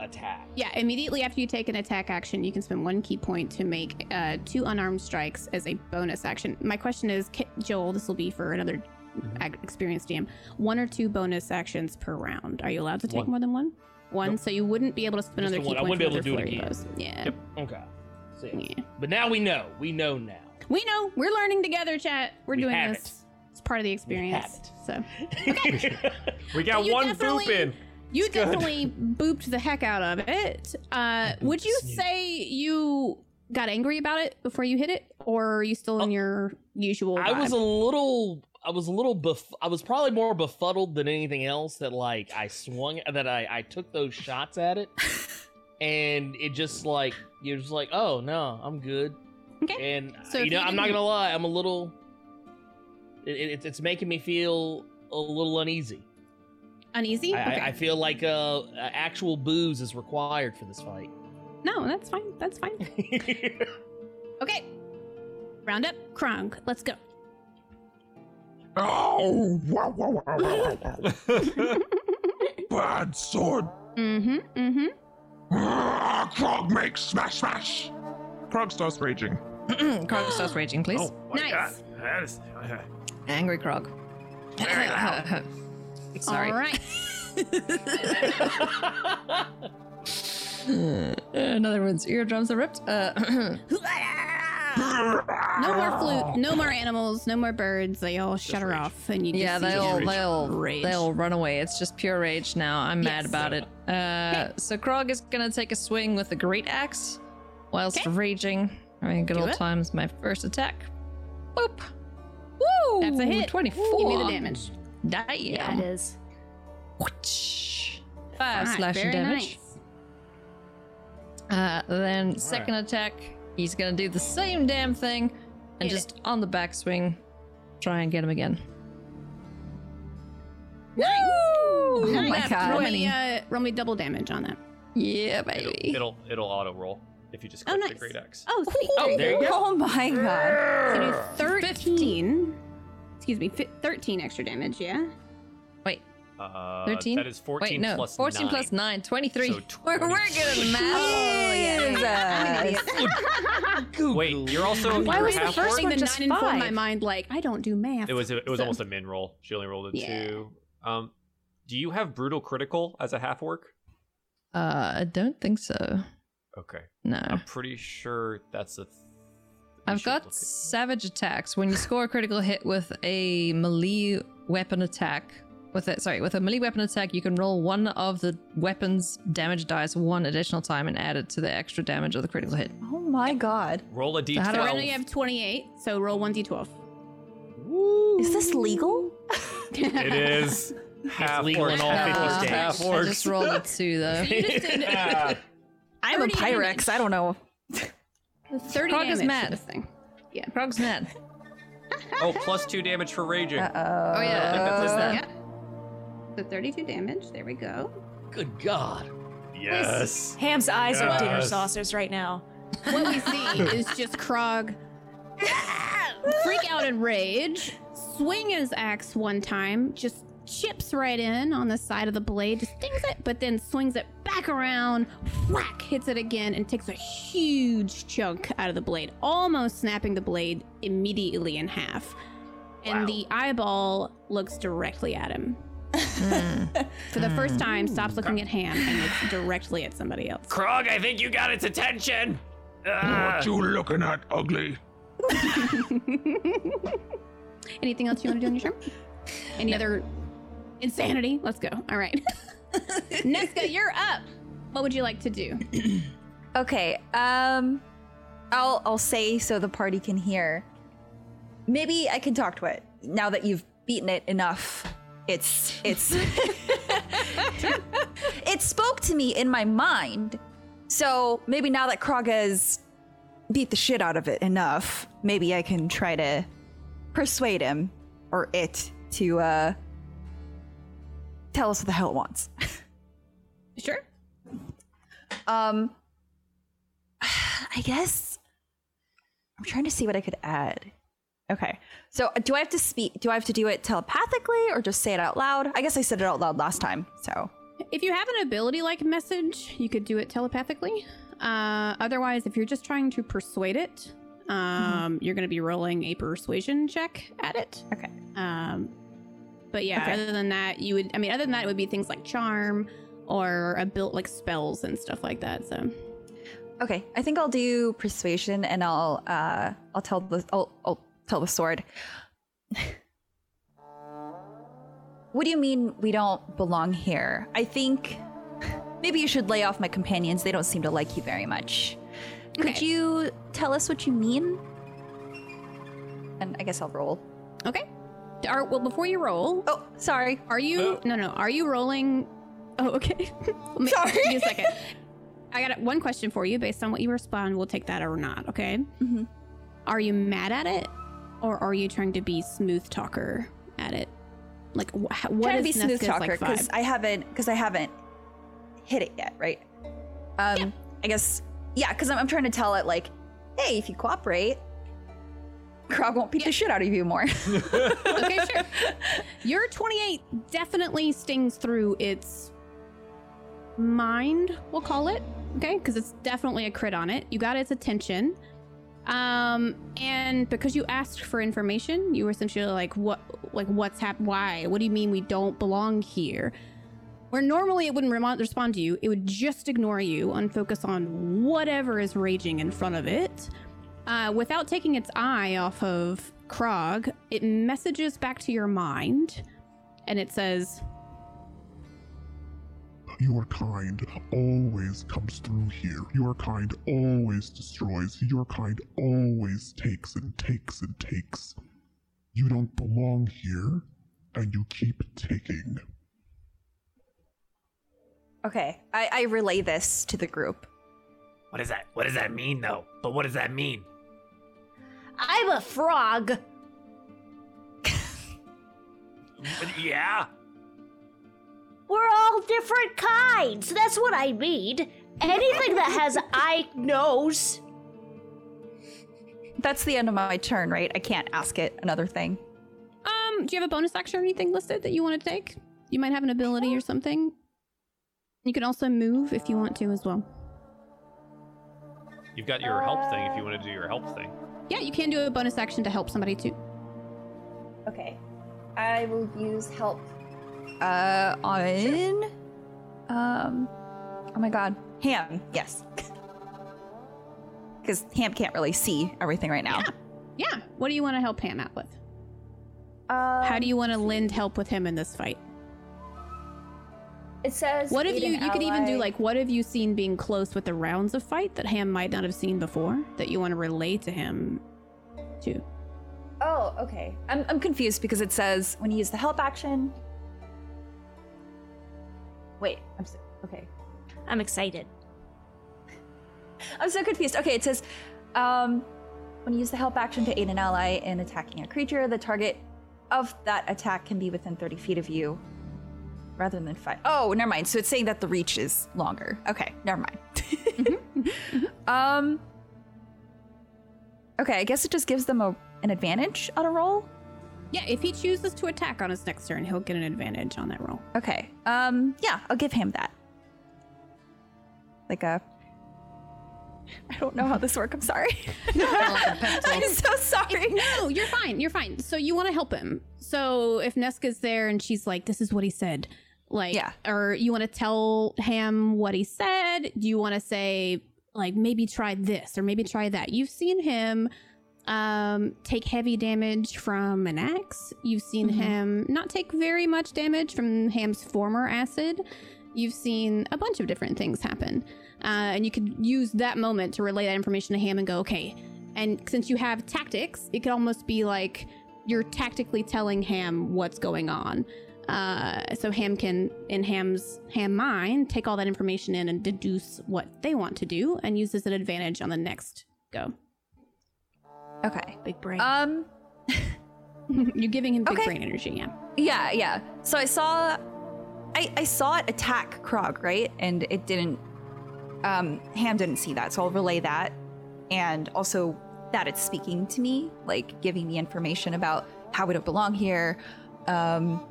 attack. Yeah, immediately after you take an attack action, you can spend one ki point to make uh, two unarmed strikes as a bonus action. My question is, Ki- Joel, this will be for another ag- experienced DM. One or two bonus actions per round. Are you allowed to take One. more than one? One, Nope. so you wouldn't be able to spend Just another the key one. I point wouldn't be able to do it again. blows. Yeah. Yep. Okay. So, yeah. yeah. But now we know. We know now. We know. We're learning together, chat. We're We doing have this. It's part of the experience. So *laughs* *laughs* We got you one definitely- boop in. You It's good. definitely booped the heck out of it. Uh, would you say you got angry about it before you hit it, or are you still in your usual? I was a little. I was a little. Bef- I was probably more befuddled than anything else that like I swung that I I took those shots at it, *laughs* and it just like you're just like oh no I'm good. Okay. And So you know you I'm not gonna lie I'm a little. It, it, it's making me feel a little uneasy. Uneasy. I, okay. I, I feel like uh, actual booze is required for this fight. no, that's fine. That's fine. *laughs* Okay. Round up, Krog. Let's go. Oh, wow, wow, wow, wow, wow. *laughs* Bad sword. Mm-hmm. Mm-hmm. Ah, Krog makes smash, smash. Krog starts raging. *clears throat* Krog starts raging, please. Oh my Nice. god. That is, uh, Angry Krog. Very loud. *laughs* Sorry. All right. *laughs* Another one's eardrums are ripped. Uh, *clears throat* No more flute. No more animals. No more birds. They all shut her rage. off, and you just yeah, they'll them they'll rage. they'll run away. It's just pure rage now. I'm mad Yes. about it. Uh, so Krog is gonna take a swing with the great axe whilst Okay. raging. I mean, good Do old it. times. My first attack. Boop. Woo! That's a hit. Twenty-four. Give me the damage. Damn. Yeah, it is. Whoosh. Five Alright, slashing damage. nice. Uh, then second attack, he's gonna do the same damn thing, and Hit just on the backswing, try and get him again. Nice. Woo! Oh my Nat God. Roll me, uh, roll me double damage on that. Yeah, It'll, baby. it'll it'll auto roll if you just Oh, click nice. the great axe. Oh, sweet. Oh, there you go. Oh my god. So do 13. Excuse me, fi- 13 extra damage, yeah? Wait, Uh, 13? That is 14 wait, no. plus 14 9. plus 9, 23. So *laughs* we're, we're good at math. Oh, Jesus. *laughs* Wait, you're also Why you're was the first orc? One the just 9 and 4 in my mind, like, I don't do math. It was it was So- almost a min roll. She only rolled a Yeah. two. Um, do you have brutal critical as a half orc? Uh, I don't think so. Okay, No. I'm pretty sure that's a. Th- we I've got look savage attacks. When you score a critical hit with a melee weapon attack, with it, sorry, with a melee weapon attack, you can roll one of the weapon's damage dice one additional time and add it to the extra damage of the critical hit. Oh my god. roll a how do So d12. right now have 28, so roll 1d12. Is this legal? it is *laughs* half legal orc, in all half 50 orc, I just rolled a two though. You just did I'm a Pyrex. I don't know. 30 Krog is damage mad. to this thing. Yeah. Krog's mad. *laughs* oh, plus two damage for raging. Uh-oh. Oh yeah, that's that's it. that. So 32 damage. There we go. Good God. Yes. Ham's eyes are dinner Yes. saucers right now. What we see *laughs* is just Krog *laughs* freak out in rage, swing his axe one time, just chips right in on the side of the blade, just stings it, but then swings it back around, whack, hits it again, and takes a huge chunk out of the blade, almost snapping the blade immediately in half. And the eyeball looks directly at him. For the first time, stops looking at Ham and looks directly at somebody else. Krog, I think you got its attention. Ah. What you looking at, ugly? *laughs* Anything else you want to do on your turn? Any other insanity? Let's go. All right. *laughs* Nesca, you're up. What would you like to do? *clears throat* Okay. Um, I'll I'll say so the party can hear. Maybe I can talk to it now that you've beaten it enough. It's it's *laughs* it spoke to me in my mind. So maybe now that Krog has beat the shit out of it enough, maybe I can try to persuade him or it to uh tell us what the hell it wants. *laughs* Sure. Um *sighs* I guess I'm trying to see what I could add. Okay. So uh, do I have to speak do I have to do it telepathically or just say it out loud? I guess I said it out loud last time. So If you have an ability like message, you could do it telepathically. Uh, otherwise, if you're just trying to persuade it, um, you're going to be rolling a persuasion check at it. Okay. Um, but yeah, Okay. other than that, you would. I mean, other than that, it would be things like charm or a built like spells and stuff like that. So Okay, I think I'll do persuasion and I'll uh I'll tell the I'll, I'll tell the sword. *laughs* what do you mean we don't belong here? I think maybe you should lay off my companions. They don't seem to like you very much. Could you tell us what you mean? And I guess I'll roll. okay. Are, well, before you roll, Oh, sorry. are you? No, no. Are you rolling? Oh, okay. *laughs* Let me- Sorry. Give me a second. I got one question for you. Based on what you respond, we'll take that or not. Okay. Mhm. Are you mad at it, or are you trying to be smooth talker at it? Like, wh- h- what trying to be is smooth talker like, because vibe? I haven't because I haven't hit it yet, right? Um, I guess yeah, because I'm, I'm trying to tell it like, hey, if you cooperate, Krog won't beat the shit out of you more. *laughs* okay, sure. Your 28 definitely stings through its mind, we'll call it. Okay, because it's definitely a crit on it. You got its attention. Um, and because you asked for information, you were essentially like, what, like, what's hap? Why? What do you mean we don't belong here? Where normally it wouldn't remo- respond to you, it would just ignore you and focus on whatever is raging in front of it. Uh, without taking its eye off of Krog, it messages back to your mind and it says, Your kind always comes through here. Your kind always destroys. Your kind always takes and takes and takes. You don't belong here, and you keep taking. okay, I, I relay this to the group. What does that? What does that mean, though? But what does that mean? I'm a frog. Yeah. We're all different kinds. That's what I mean. Anything that has eye knows. That's the end of my turn, right? I can't ask it another thing. Um, do you have a bonus action or anything listed that you want to take? You might have an ability or something. You can also move if you want to as well. You've got your help thing if you want to do your help thing. Yeah, you can do a bonus action to help somebody too. Okay, I will use help. Uh, on. Um, oh my god, Ham. Yes. *laughs* Because Ham can't really see everything right now. Yeah. What do you want to help Ham out with? Um, How do you want to lend help with him in this fight? It says. What have you? You could even do like, what have you seen being close with the rounds of fight that Ham might not have seen before that you want to relay to him, too? Oh, okay. I'm, I'm confused because it says when you use the help action. Wait, I'm so, okay. I'm excited. I'm so confused. Okay, it says um, when you use the help action to aid an ally in attacking a creature, the target of that attack can be within 30 feet of you rather than five. Oh, never mind. So it's saying that the reach is longer. Okay, never mind. *laughs* um. Okay, I guess it just gives them a, an advantage on a roll. Yeah, if he chooses to attack on his next turn, he'll get an advantage on that roll. Okay. Um. Yeah, I'll give him that. Like a. I don't know how this works. I'm sorry. *laughs* I'm so sorry. No, you're fine. You're fine. So you want to help him. So if Nesca's there and she's like, "This is what he said," like, Yeah. or you want to tell him what he said? Do you want to say like maybe try this or maybe try that? You've seen him um take heavy damage from an axe. You've seen him not take very much damage from Ham's former acid. you've seen a bunch of different things happen. Uh, and you could use that moment to relay that information to Ham and go, okay. And since you have tactics, it could almost be like you're tactically telling Ham what's going on. Uh, so Ham can, in Ham's Ham mind, take all that information in and deduce what they want to do, and use this as an advantage on the next go. Okay. Big brain. Um. *laughs* You're giving him big Okay. brain energy, yeah. Yeah, yeah. So I saw, I I saw it attack Krog, right? And it didn't. Um, Ham didn't see that, so I'll relay that, and also that it's speaking to me, like giving me information about how we don't belong here. Um,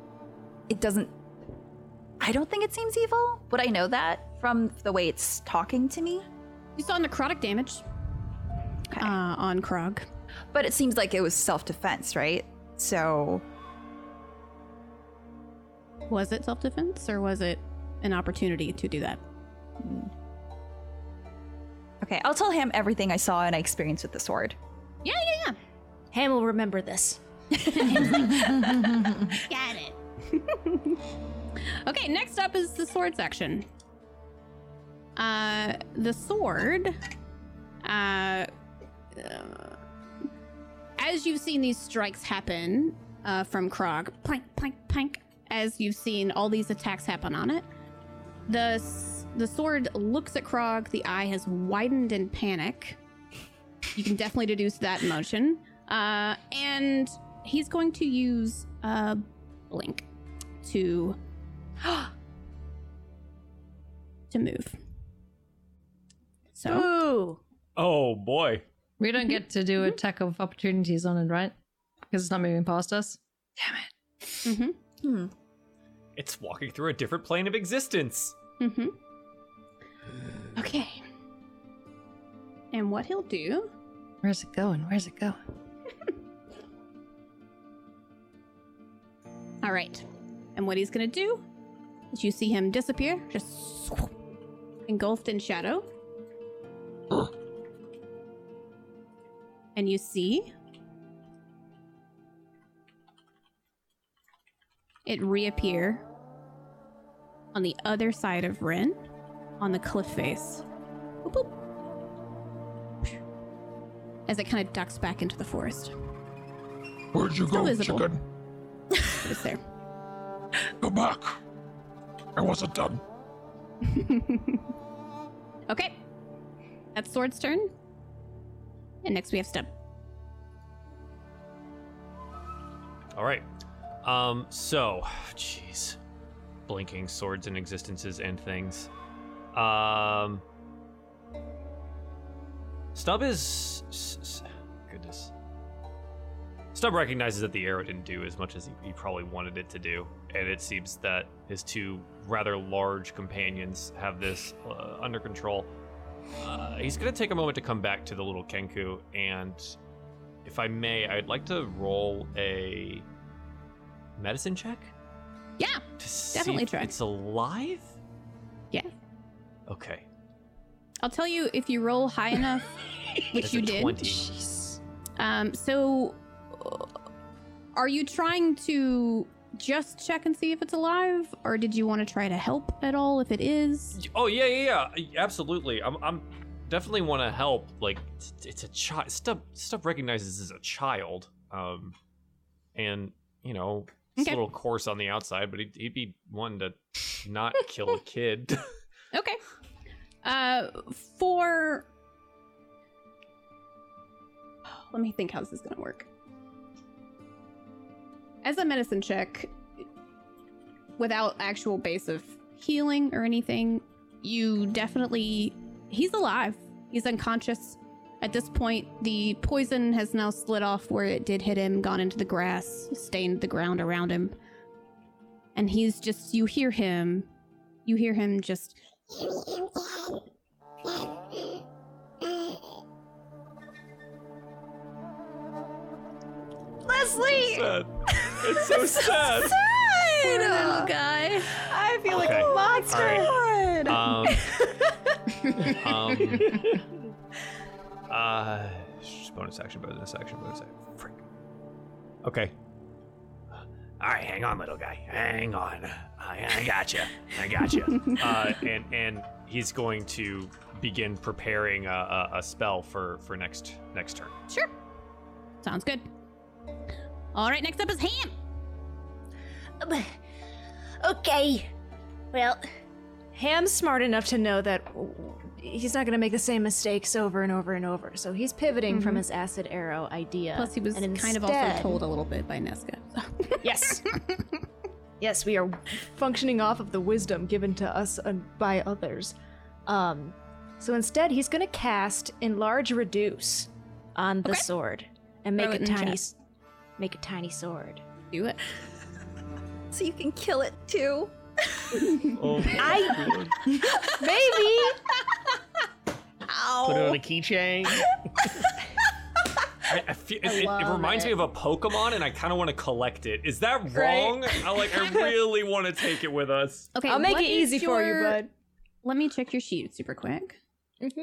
it doesn't. I don't think it seems evil, but I know that from the way it's talking to me. You saw necrotic damage uh, on Krog. But it seems like it was self defense, right? So Was it self defense or was it an opportunity to do that? Okay, I'll tell him everything I saw and I experienced with the sword. Yeah, yeah, yeah. Ham will remember this. *laughs* Got it. *laughs* okay, next up is the sword section. Uh, the sword. Uh, as you've seen these strikes happen uh, from Krog, plank, plank, plank. As you've seen all these attacks happen on it, the the sword looks at Krog. The eye has widened in panic. You can definitely deduce that motion. Uh, and he's going to use uh, blink to *gasps* to move. So Ooh. Oh boy. We don't get to do attack of opportunities on it, right? Because it's not moving past us. Damn it. Mm-hmm. It's walking through a different plane of existence. Mm-hmm. Okay. And what he'll do Where's it going? Where's it going? *laughs* All right. And what he's to do is you see him disappear, just engulfed in shadow. and you see it reappear on the other side of Rin on the cliff face. Boop, boop. As it kind of ducks back into the forest. Where'd you Still go, visible. chicken? It's there. Go back. I wasn't done. *laughs* Okay. That's Sword's turn. And next we have Stub. All right. Um. So, jeez, blinking swords and existences and things. Um. Stub is. s- s- Goodness. Stub recognizes that the arrow didn't do as much as he, he probably wanted it to do, and it seems that his two rather large companions have this uh, under control. Uh, he's gonna take a moment to come back to the little Kenku, and if I may, I'd like to roll a medicine check Yeah, to see Definitely if try. it's alive. yeah. Okay, I'll tell you if you roll high enough, *laughs* which That's you did. 20. Um, so uh, are you trying to just check and see if it's alive, or did you want to try to help at all if it is? Oh yeah, yeah, yeah. Absolutely. I'm, I'm definitely want to help. Like it's, it's a child. Stub, Stub recognizes this as a child. Um, and you know, it's Okay. a little coarse on the outside, but he'd, he'd be one to not kill a *laughs* kid. *laughs* Okay. Uh, for let me think how this is gonna work. As a medicine check, without actual base of healing or anything, you definitely he's alive. He's unconscious. At this point, the poison has now slid off where it did hit him, gone into the grass, stained the ground around him. And he's just you hear him you hear him just Leslie! sad. It's so sad. Poor little guy. I feel like a monster. Um, *laughs* um, uh, bonus action, bonus action, bonus action. Frick. Okay. All right, hang on, little guy. Hang on. I, I got you. I got you. *laughs* uh, and and he's going to begin preparing a, a, a spell for for next next turn. Sure. Sounds good. All right, next up is Ham. *sighs* Okay. Well, Ham's smart enough to know that he's not going to make the same mistakes over and over and over. So he's pivoting from Mhm. his acid arrow idea. Plus, he was and kind of also told a little bit by Nesca. *laughs* Yes. yes, we are functioning off of the wisdom given to us and by others. Um, so instead, he's going to cast enlarge reduce on the Okay. sword and make Throw a it tiny, chat. s- make a tiny sword. Do it. *laughs* So you can kill it too. *laughs* Oh, *laughs* I maybe. Put it on a keychain. I, I feel, I it, it- it love reminds me of a Pokemon, and I kind of want to collect it. Is that Right? wrong? I like. I really want to take it with us. Okay, I'll make it easy is for you, your- bud. Let me check your sheet super quick. Mm-hmm.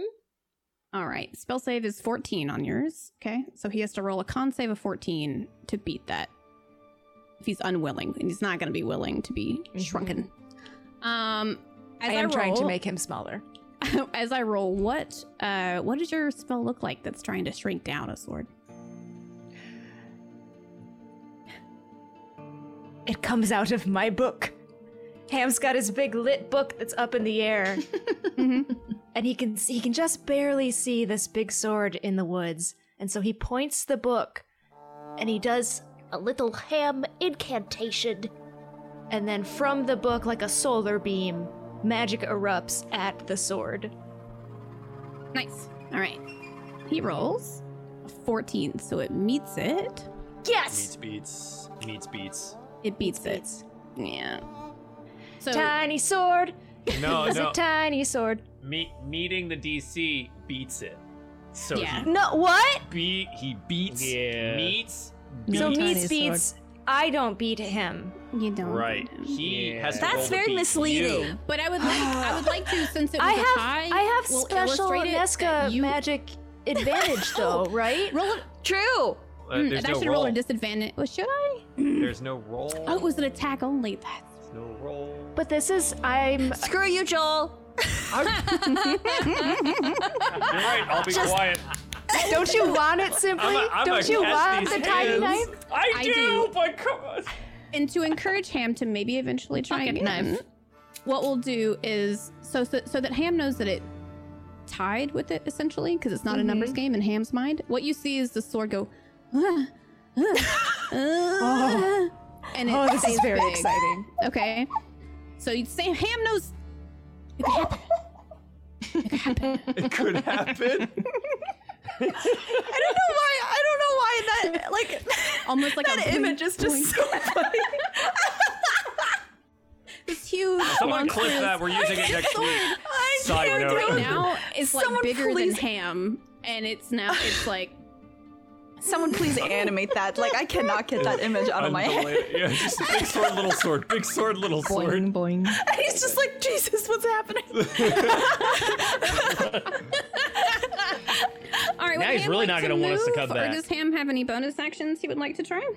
All right, spell save is 14 on yours. Okay, so he has to roll a con save of 14 to beat that. If he's unwilling, and he's not going to be willing to be shrunken. Um, as I am trying to make him smaller. *laughs* as I roll, what uh, what does your spell look like that's trying to shrink down a sword? It comes out of my book. Ham's got his big lit book that's up in the air, *laughs* mm-hmm. and he can he can just barely see this big sword in the woods. And so he points the book, and he does a little ham incantation. And then from the book, like a solar beam, magic erupts at the sword. Nice. All right. He rolls a 14, so it meets it. Yes. Meets beats. Meets beats. It beats it. Yeah. So tiny sword. No, *laughs* It's no. a tiny sword. Me- meeting the DC beats it. So Yeah. he No, what? beat. He beats. Yeah. Meets. So beats. meets beats. I don't beat him. You don't. Right. He Yeah. has to That's roll to very beat misleading. you. But I would like I would like to since it *sighs* was I a have tie. I have we'll special illustrate it that Nesca you- magic *laughs* advantage though, right? Roll it. True. Uh, Mm, there's and I no should roll roll. a disadvantage. Well, should I? There's no roll. Oh, it was an attack only. That's There's no roll. But this is I'm Screw you, Joel. You're right. I'll be quiet. Don't you want it simply? I'm a- I'm Don't you catch want these the tiny hands. knife? I, I do, do. but come on. and to encourage Ham to maybe eventually try Pocket again. knife. What we'll do is so so, so that Ham knows that it tied with it essentially because it's not a numbers game in Ham's mind. What you see is the sword go. "Ah, ah, ah," And it Oh, this is stays very big. exciting. Okay. So you say Ham knows it could happen. It could happen. *laughs* It could happen. I don't know why. I don't know why that like Almost like that a image is just so funny. *laughs* This huge. Someone clip monstrous that. We're using it next week. I Side can't note. do right it. now it's like Someone bigger please- than ham and it's now it's like Someone please animate that. Like I cannot get that image out of my head. Yeah, just big sword, little sword. Big sword, little sword. Boing, boing. *laughs* And he's just like, Jesus, what's happening? *laughs* all right Now he's Ham really like not gonna want us to move, come or does ham have any bonus actions he would like to try *laughs*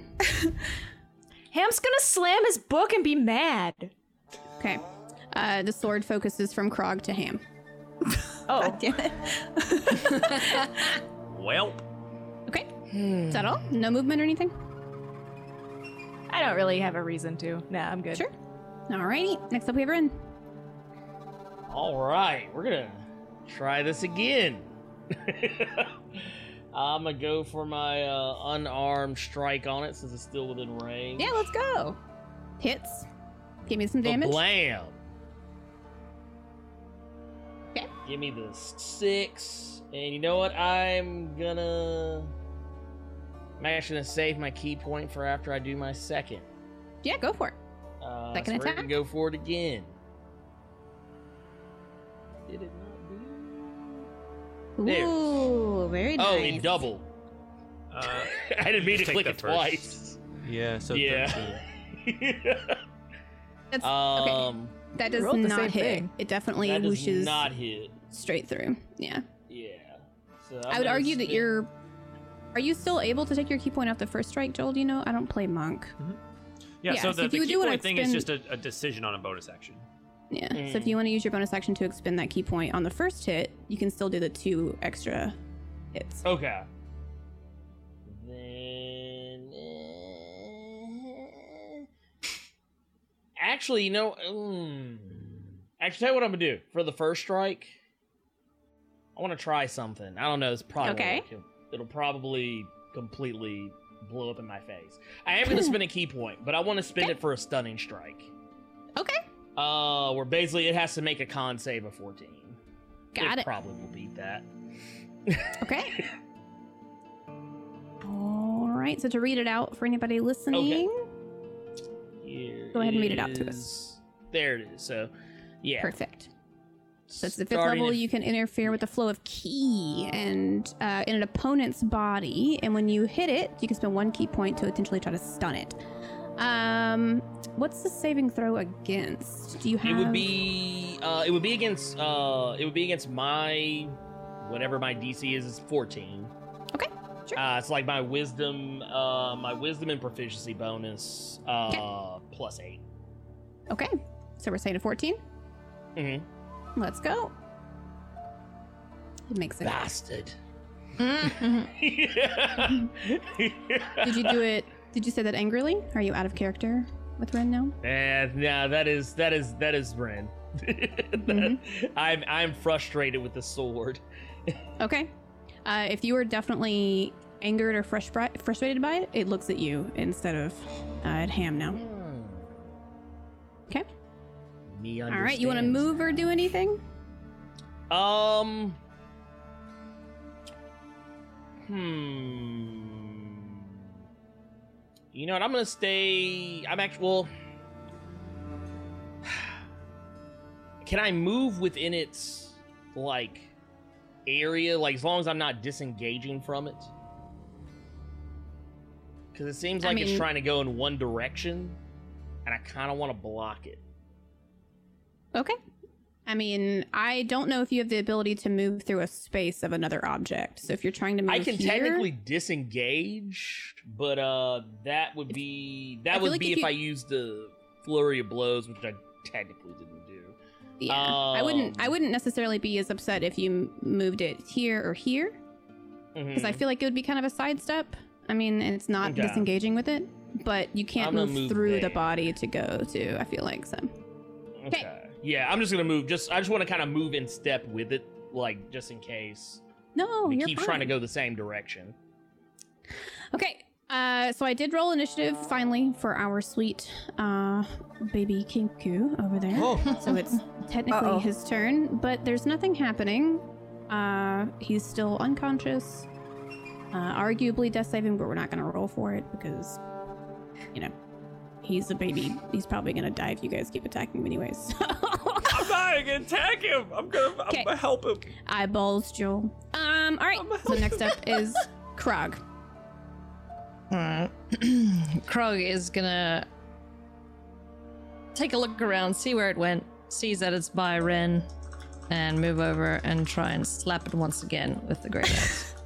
Ham's gonna slam his book and be mad. okay uh the sword focuses from krog to ham Oh, God damn it. Welp. Okay is that all no movement or anything I don't really have a reason to. Nah, I'm good. sure alrighty next up we have Rin. All right, we're gonna try this again. *laughs* I'm gonna go for my uh, unarmed strike on it since it's still within range. yeah let's go hits give me some damage Blam. Okay. Give me the six, and you know what? I'm gonna. I'm actually gonna save my ki point for after I do my second. yeah go for it Uh, Second so we're gonna attack? go for it again. Did it not do? There. Ooh, very nice Oh, in double. Uh, *laughs* I didn't mean to take click it first. twice. yeah. So Yeah. 13. *laughs* That's, okay um, that does not hit thing. it definitely that does whooshes not hit. straight through yeah Yeah. So I'm would gonna argue that you're. Are you still able to take your ki point off the first strike, Joel? Do you know? I don't play monk. Yeah, Yeah, so so the, if the key do point thing is just a, a decision on a bonus action. Yeah. So Mm. if you want to use your bonus action to expend that ki point on the first hit, you can still do the two extra hits. Okay. Then. eh, Actually, you know. Mm, actually, tell you what I'm gonna do for the first strike. I want to try something. I don't know. It's probably Okay. it'll, it'll probably completely blow up in my face. I am gonna spend a ki point, but I want to spend it for a stunning strike. Okay. Uh, where basically it has to make a con save of 14. Got it. Probably will beat that. *laughs* Okay. All right. So to read it out for anybody listening, okay. Here Go ahead and read it out to us. There it is. So, yeah. perfect. So it's the fifth Starting level. You can interfere with the flow of ki and uh, in an opponent's body, and when you hit it, you can spend one ki point to potentially try to stun it. Um, what's the saving throw against? Do you have? It would be uh it would be against uh it would be against my whatever my DC is is 14. Okay. Sure. Uh it's like my wisdom uh my wisdom and proficiency bonus uh plus 8. Okay. So we're saying a 14. Mhm. Let's go. It makes it. Bastard. *laughs* Did you do it? Did you say that angrily? Are you out of character with Rin now? And nah, that is that is that is Rin. *laughs* Mm-hmm. I'm I'm frustrated with the sword. *laughs* Okay. Uh, if you are definitely angered or frustri- frustrated by it, it looks at you instead of uh, at Ham now. Okay. Me All right. You want to move or do anything? Um. Hmm. You know what? I'm gonna stay. I'm actually. Well, *sighs* can I move within its like area? Like as long as I'm not disengaging from it. Because it seems I like it's trying to go in one direction, and I kind of want to block it. Okay. I mean, I don't know if you have the ability to move through a space of another object. So if you're trying to move I can here- technically disengage, but uh, that would be that would like be if you- I used the flurry of blows, which I technically didn't do. Yeah, I wouldn't. I Um, wouldn't necessarily be as upset if you moved it here or here, because I Mhm. feel like it would be kind of a sidestep. I mean, it's not Okay. disengaging with it, but you can't move, move through the body to go to. I feel like so. Okay. Yeah, I'm just gonna move. Just I just want to kind of move in step with it, like just in case. No, we you're keep fine. trying to go the same direction. Okay. Uh, so I did roll initiative finally for our sweet uh, baby Kenku over there. Oh. So it's *laughs* technically Uh-oh. his turn, but there's nothing happening. Uh, he's still unconscious. Uh, arguably death saving, but we're not going to roll for it because, you know, he's a baby. He's probably going to die if you guys keep attacking him anyways. *laughs* I'm not gonna attack him. I'm gonna, I'm gonna help him. Eyeballs, Joel. Um, all right. So next up is Krog. Alright. *clears throat* Krog is gonna take a look around, see where it went, sees that it's by Rin, and move over and try and slap it once again with the great axe. *laughs*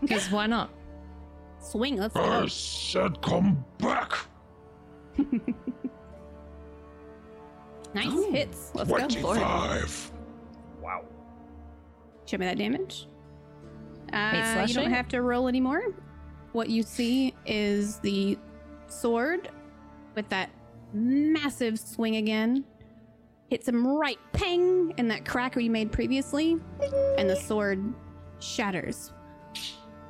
Because why not? Swing, let's I said come back. *laughs* Nice hits. Let's go. Twenty-five. Wow. Show me that damage. Uh, you don't have to roll anymore. What you see is the sword with that massive swing again. Hits him right, pang, in that crack where you made previously, and the sword shatters.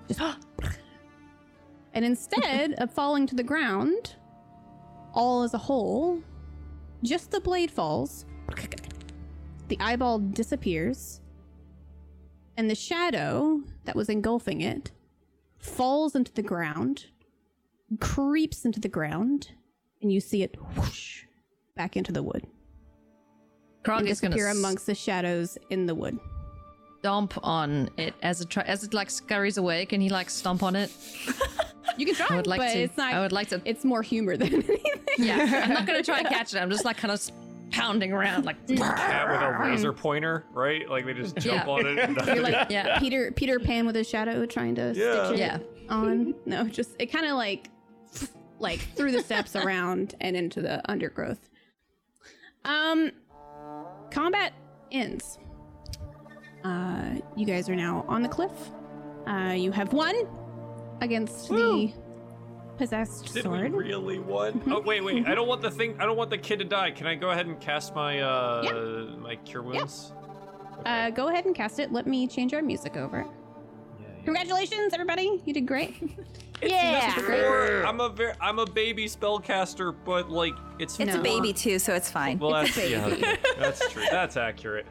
Just *gasps* and instead of falling to the ground, all as a whole, just the blade falls. The eyeball disappears, and the shadow that was engulfing it falls into the ground, creeps into the ground, and you see it whoosh back into the wood. Krog is gonna disappear amongst the shadows in the wood. stomp on it as it try- as it like scurries away. Can he like stomp on it? *laughs* You can try, would like but to. it's not. I would like to. It's more humor than *laughs* anything. *laughs* Yeah, I'm not gonna try and *laughs* catch it. I'm just like kind of pounding around, like. Cat with a razor pointer, right? Like they just jump Yeah. on it. And *laughs* You're like Yeah. Peter Peter Pan with his shadow trying to Yeah. stitch it Yeah. on. No, just it kind of like like through the steps around and into the undergrowth. Um, combat ends. Uh, you guys are now on the cliff. Uh, you have won against the possessed Did sword. we really won? Oh wait, wait! I don't want the thing. I don't want the kid to die. Can I go ahead and cast my uh my cure wounds? Uh, go ahead and cast it. Let me change our music over. Congratulations, everybody! You did great. *laughs* Yeah. Or I'm a very, I'm a baby spellcaster, but like it's It's a baby too, so it's fine. Well, that's yeah, okay. that's true. That's accurate.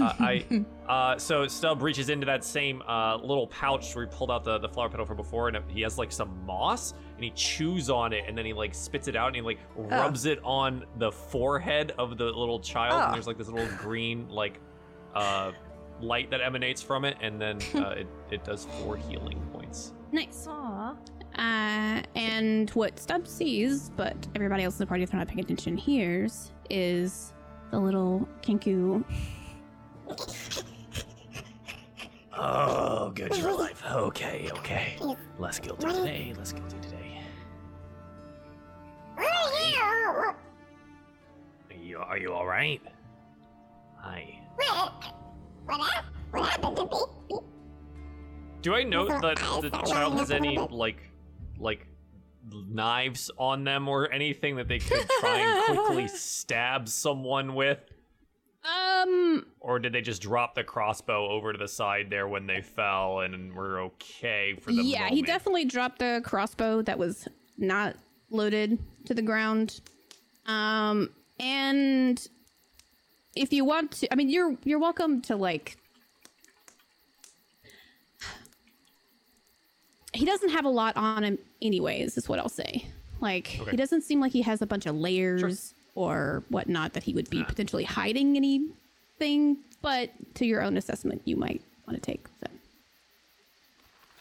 Uh, I *laughs* uh, so Stub reaches into that same uh, little pouch where he pulled out the, the flower petal from before, and he has like some moss, and he chews on it, and then he like spits it out, and he like rubs it on the forehead of the little child, Oh. and there's like this little green like uh, light that emanates from it, and then *laughs* uh, it it does four healing points. Nice. Aww. Uh, and what Stubb sees, but everybody else in the party, if they're not paying attention, hears is the little Kenku. Oh, good your life. *laughs* Okay, okay. Less guilty today. Less guilty today. Are you are you all right? Hi. Do I note that the child has any like like knives on them or anything that they could try and quickly *laughs* stab someone with? Um, Or did they just drop the crossbow over to the side there when they fell and were okay for the yeah, moment? he definitely dropped the crossbow that was not loaded to the ground. Um, and if you want to, I mean, you're you're welcome to like. He doesn't have a lot on him, anyways. Is what I'll say. Like Okay. he doesn't seem like he has a bunch of layers or whatnot that he would be potentially hiding anything. But to your own assessment, you might want to take. So.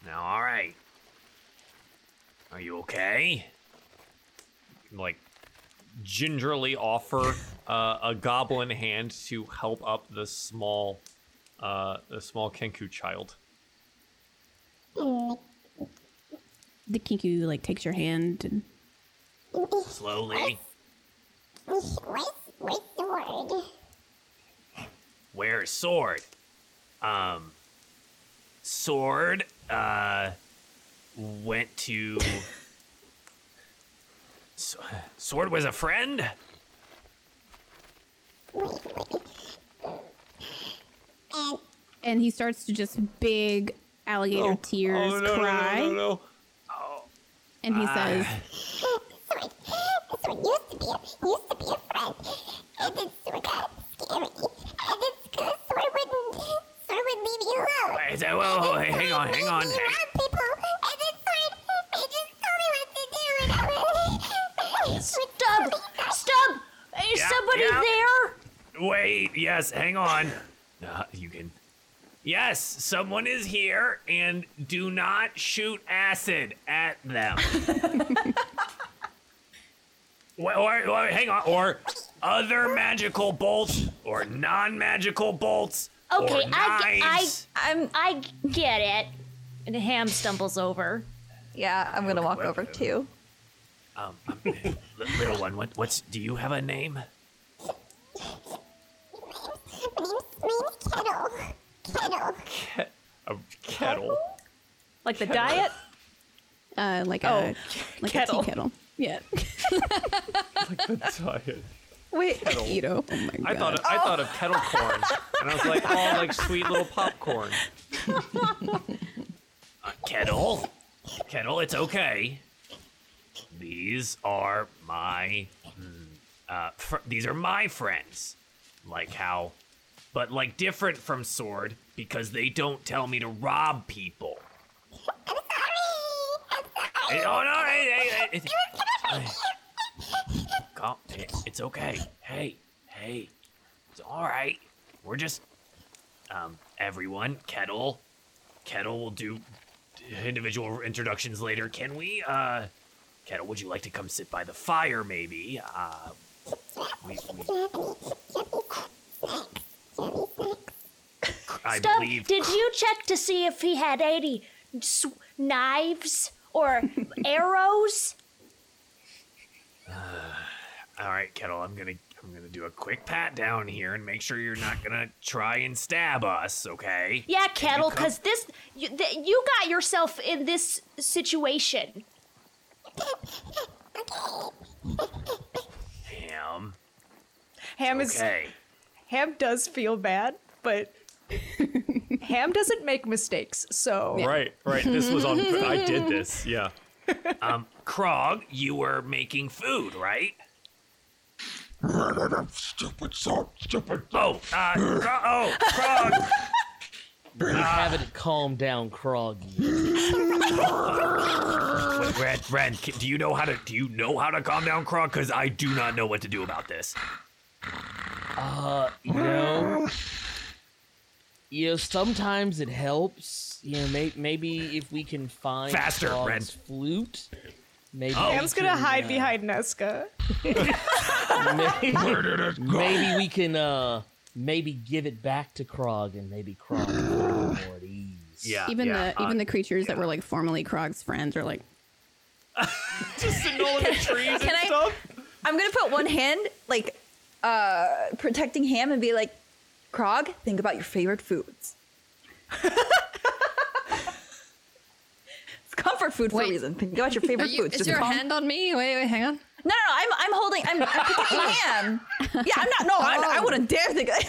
Now, all right. Are you okay? like gingerly offer uh, a goblin hand to help up the small uh, the small Kenku child. The Kenku like takes your hand and Slowly. Where's sword? Um, sword. Uh, went to. S- sword was a friend. and he starts to just big alligator tears oh, no, no, no, cry, no, no, and he Ah. says, *laughs* used to be a, used to be a friend. And then Sword got scary. And then Sword wouldn't, Sword wouldn't leave you alone. Wait, so- whoa, whoa, wait, hang on, hang on. He people. And then Sword, he just told me what to do. And I was... Stub! Stub! Is Yeah, somebody yeah. there? Wait, yes, hang on. Uh, you can. Yes, someone is here, and do not shoot acid at them. *laughs* Wait, or, or- hang on, or other magical bolts, or non-magical bolts, Okay, or I, knives. I, I'm, I get it. And Ham stumbles over. Yeah, I'm gonna walk over too. Um, um, li- little one, what, what's? Do you have a name? Kettle. Kettle. Ke- a kettle. Like the diet? uh, like Oh, a like kettle. a tea kettle. Yeah. *laughs* like the diet. Wait, Keto. Oh my god. I thought I thought of kettle corn, and I was like, oh, like sweet little popcorn. *laughs* Uh, kettle, kettle, it's okay. These are my, mm, uh, fr- these are my friends. Like how, but like different from Sword because they don't tell me to rob people. Hey, oh no! Hey, hey, hey. Calm- it- It's okay. Hey, hey, it's all right. We're just, um, everyone. Kettle, Kettle will do individual introductions later. Can we, uh, Kettle, would you like to come sit by the fire, maybe? Uh, we, we, I Stub, believe. did you check to see if he had any s- knives or arrows? *sighs* All right, Kettle. I'm gonna I'm gonna do a quick pat down here and make sure you're not gonna try and stab us. Okay? Yeah, Kettle, because this you, th- you got yourself in this situation. Ham. Ham is Okay. Ham does feel bad, but *laughs* Ham doesn't make mistakes. So Right, right. This was on. I did this. Yeah. *laughs* Um, Krog, you were making food, right? Stupid salt, stupid. Oh, uh, Krog, oh, Krog. We're having to calm down, Krog. Wait, Rin, Rin, c- do you know how to do you know how to calm down Krog? Because I do not know what to do about this. Uh, you know, you know, sometimes it helps. You know, may- maybe if we can find Faster, Krog's Rin. flute, maybe Oh. we Ham's gonna can, hide uh, behind Nesca. maybe, *laughs* Where did it go? maybe we can uh maybe give it back to Krog and maybe Krog can feel more at ease. *sighs* Yeah, even yeah, the even uh, the creatures that were like formerly Krog's friends are like, *laughs* Just sitting all in the *laughs* trees and Can I- stuff. I'm gonna put one hand like uh protecting Ham and be like, Krog, think about your favorite foods. it's comfort food for Wait. a reason. Think about your favorite you, foods. is Just your calm- hand on me? Wait, wait, hang on. No, no, no. I'm I'm holding. I'm, I'm protecting *laughs* Ham. Yeah, I'm not. No, I, I wouldn't dare think. *laughs*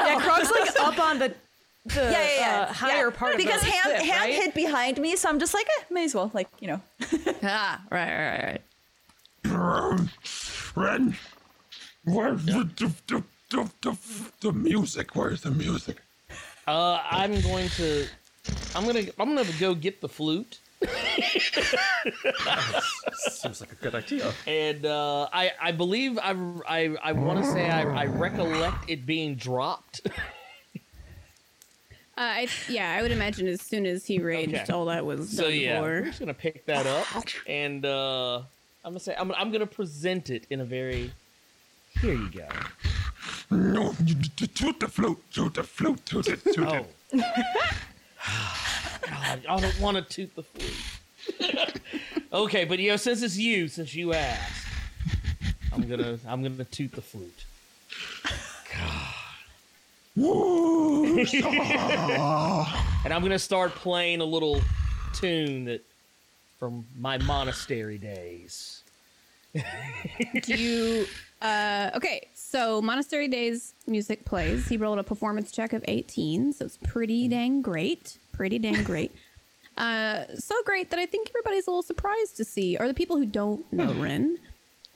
Yeah, Krog's like up on the the yeah, yeah, yeah. uh, higher yeah. part because the Ham cliff, Ham right? hid behind me, so I'm just like, eh, may as well, like you know. *laughs* Ah, right, right, right. Rin, where's the, the, the, the, the, the music? Where's the music? Uh, I'm going to, I'm gonna, I'm gonna go get the flute. *laughs* Seems like a good idea. And uh, I, I believe I, I, I want to say I, I recollect it being dropped. uh, I, yeah, I would imagine as soon as he raged, Okay. all that was So done yeah, for. I'm just gonna pick that up, and uh, I'm gonna say I'm, I'm gonna present it in a very. Here you go. No, you, to, toot the flute, toot the flute, toot it, toot Oh. it. *laughs* God, I don't want to toot the flute. okay, but you know, since it's you, since you asked, I'm gonna I'm gonna toot the flute. God. *laughs* Woo, and I'm gonna start playing a little tune that from my monastery days. Do you? Uh, okay, so Monastery Days music plays. He rolled a performance check of 18, so it's pretty dang great. Pretty dang great. *laughs* Uh, so great that I think everybody's a little surprised to see, or the people who don't know Rin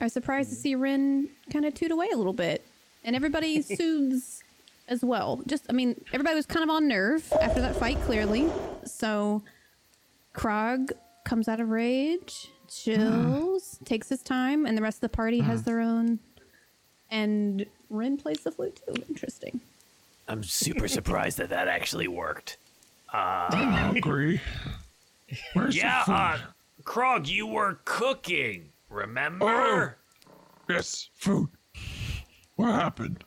are surprised to see Rin kind of toot away a little bit, and everybody *laughs* soothes as well. Just, I mean, everybody was kind of on nerve after that fight, clearly. So Krog comes out of rage, chills, takes his time, and the rest of the party has their own. And Rin plays the flute too. Interesting. I'm super *laughs* surprised that that actually worked. I'm Uh, hungry. Where's yeah, the food? uh, Krog, you were cooking. Remember? yes, food. What happened?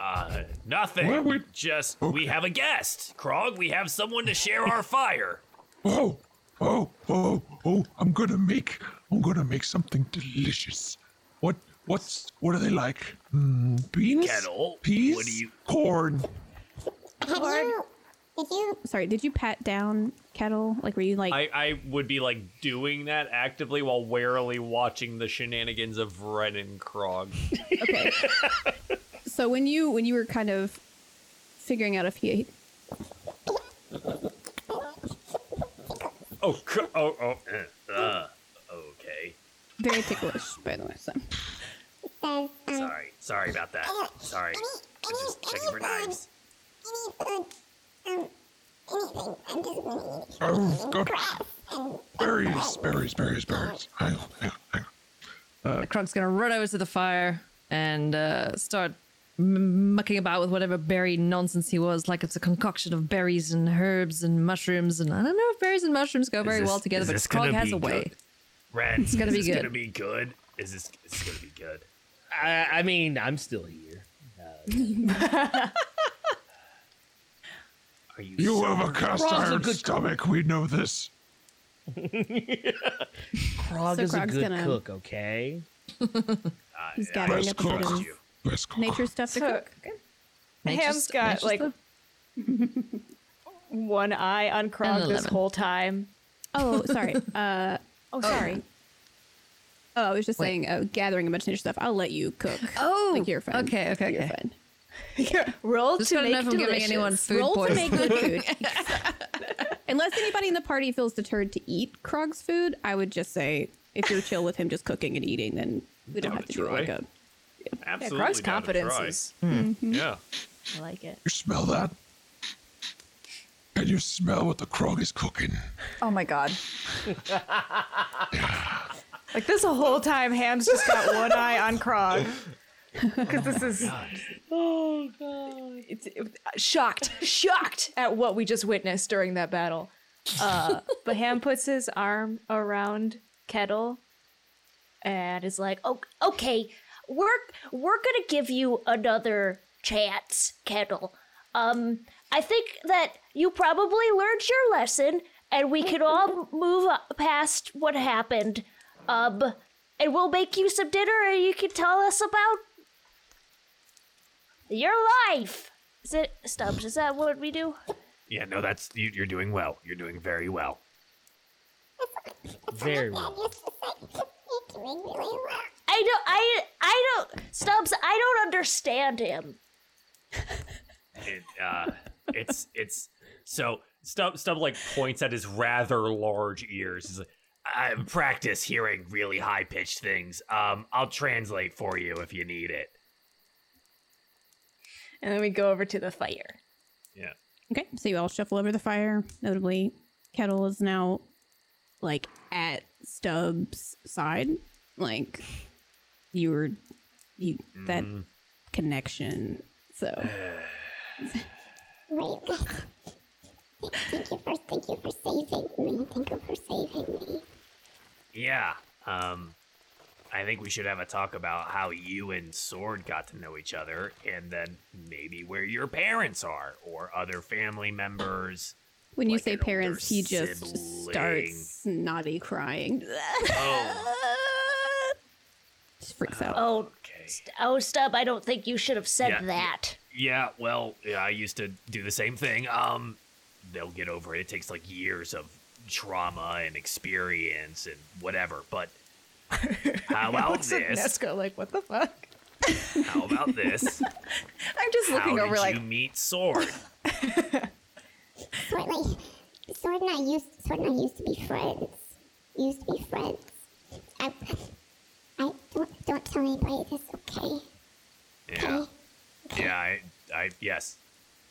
Uh, nothing. Well, we- Just we have a guest. Krog, we have someone to share our *laughs* fire. Oh, oh, oh, oh! I'm gonna make. I'm gonna make something delicious. What? What's? What are they like? Mm, beans? Kettle, Peas? what do you- Corn? Did you, did you, Sorry, did you pat down Kettle? Like, were you like, I, I would be like doing that actively while warily watching the shenanigans of Rin and Krog. *laughs* okay? so when you when you were kind of figuring out if he Oh, cr- oh, oh. eh, Uh, okay. very ticklish, by the way. So says, um, Sorry, sorry about that. Sorry. I'm just checking for knives. any food, um, anything. I'm just gonna eat Oh, God. grass and Berries, berries, berries, berries. Hang on, hang on, hang on. The Krog's gonna run over to the fire and uh, start m- mucking about with whatever berry nonsense he was, like it's a concoction of berries and herbs and mushrooms. And I don't know if berries and mushrooms go very this- well together, is but this Krog gonna has be a way. good? Rin, It's gonna is be this good. gonna be good? Is this, is this gonna be good? I, I mean, I'm still here. Uh, *laughs* Are you? You have a cast Krog's a iron good stomach. We know this. *laughs* Krog So is a good gonna- cook, okay? *laughs* He's gathering Best up a bit cook. Best cook. nature stuff to So- cook. Okay. Ham's got like one eye on Krog this whole time. Oh, sorry. Uh, oh, sorry. Oh, I was just Wait. saying, uh, gathering a bunch of nature stuff. I'll let you cook. Oh, like you're fine. okay, okay, *laughs* You're okay. fine. Roll Just to wanna make know I'm giving delicious. anyone food Roll to make poisoning. good food. *laughs* Unless anybody in the party feels deterred to eat Krog's food, I would just say if you're chill with him just cooking and eating, then we don't Down have to to do try. like a. Yeah, Absolutely. Krog's down to confidence try. is. Yeah. I like it. You smell that? Can you smell what the Krog is cooking? Oh my god. *laughs* Like this whole time, Ham's just got one eye on Krog. *laughs* Because this is. Oh god! It's it- shocked, shocked at what we just witnessed during that battle. Uh, but Ham puts his arm around Kettle and is like, "Oh, okay, we're we're gonna give you another chance, Kettle. Um, I think that you probably learned your lesson, and we can all move past what happened. Um, and we'll make you some dinner, and you can tell us about your life. Is it Stubbs? Is that what we do? Yeah, no, that's you, you're doing well. You're doing very well. Very well. You're doing really well. I don't. I I don't. Stubbs. I don't understand him. It, uh, it's it's so Stub Stub like points at his rather large ears. He's like, I practice hearing really high pitched things. Um, I'll translate for you if you need it. and then we go over to the fire. yeah. Okay, so you all shuffle over the fire. Notably, Kettle is now like at Stubbs' side. Like you were, you that connection. So *sighs* Wait. Thank you for thank you for saving me. Thank you for saving me. Yeah. Um, I think we should have a talk about how you and Sword got to know each other, and then maybe where your parents are or other family members. when you Like say parents, he just sibling. starts snotty crying. *laughs* Oh, Just freaks out. Oh, okay. Oh, Stub. I don't think you should have said Yeah. that. Yeah, well, yeah, I used to do the same thing. Um, they'll get over it. It takes like years of trauma and experience and whatever. But *laughs* how about Looks at this? Nesca like, what the fuck? How about this? *laughs* I'm just looking how over did like you meet Sword? *laughs* Sword like Sword and I used Sword and I used to be friends. Used to be friends. I I don't don't tell anybody this, okay? Yeah, yeah, I, I, yes.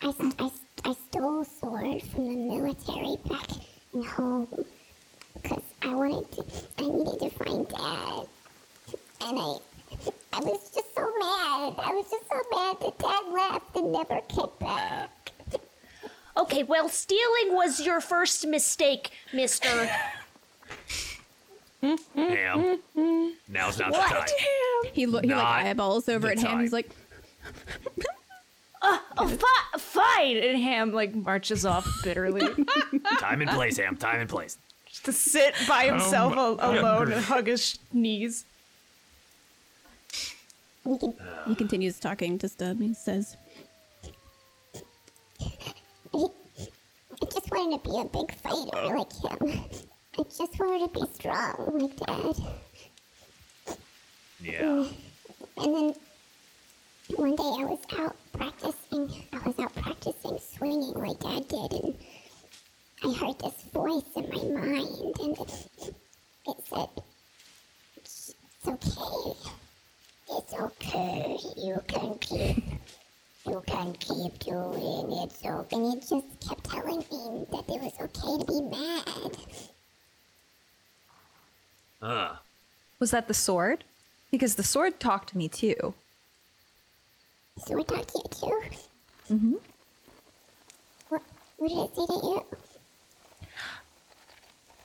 I, I, I stole Sword from the military back in home because I wanted to, I needed to find Dad. And I, I was just so mad. I was just so mad that Dad left and never came back. Okay, well, stealing was your first mistake, Mister. Ham. Now's not the What? time. He lo- he like eyeballs over the at him. He's like, Oh, fi- fine. And Ham like marches off bitterly *laughs* Time and place, Ham. Time and place. just to sit by himself Um, al- alone and hug his knees. He continues talking to Stub. He says, I, I just wanted to be a big fighter like him. I just wanted to be strong like Dad. Yeah. And then one day I was out practicing. I was out practicing swinging like Dad did, and I heard this voice in my mind, and it, it said, "It's okay. It's okay. You can keep. You can keep doing it." So, and it just kept telling me that it was okay to be mad. Uh, was that the sword? Because the sword talked to me too. So to you too. Mm-hmm. What, what did it say to you?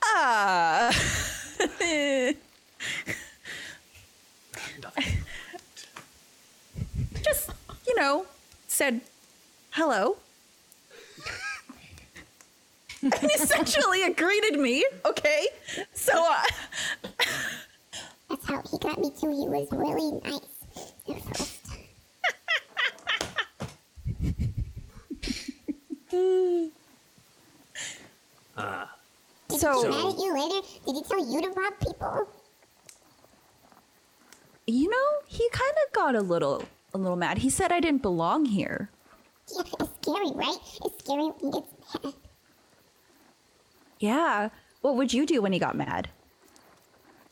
Ah. *laughs* Just, you know, said hello. *laughs* and essentially it greeted me, okay? So, uh, That's how he got me too. He was really nice at first. Uh, Did So- he get mad at you later? Did he tell you to rob people? You know, he kind of got a little, a little mad. He said I didn't belong here. Yeah, it's scary, right? It's scary when he gets mad. Yeah. What would you do when he got mad?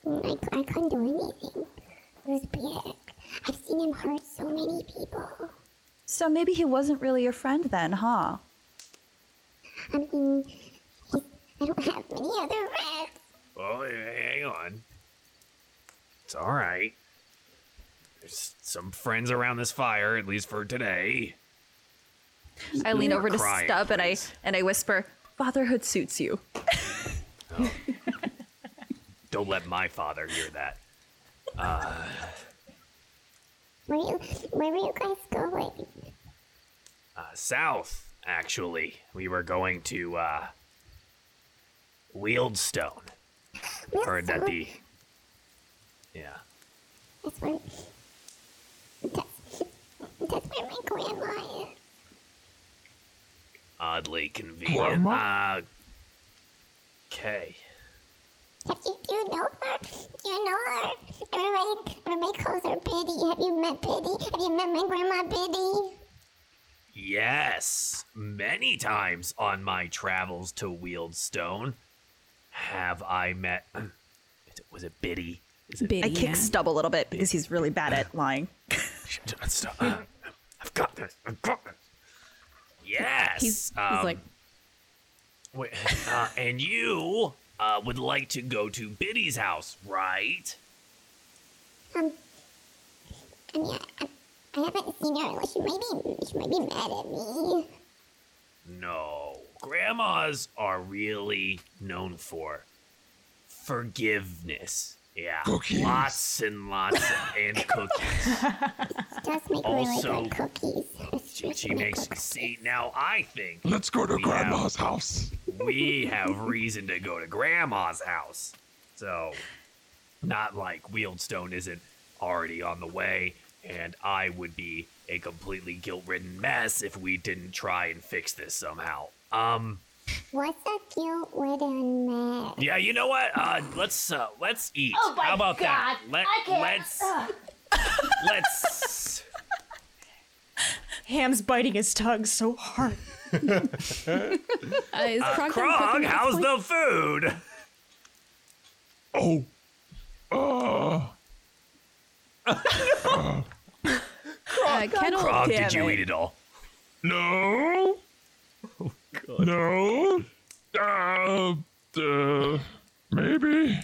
I, I couldn't do anything. It was big. I've seen him hurt so many people. So maybe he wasn't really your friend then, huh? I mean, I don't have many other friends. oh, hang on. It's all right. There's some friends around this fire, at least for today. I lean over to crying, Stub and I and I whisper, "Fatherhood suits you." *laughs* Don't let my father hear that. Uh, Where you, where were you guys going? uh, south, actually. We were going to, uh, Wieldstone. Heard that the. Yeah. That's where. That's, that's where my grandma is. Oddly convenient. Grandma? Uh, okay. Have you, do you know her? Do you know her? Everybody, everybody calls her Biddy. Have you met Biddy? Have you met my grandma Biddy? Yes, many times on my travels to Wieldstone have I met. *clears throat* Was it Biddy? Is it I kick Stub a little bit because he's really bad at lying. Uh, I've got this. I've got this. Yes. He's, he's um, like, wait, uh, and you uh, would like to go to Biddy's house, right? Um, I mean, I, I haven't seen her. She might be, she might be mad at me. No. Grandmas are really known for forgiveness. Yeah. Cookies. Lots and lots of, and *laughs* cookies. Does make Also- really good cookies. She, she makes see now I think Let's go to we Grandma's have, house. we have reason to go to grandma's house. So not like Wieldstone isn't already on the way, and I would be a completely guilt-ridden mess if we didn't try and fix this somehow. Um What's a cute wooden man? Yeah, you know what? Uh, let's uh, let's eat. Oh my How about that? Let I can't. let's let's. Ham's biting his tongue so hard. uh, is Uh, Krog done Krog, how's point? the food? Oh. Uh. Uh, Kettle, Krog, did you it. eat it all? No. No. Uh, uh, maybe.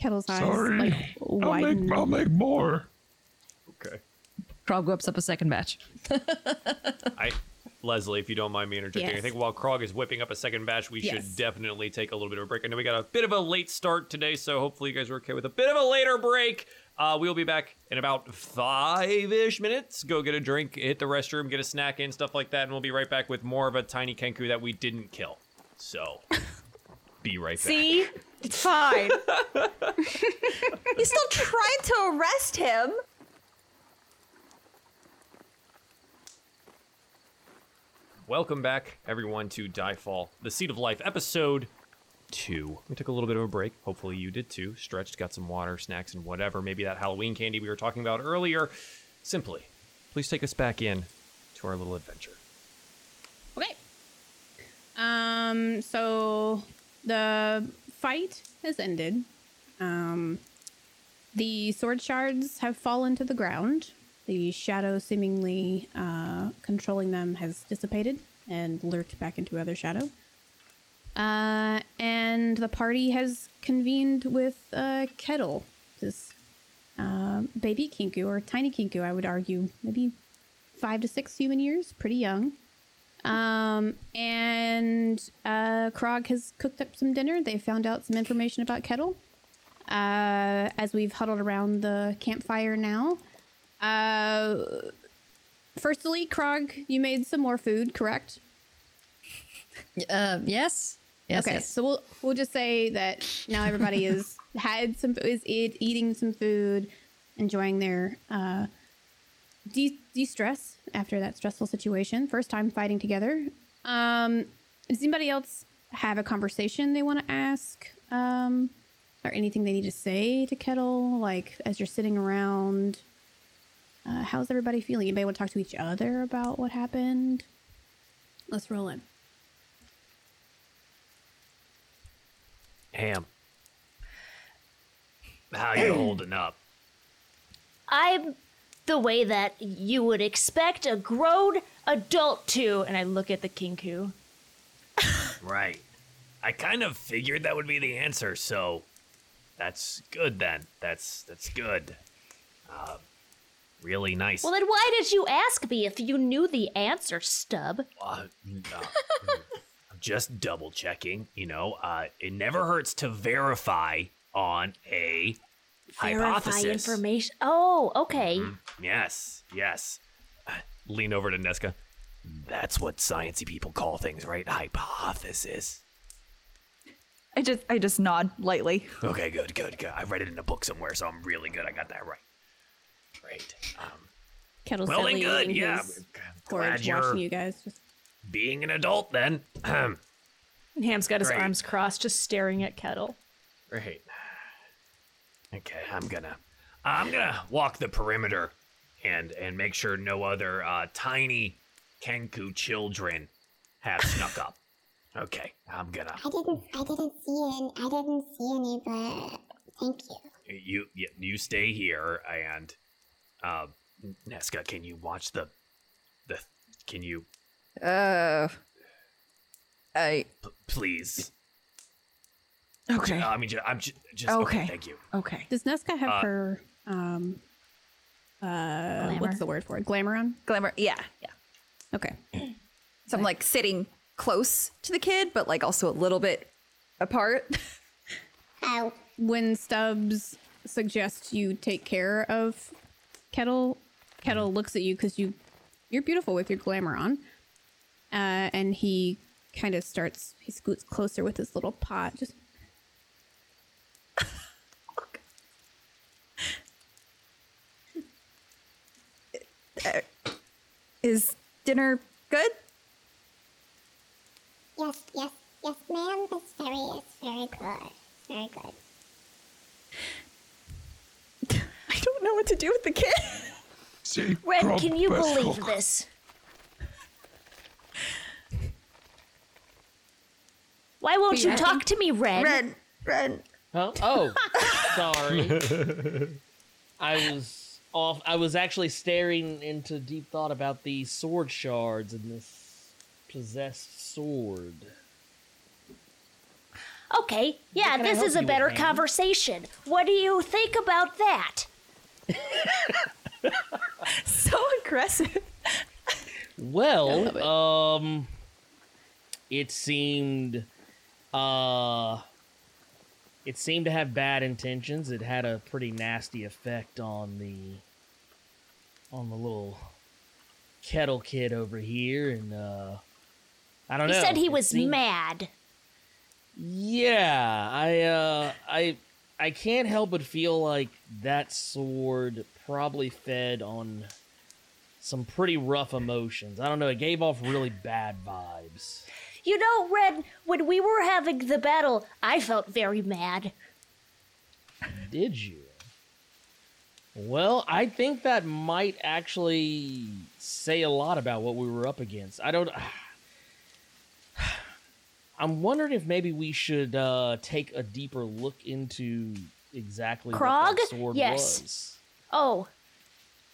Kettle's eyes Sorry. like I'll make, I'll make more. Okay. Krog whips up a second batch. *laughs* I, Leslie, if you don't mind me interjecting, I think while Krog is whipping up a second batch, we Yes. should definitely take a little bit of a break. I know we got a bit of a late start today, so hopefully you guys are okay with a bit of a later break. Uh, we'll be back in about five-ish minutes. Go get a drink, hit the restroom, get a snack in, stuff like that, and we'll be right back with more of a tiny Kenku that we didn't kill. So, *laughs* be right back. See? It's fine. *laughs* He's still trying to arrest him. Welcome back, everyone, to Diefall, the Seed of Life, episode two. We took a little bit of a break. Hopefully, you did too. Stretched, got some water, snacks, and whatever. Maybe that Halloween candy we were talking about earlier. Simply, please take us back in to our little adventure. Okay. Um. So the fight has ended. Um. The sword shards have fallen to the ground. The shadow seemingly uh, controlling them has dissipated and lurked back into other shadow. Uh, and the party has convened with uh, Kettle, this uh, baby Kenku or tiny Kenku, I would argue, maybe five to six human years, pretty young. Um, and uh, Krog has cooked up some dinner. They found out some information about Kettle. Uh, as we've huddled around the campfire now. Uh, firstly, Krog, you made some more food, correct? Uh, yes. Yes, okay, yes. so we'll we'll just say that now everybody is *laughs* had some is eat, eating some food, enjoying their uh, de de stress after that stressful situation. First time fighting together. Um, does anybody else have a conversation they want to ask? Um, or anything they need to say to Kettle? Like as you're sitting around, uh, how's everybody feeling? Anybody want to talk to each other about what happened? Let's roll in. Ham. How you *clears throat* holding up? I'm the way that you would expect a grown adult to. And I look at the Kenku. *laughs* Right. I kind of figured that would be the answer, so that's good then. That's that's good. Uh, really nice. Well, then why did you ask me if you knew the answer, Stub? Uh, I'm *laughs* just double checking. You know, uh, it never hurts to verify on a Verify hypothesis. information. Oh, okay. Yes, yes. Uh, lean over to Nesca. That's what sciencey people call things, right? Hypothesis. I just I just nod lightly. Okay, good, good, good. I read it in a book somewhere, so I'm really good. I got that right. Great. Um, Kettle's Well, then silly good, in yeah. his glad you're- watching you guys. Just being an adult, then. And *clears throat* Ham's got his Great. arms crossed, just staring at Kettle. Great. Okay, I'm gonna, I'm gonna walk the perimeter, and and make sure no other uh, tiny Kenku children have snuck up. Okay, I'm gonna. I didn't. I didn't see any. I didn't see any, but thank you. You you, you stay here, and uh, Nesca, can you watch the, the, can you Uh, I p- please? okay. Uh, I mean, I'm ju- just okay. Okay. Thank you. Okay. does Nesca have Uh, her um uh what's the word for it? Glamour on? Glamour. Yeah. Yeah. Okay. *clears throat* So I'm like sitting close to the kid, but like also a little bit apart. *laughs* Oh, When Stubbs suggests you take care of Kettle, Kettle looks at you because you you're beautiful with your glamour on. Uh, and he kind of starts he scoots closer with his little pot, just *laughs* Is dinner good? yes, yes, yes, ma'am. It's very, it's very good. Very good. *laughs* I don't know what to do with the kid. See, Red, can you believe cook. this? Why won't you talk to me, Red? Red, red. Huh? Oh, *laughs* sorry. *laughs* I was off. I was actually staring into deep thought about the sword shards and this possessed sword. Okay, yeah, this is a you with, better conversation. What do you think about that? *laughs* So aggressive. Well, um, it seemed, uh, it seemed to have bad intentions. It had a pretty nasty effect on the, on the little kettle kid over here, and uh, I don't He know. He said he It was seemed- mad. Yeah, I uh I I can't help but feel like that sword probably fed on some pretty rough emotions. I don't know, it gave off really bad vibes. You know, Red, when we were having the battle, I felt very mad. Did you? Well, I think that might actually say a lot about what we were up against. I don't *sighs* I'm wondering if maybe we should uh take a deeper look into exactly what that sword Yes. was. Oh,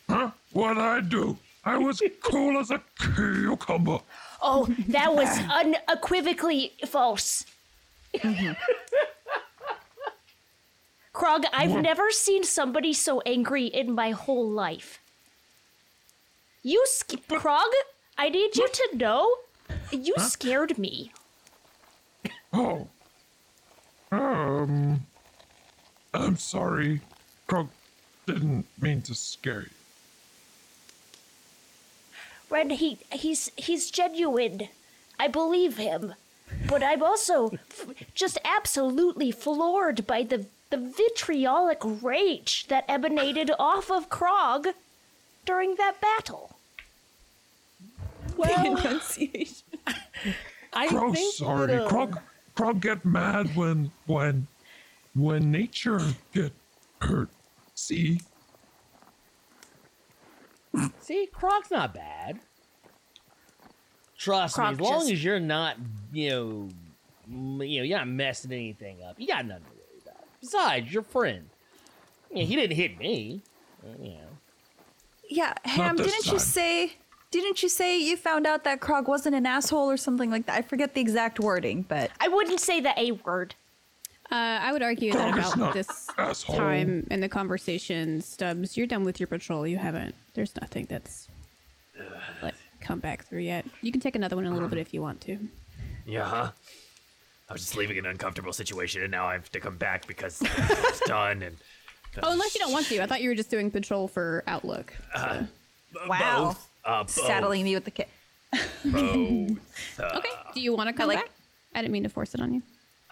Huh? What'd I do? I was *laughs* cool as a cucumber. Oh, that *laughs* was unequivocally false. Krog, I've What? never seen somebody so angry in my whole life. You, Krog, I need you to know, you scared me. Oh. Um. I'm sorry. Krog didn't mean to scare you. Red, he he's he's genuine. I believe him. but I'm also f- just absolutely floored by the the vitriolic rage that emanated off of Krog during that battle. Well, *laughs* Enunciation. I Krog's think sorry. that, uh, Krog, Krog get mad when when when nature get hurt. See, See, Krog's not bad. Trust Krog me, as long just- as you're not, you know, m- you know, you're not messing anything up. You got nothing to worry about. Besides, your friend. Yeah, he didn't hit me. uh, You know. Yeah, Ham, didn't you say didn't you say you found out that Krog wasn't an asshole or something like that? I forget the exact wording, but I wouldn't say the A word. Uh, I would argue that about this asshole. time in the conversation, Stubbs. You're done with your patrol. You haven't. There's nothing that's *sighs* like come back through yet. You can take another one in a little bit if you want to. Yeah, huh? I was just leaving an uncomfortable situation, and now I have to come back because it's *laughs* done. And Oh, unless you don't want to. I thought you were just doing patrol for Outlook. so- wow. both, uh, both, Saddling me with the kid. both. *laughs* Uh, Okay. Do you want to come like- back? I didn't mean to force it on you.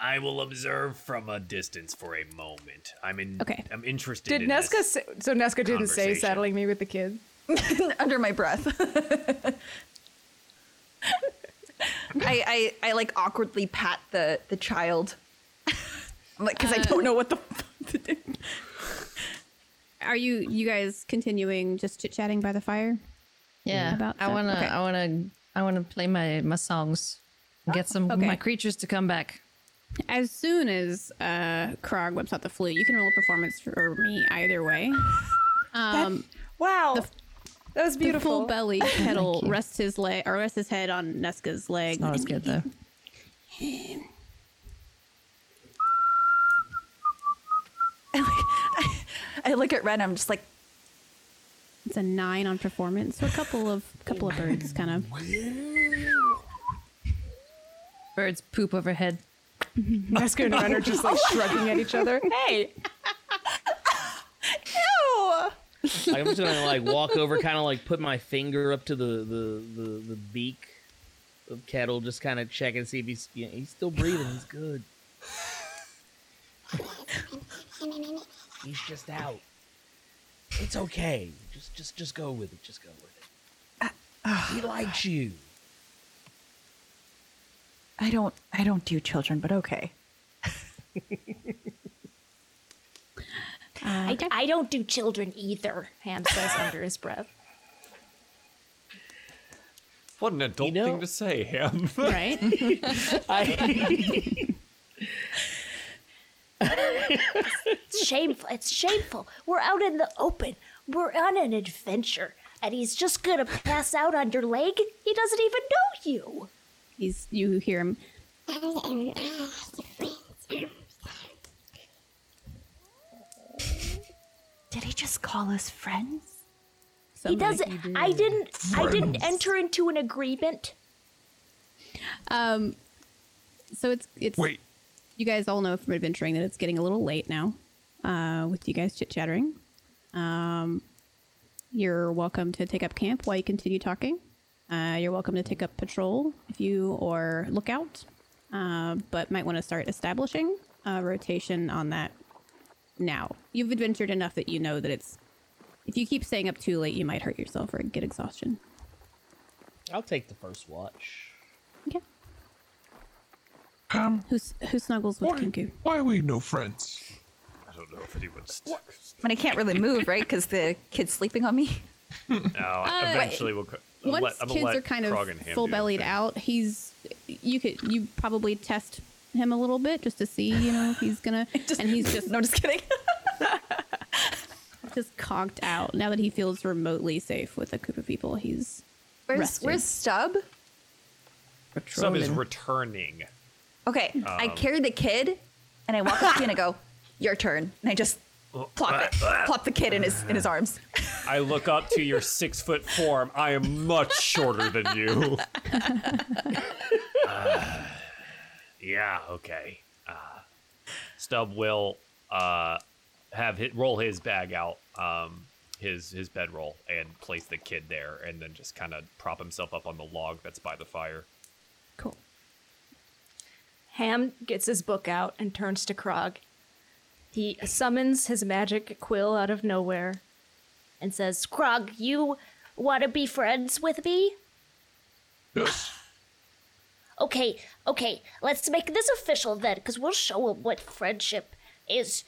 I will observe from a distance for a moment. I'm in. Okay. I'm interested. Did in Nesca this. say, so Nesca didn't say conversation. saddling me with the kid? *laughs* under my breath. *laughs* I, I I like awkwardly pat the the child. I'm like, because I don't know what the fuck *laughs* to do. Are you you guys continuing just chit chatting by the fire? Yeah, About I wanna, Okay. I wanna, I wanna play my my songs, get some Okay. my creatures to come back. As soon as uh, Krog whips out the flute, you can roll a performance for me either way. Um, Wow, that was the beautiful. full belly *laughs* kettle rests his leg or rests his head on Nesca's leg. It's not as good though. *laughs* I look at Rin. I'm just like, It's a nine on performance, so a couple of couple of birds kind of. Birds poop overhead. Nesca and Rin are just like shrugging at each other. *laughs* Hey, ew. I'm just gonna like walk over, kind of like put my finger up to the the the, the beak of Kettle, just kind of check and see if he's yeah, he's still breathing. He's good. He's just out. It's okay. Just just just go with it. Just go with it. Uh, he oh, likes you. I don't I don't do children, but okay. *laughs* I, I don't do children either, Ham says under his breath. What an adult know- thing to say, Ham. *laughs* Right? I It's shameful. It's shameful. We're out in the open. We're on an adventure. And he's just gonna pass out on your leg? He doesn't even know you. He's you hear him. Did he just call us friends? He Sounds doesn't like you I didn't I didn't enter into an agreement. Um, so it's it's. wait. You guys all know from adventuring that it's getting a little late now. Uh, with you guys chit chattering. Um, you're welcome to take up camp while you continue talking. Uh, you're welcome to take up patrol if you or lookout, uh, but might want to start establishing a rotation on that now. You've adventured enough that you know that it's. If you keep staying up too late, you might hurt yourself or get exhaustion. I'll take the first watch. Okay. Ham, Who's who snuggles with why, Kenku? why are we no friends? I don't know if anyone's. But I can't really move, right? Because the kid's sleeping on me. *laughs* No, eventually we'll. co- I'll once let- kids let are kind Krog of full bellied out, he's you could you probably test him a little bit just to see you know if he's gonna *laughs* and he's *laughs* just No, just kidding. *laughs* just conked out now that he feels remotely safe with a group of people. He's Where's resting. Where's Stub? Stub is returning. Okay, I um, carry the kid, and I walk up to you and I go, "Your turn," and I just plop it, plop the kid in his in his arms. I look up to your six foot form. I am much shorter than you. *laughs* *sighs* yeah. Okay. Uh, Stub will uh, have hit, roll his bag out, um, his his bedroll, and place the kid there, and then just kind of prop himself up on the log that's by the fire. cool. Ham gets his book out and turns to Krog. He summons his magic quill out of nowhere. and says, Krog, you want to be friends with me? Yes. Okay, okay, let's make this official then, because we'll show him what friendship is.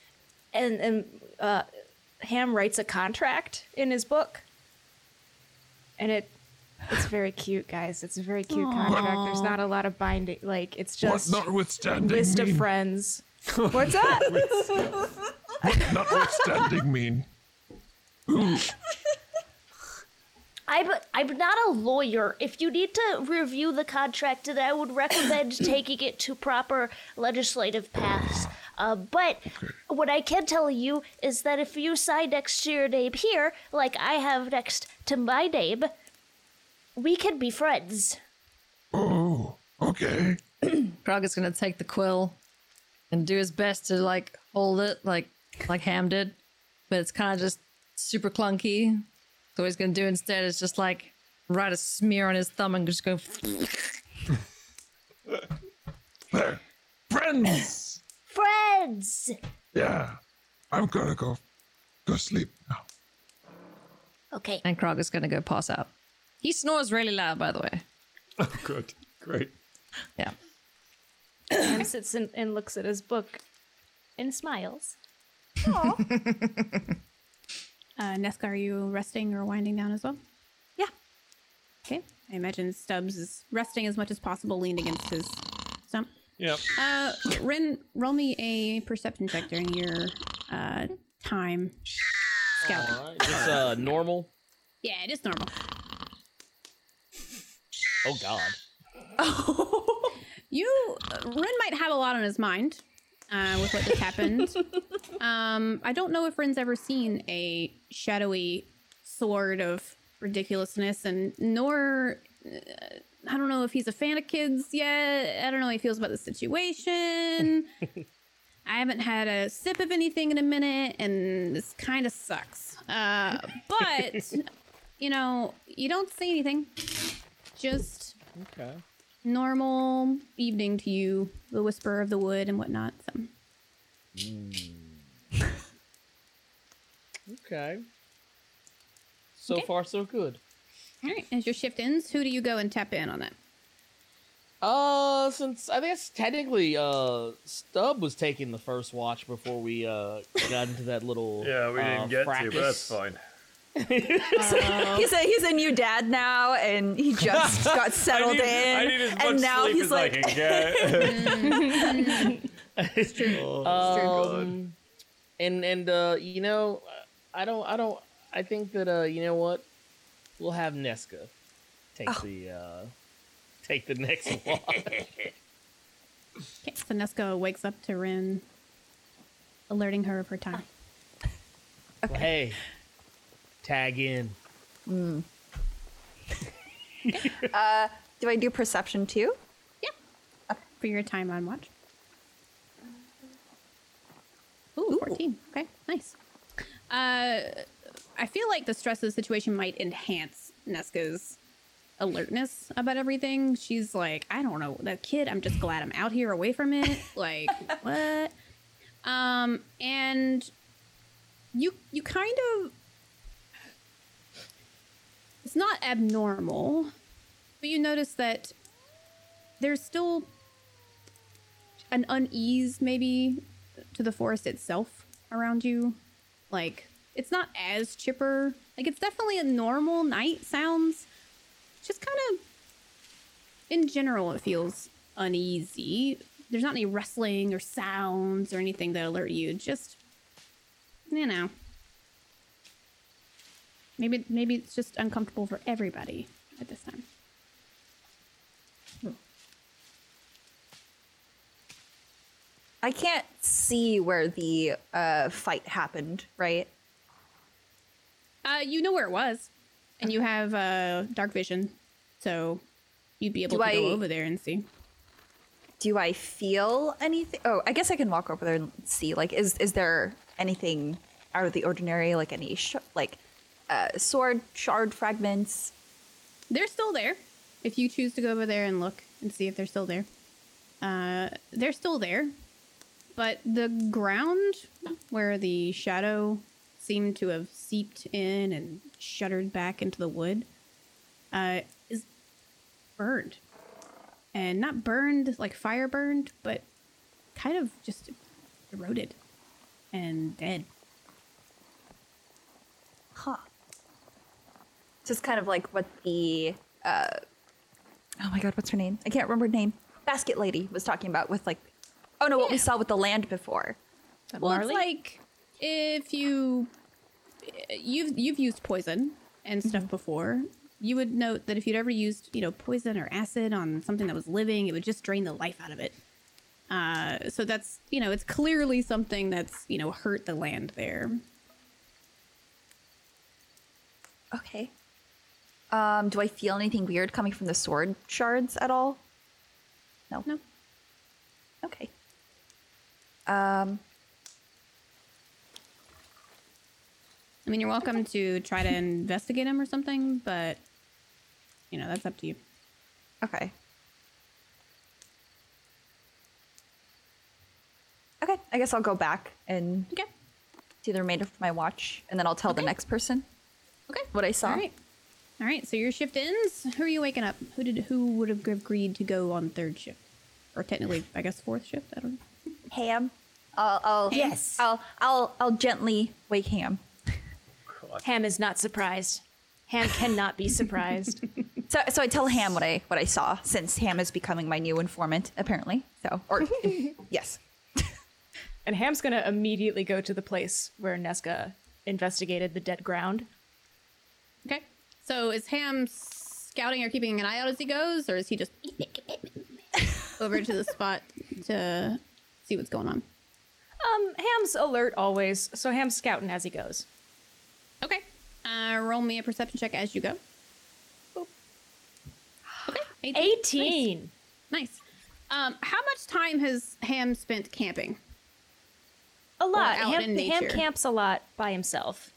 And, and uh, Ham writes a contract in his book. And it it's very cute, guys. It's a very cute contract. There's not a lot of binding. Like, it's just what notwithstanding list mean? of friends. What's that? *laughs* What notwithstanding mean? Ooh, *laughs* I'm, I'm not a lawyer. If you need to review the contract, then I would recommend *coughs* taking it to proper legislative paths. Uh, but what I can tell you is that if you sign next to your name here, like I have next to my name, we can be friends. oh, okay. *clears throat* Krog is gonna take the quill and do his best to like hold it like like Ham did, but it's kind of just super clunky. So what he's gonna do instead is just like write a smear on his thumb and just go. Friends! Friends! Yeah. I'm gonna go go sleep now. Okay. And Krog is gonna go pass out. He snores really loud, by the way. *laughs* Oh, good. Great. Yeah. Ham sits and, and looks at his book and smiles. *laughs* Uh, Nesca, are you resting or winding down as well? Yeah. Okay. I imagine Stubbs is resting as much as possible, leaned against his stump. Yep. Uh, Rin, roll me a perception check during your uh, time scouting. All right. Just uh, normal. Yeah, it is normal. Oh God. *laughs* You, Rin might have a lot on his mind uh, with what just happened. *laughs* um, I don't know if Rin's ever seen a shadowy sword of ridiculousness, and nor uh, I don't know if he's a fan of kids yet. I don't know how he feels about the situation. *laughs* I haven't had a sip of anything in a minute, and this kind of sucks. Uh, but *laughs* you know, you don't say anything. Just Okay. Normal evening to you, the whisper of the wood and whatnot. So. *laughs* Okay. So far, so good. All right, as your shift ends, who do you go and tap in on that? Uh, since I guess technically, uh, Stub was taking the first watch before we uh got into that little *laughs* Yeah, we uh, didn't get to, but that's fracas. Fine. *laughs* he's a he's a new dad now, and he just *laughs* got settled I need, in, I need as much and now sleep he's as like, I can get. *laughs* It's true. Um, and and uh, you know, I don't, I don't, I think that uh, you know what, we'll have Nesca take Oh. the uh, take the next watch. Okay, so Nesca wakes up to Rin, alerting her of her time. Hey, tag in. *laughs* uh, do I do perception too? Yeah, for your time on watch. Ooh, 14. Okay, nice. Uh, I feel like the stress of the situation might enhance Nesca's alertness about everything. She's like, I don't know, that kid, I'm just glad I'm out here away from it. *laughs* Like, what? Um, and you you kind of it's not abnormal, but you notice that there's still an unease maybe to the forest itself around you. Like it's not as chipper. Like it's definitely a normal night sounds. Just kind of in general it feels uneasy. There's not any rustling or sounds or anything that alert you. Just you know. Maybe maybe it's just uncomfortable for everybody at this time. I can't see where the uh, fight happened, right? Uh, you know where it was, and you have uh, dark vision, so you'd be able Do to go over there and see. Do I feel anything? Oh, I guess I can walk over there and see. Like, is is there anything out of the ordinary? Like any sh- like uh, sword shard fragments? They're still there. If you choose to go over there and look and see if they're still there. Uh, they're still there, but the ground where the shadow seemed to have seeped in and shuddered back into the wood uh, is burned. And not burned like fire burned, but kind of just eroded and dead. Huh. Just kind of like what the uh oh my god, what's her name? I can't remember her name. Basket lady was talking about with like oh no, what we saw with the land before. Well, it's like if you you've you've used poison and stuff before. You would note that if you'd ever used, you know, poison or acid on something that was living, it would just drain the life out of it. Uh, so that's, you know, it's clearly something that's, you know, hurt the land there. Okay. Um, do I feel anything weird coming from the sword shards at all? No. No. Okay. Um, I mean, you're welcome to try to investigate him or something, but you know, that's up to you. okay. Okay, I guess I'll go back and okay. see the remainder of my watch, and then I'll tell the next person. Okay. What I saw. All right. All right. So your shift ends. Who are you waking up? Who did? Who would have agreed to go on third shift, or technically, *laughs* I guess fourth shift? I don't know. Ham. I'll, I'll Yes. I'll I'll I'll gently wake Ham. Ham is not surprised. Ham cannot be surprised. *laughs* So so I tell Ham what I what I saw since Ham is becoming my new informant apparently. So or *laughs* yes. and Ham's gonna immediately go to the place where Nesca investigated the dead ground. Okay. So is Ham scouting or keeping an eye out as he goes, or is he just *laughs* over to the spot to see what's going on? Um, Ham's alert always, so Ham's scouting as he goes. Okay. Uh, roll me a perception check as you go. Okay. 18. 18. Nice. nice. Um, how much time has Ham spent camping? A lot. Ham, Ham camps a lot by himself.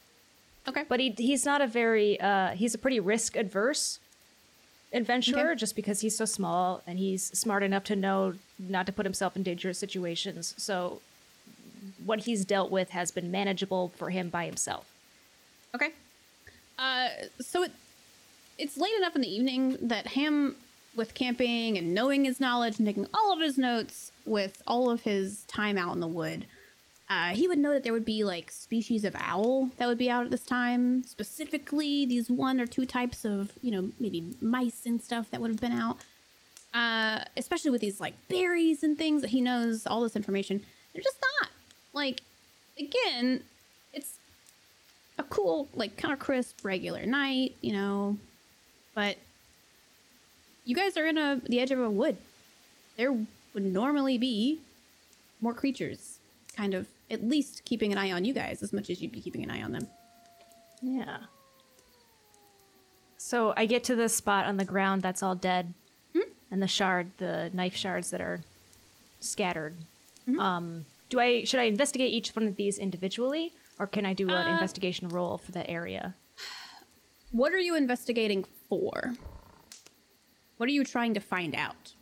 Okay. But he he's not a very uh he's a pretty risk adverse adventurer Okay. just because he's so small and he's smart enough to know not to put himself in dangerous situations. So what he's dealt with has been manageable for him by himself. Okay. Uh, so it it's late enough in the evening that Ham, with camping and knowing his knowledge and taking all of his notes with all of his time out in the wood, uh, he would know that there would be like species of owl that would be out at this time. Specifically, these one or two types of you know maybe mice and stuff that would have been out. Uh, especially with these like berries and things that he knows all this information. They're just not like again. It's a cool, like kind of crisp, regular night, you know. But you guys are in a the edge of a wood. There would normally be more creatures, kind of at least keeping an eye on you guys as much as you'd be keeping an eye on them. Yeah. So I get to the spot on the ground that's all dead, and the shard, the knife shards that are scattered. Um, do I should I investigate each one of these individually, or can I do an Uh, investigation roll for the area? What are you investigating for? What are you trying to find out?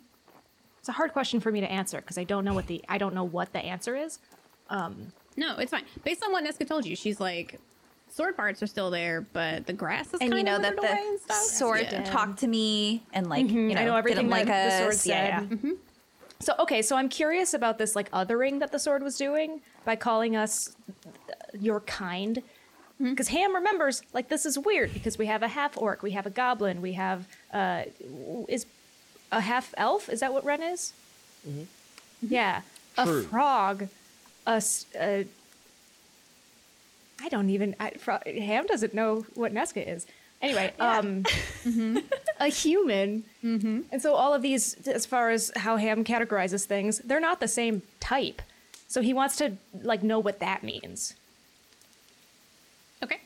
It's a hard question for me to answer because I don't know what the I don't know what the answer is. Um, No, it's fine. Based on what Nesca told you, she's like, sword parts are still there, but the grass is And kind you know that the sword Yeah. talked to me and like Mhm, you know, I know everything didn't like that the us. sword Yeah, said. yeah. So okay, so I'm curious about this like othering that the sword was doing by calling us your kind. Because Ham remembers, like this is weird because we have a half orc, we have a goblin, we have uh, is a half elf. Is that what Rin is? Yeah, True. a frog, a, a I don't even. I, Ham doesn't know what Nesca is. Anyway, *laughs* um, *laughs* a human, and so all of these, as far as how Ham categorizes things, they're not the same type. So he wants to like know what that means. Okay.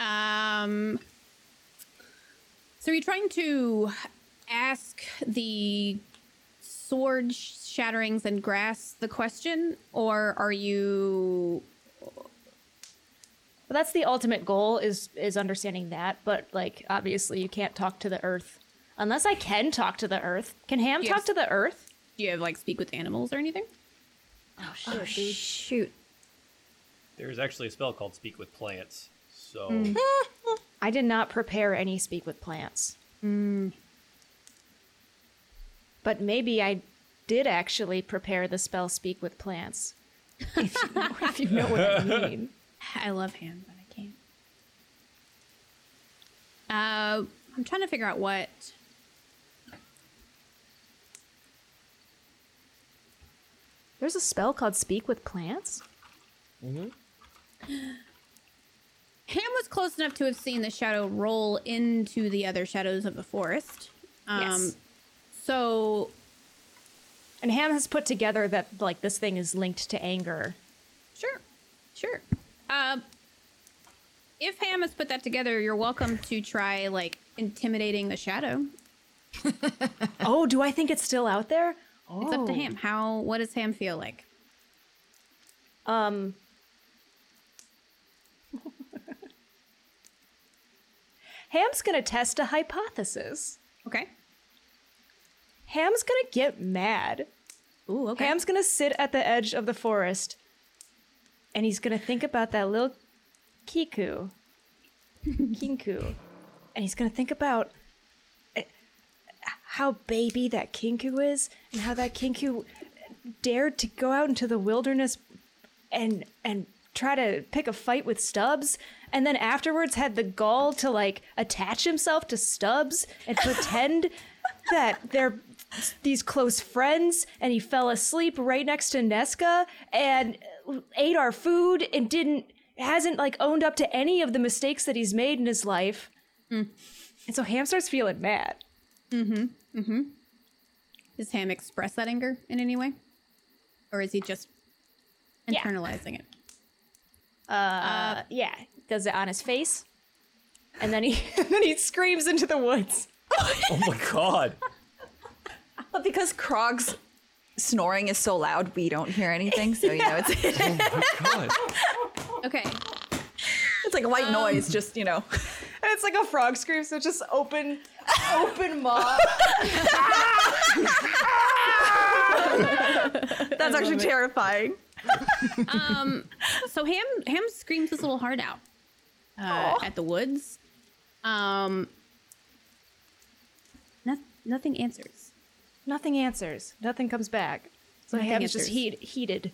Um. So you're trying to ask the sword sh- shatterings and grass the question, or are you? But that's the ultimate goal is is understanding that. But like obviously you can't talk to the earth unless I can talk to the earth. Can Ham Yes. talk to the earth? Do you have like speak with animals or anything? Oh, shoot. shoot. There's actually a spell called Speak with Plants. So Mm. *laughs* I did not prepare any speak with plants. But maybe I did actually prepare the spell speak with plants. If you know, if you know what I *laughs* mean. I love him, but I can't. Uh, I'm trying to figure out what. There's a spell called speak with plants? Mm-hmm. Ham was close enough to have seen the shadow roll into the other shadows of the forest. Um, Yes. So, And Ham has put together that like this thing is linked to anger. sure, sure. Um, if Ham has put that together, you're welcome to try like intimidating the shadow. *laughs* oh, do I think it's still out there? It's up to Oh. Ham. How? What does Ham feel like? Um *laughs* Ham's gonna test a hypothesis. Okay. Ham's gonna get mad. Ooh, okay. Ham's gonna sit at the edge of the forest and he's gonna think about that little Kiku. *laughs* Kenku. And he's gonna think about eh, how baby that Kenku is and how that Kenku dared to go out into the wilderness and and try to pick a fight with Stubbs and then afterwards had the gall to like attach himself to Stubbs and *laughs* pretend that they're these close friends and he fell asleep right next to Nesca and ate our food and didn't hasn't like owned up to any of the mistakes that he's made in his life. And so Ham starts feeling mad. Mm-hmm. Mm-hmm. Does Ham express that anger in any way, or is he just Yeah. internalizing it? Uh, yeah, does it on his face, and then he *laughs* and then he screams into the woods. *laughs* oh my god. But because Krog's snoring is so loud, we don't hear anything. So you know, it's *laughs* Okay. it's like a white noise. Just you know, And it's like a frog scream, so just open, open maw. that's actually terrifying. um, so Ham Ham screams his little heart out uh, at the woods. Um, no, nothing answers. Nothing answers. Nothing comes back. So Nothing Ham's just heat, heated.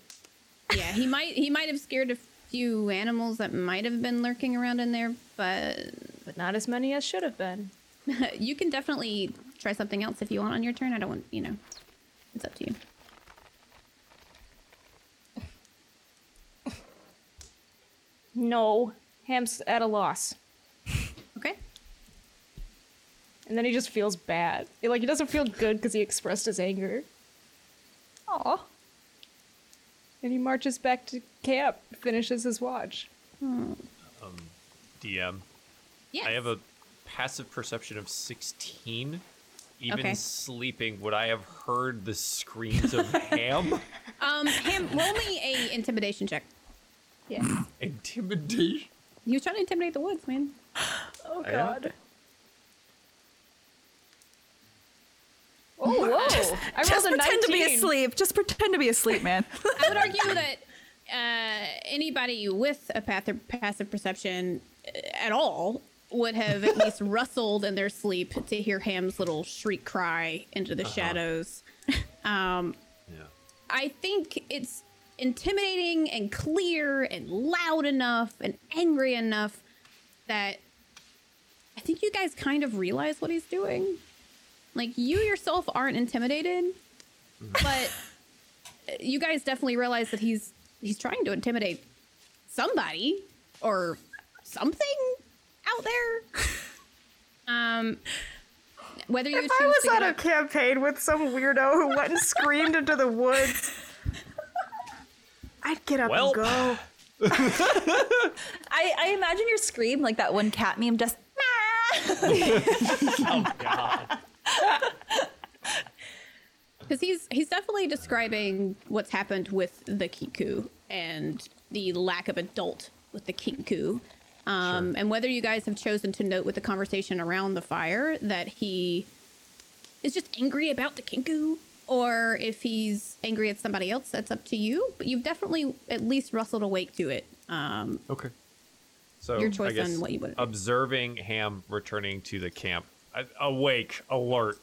Yeah, he might he might have scared a few animals that might have been lurking around in there, but but not as many as should have been. *laughs* you can definitely try something else if you want on your turn. I don't want you know, it's up to you. No, Ham's at a loss. Okay. And then he just feels bad. Like he doesn't feel good because he expressed his anger. Aw. And he marches back to camp, finishes his watch. Um, DM. Yes. I have a passive perception of 16. Even Okay. sleeping, would I have heard the screams of *laughs* Ham? Um, Ham, roll me a intimidation check. Yeah. *laughs* Intimidation. He was trying to intimidate the woods, man. *gasps* Oh I Oh, whoa. *laughs* Just, I rolled just a pretend to be asleep. Just pretend to be asleep, man. *laughs* I would argue that uh, anybody with a path passive perception uh, at all would have at least *laughs* rustled in their sleep to hear Ham's little shriek cry into the Uh-huh. shadows. Um, Yeah. I think it's intimidating and clear and loud enough and angry enough that I think you guys kind of realize what he's doing. Like you yourself aren't intimidated, but you guys definitely realize that he's he's trying to intimidate somebody or something out there. *laughs* Um whether you If choose I was to get on a up- campaign with some weirdo who went and screamed into the woods, I'd get up Welp. and go. *laughs* I, I imagine your scream like that one cat meme, just. *laughs* Oh god. *laughs* Because he's he's definitely describing what's happened with the Kiku and the lack of adult with the Kenku. Um, And whether you guys have chosen to note with the conversation around the fire that he is just angry about the Kenku or if he's angry at somebody else, that's up to you. But you've definitely at least rustled awake to it. Um, Okay. So Your I choice guess on what you wanna observing Ham returning to the camp, awake, alert,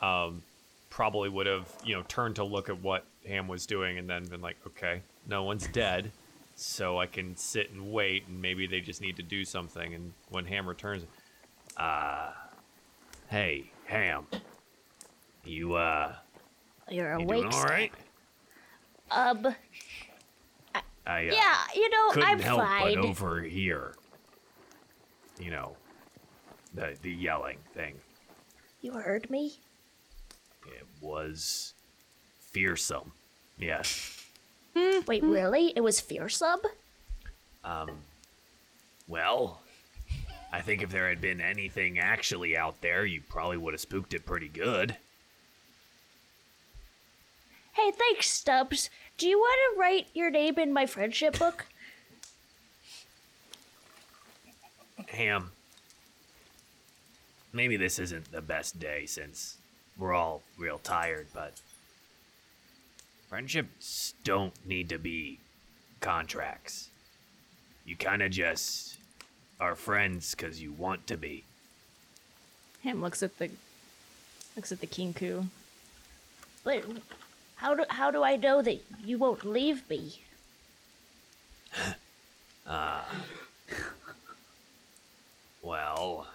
um, probably would have you know turned to look at what Ham was doing and then been like, okay, no one's dead, so I can sit and wait, and maybe they just need to do something. And when Ham returns, uh, hey Ham, you uh, You're you awake. doing all right? Um, I, uh, yeah, you know, couldn't I'm help fine. but overhear, you know, the the yelling thing. You heard me? It was fearsome. Yes. *laughs* Wait, really? It was fearsome? Um, well, I think if there had been anything actually out there, you probably would have spooked it pretty good. Hey, thanks, Stubbs. Do you want to write your name in my friendship book? Ham, maybe this isn't the best day since we're all real tired, but friendships don't need to be contracts. You kind of just are friends because you want to be. Him looks at the looks at the kenku. But how do how do I know that you won't leave me? Ah. *laughs* well,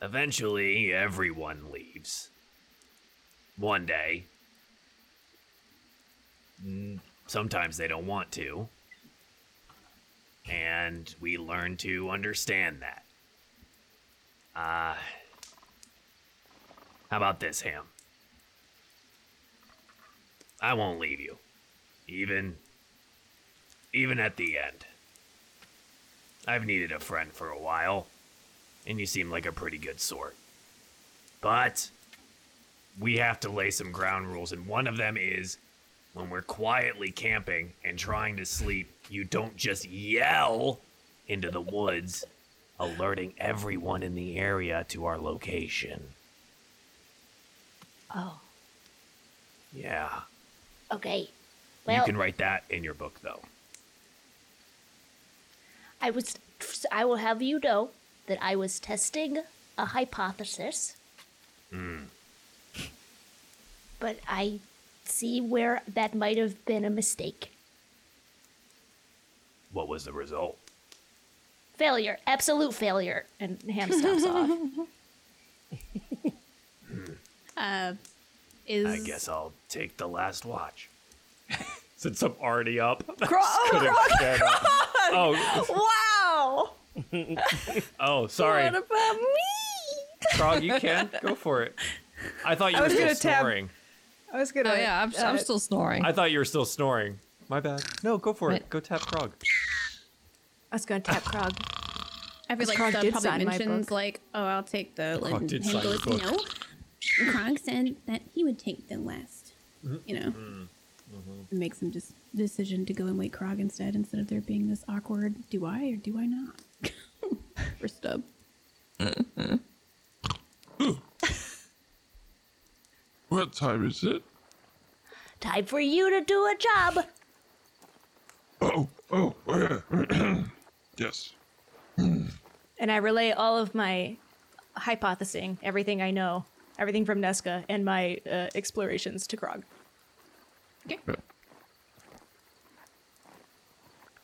eventually everyone leaves. One day. Sometimes they don't want to. And we learn to understand that. Uh, how about this, Ham? I won't leave you. Even even at the end. I've needed a friend for a while, and you seem like a pretty good sort. But we have to lay some ground rules, and one of them is when we're quietly camping and trying to sleep, you don't just yell into the woods, alerting everyone in the area to our location. Oh, Yeah. okay. Well, you can write that in your book, though. I was I will have you know that I was testing a hypothesis, Hmm. but I see where that might have been a mistake. What was the result? Failure, absolute failure. And Ham stops *laughs* off. uh, is I guess I'll take the last watch. *laughs* Since I'm already up. Cro- *laughs* oh, get up. Oh, wow. *laughs* oh, sorry. What about me? Frog, you can go for it. I thought you I were still gonna tab- snoring. I was gonna. Oh yeah, I'm, I'm uh, still snoring. I thought you were still snoring. My bad. No, go for it. Go tap Frog. I was gonna tap Krog. I feel like Krog Stub did probably sign mentions like, "Oh, I'll take the." Krog and did him sign goes, book. "No." Krog said that he would take the last. Mm-hmm. You know, and make some just decision to go and wait Krog instead, instead of there being this awkward. Do I or do I not? *laughs* For Stub. *laughs* What time is it? Time for you to do a job. Oh, oh, *clears throat* yes. *clears throat* And I relay all of my hypothesizing, everything I know, everything from Nesca, and my uh, explorations to Krog. Okay.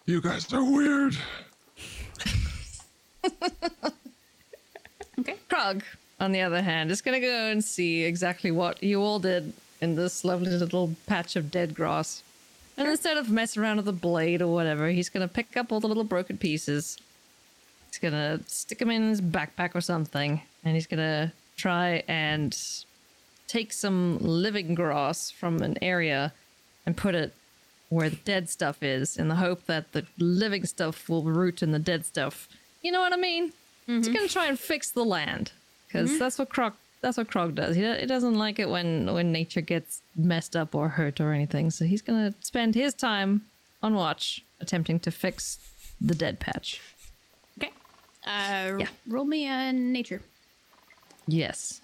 You guys are weird. *laughs* Krog, on the other hand, is gonna go and see exactly what you all did in this lovely little patch of dead grass. And instead of messing around with a blade or whatever, he's gonna pick up all the little broken pieces. He's gonna stick them in his backpack or something, and he's gonna try and take some living grass from an area and put it where the dead stuff is in the hope that the living stuff will root in the dead stuff. You know what I mean? He's gonna try and fix the land because that's what Krog that's what Krog does. He, he doesn't like it when when nature gets messed up or hurt or anything. So he's gonna spend his time on watch attempting to fix the dead patch. Okay. Uh, roll me a nature. Yes,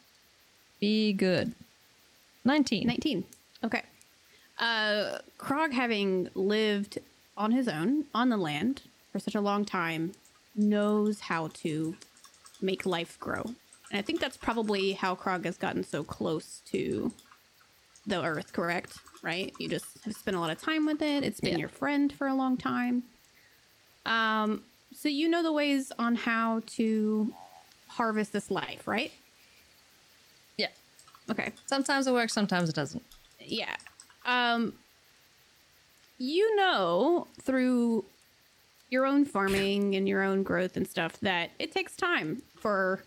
be good. 19. 19. Okay. Uh, Krog, having lived on his own on the land for such a long time, knows how to make life grow. And I think that's probably how Krog has gotten so close to the earth, correct? Right? You just have spent a lot of time with it. It's been Yeah. your friend for a long time. Um, so you know the ways on how to harvest this life, right? Yeah. Okay. Sometimes it works, sometimes it doesn't. Yeah. Um you know through your own farming and your own growth and stuff that it takes time for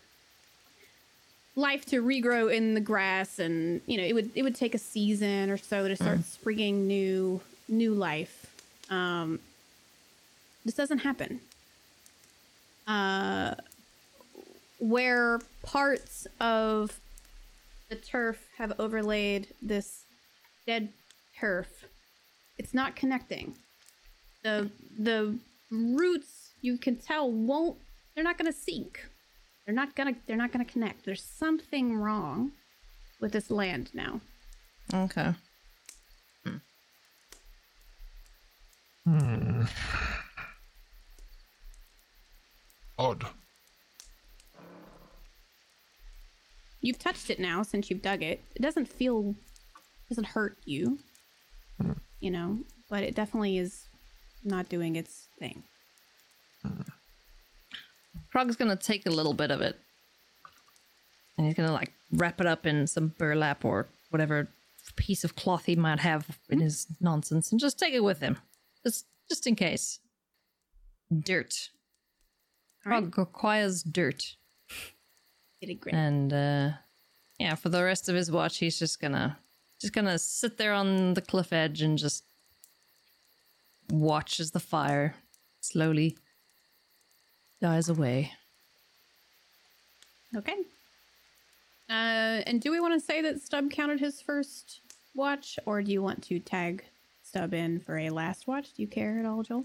life to regrow in the grass and you know it would it would take a season or so to start springing new new life. Um this doesn't happen. Uh where parts of the turf have overlaid this dead turf it's not connecting. The the roots you can tell won't they're not going to sink they're not going to they're not going to connect there's something wrong with this land now Okay. Hmm. Odd. you've touched it now since you've dug it it doesn't feel doesn't hurt you you know but it definitely is not doing its thing Krog's gonna take a little bit of it. And he's gonna like wrap it up in some burlap or whatever piece of cloth he might have in his nonsense and just take it with him. Just just in case. Dirt. Krog requires dirt. And uh yeah, for the rest of his watch he's just gonna just gonna sit there on the cliff edge and just watch as the fire slowly dies away. Okay. Uh, and do we want to say that Stub counted his first watch, or do you want to tag Stub in for a last watch? Do you care at all, Joel?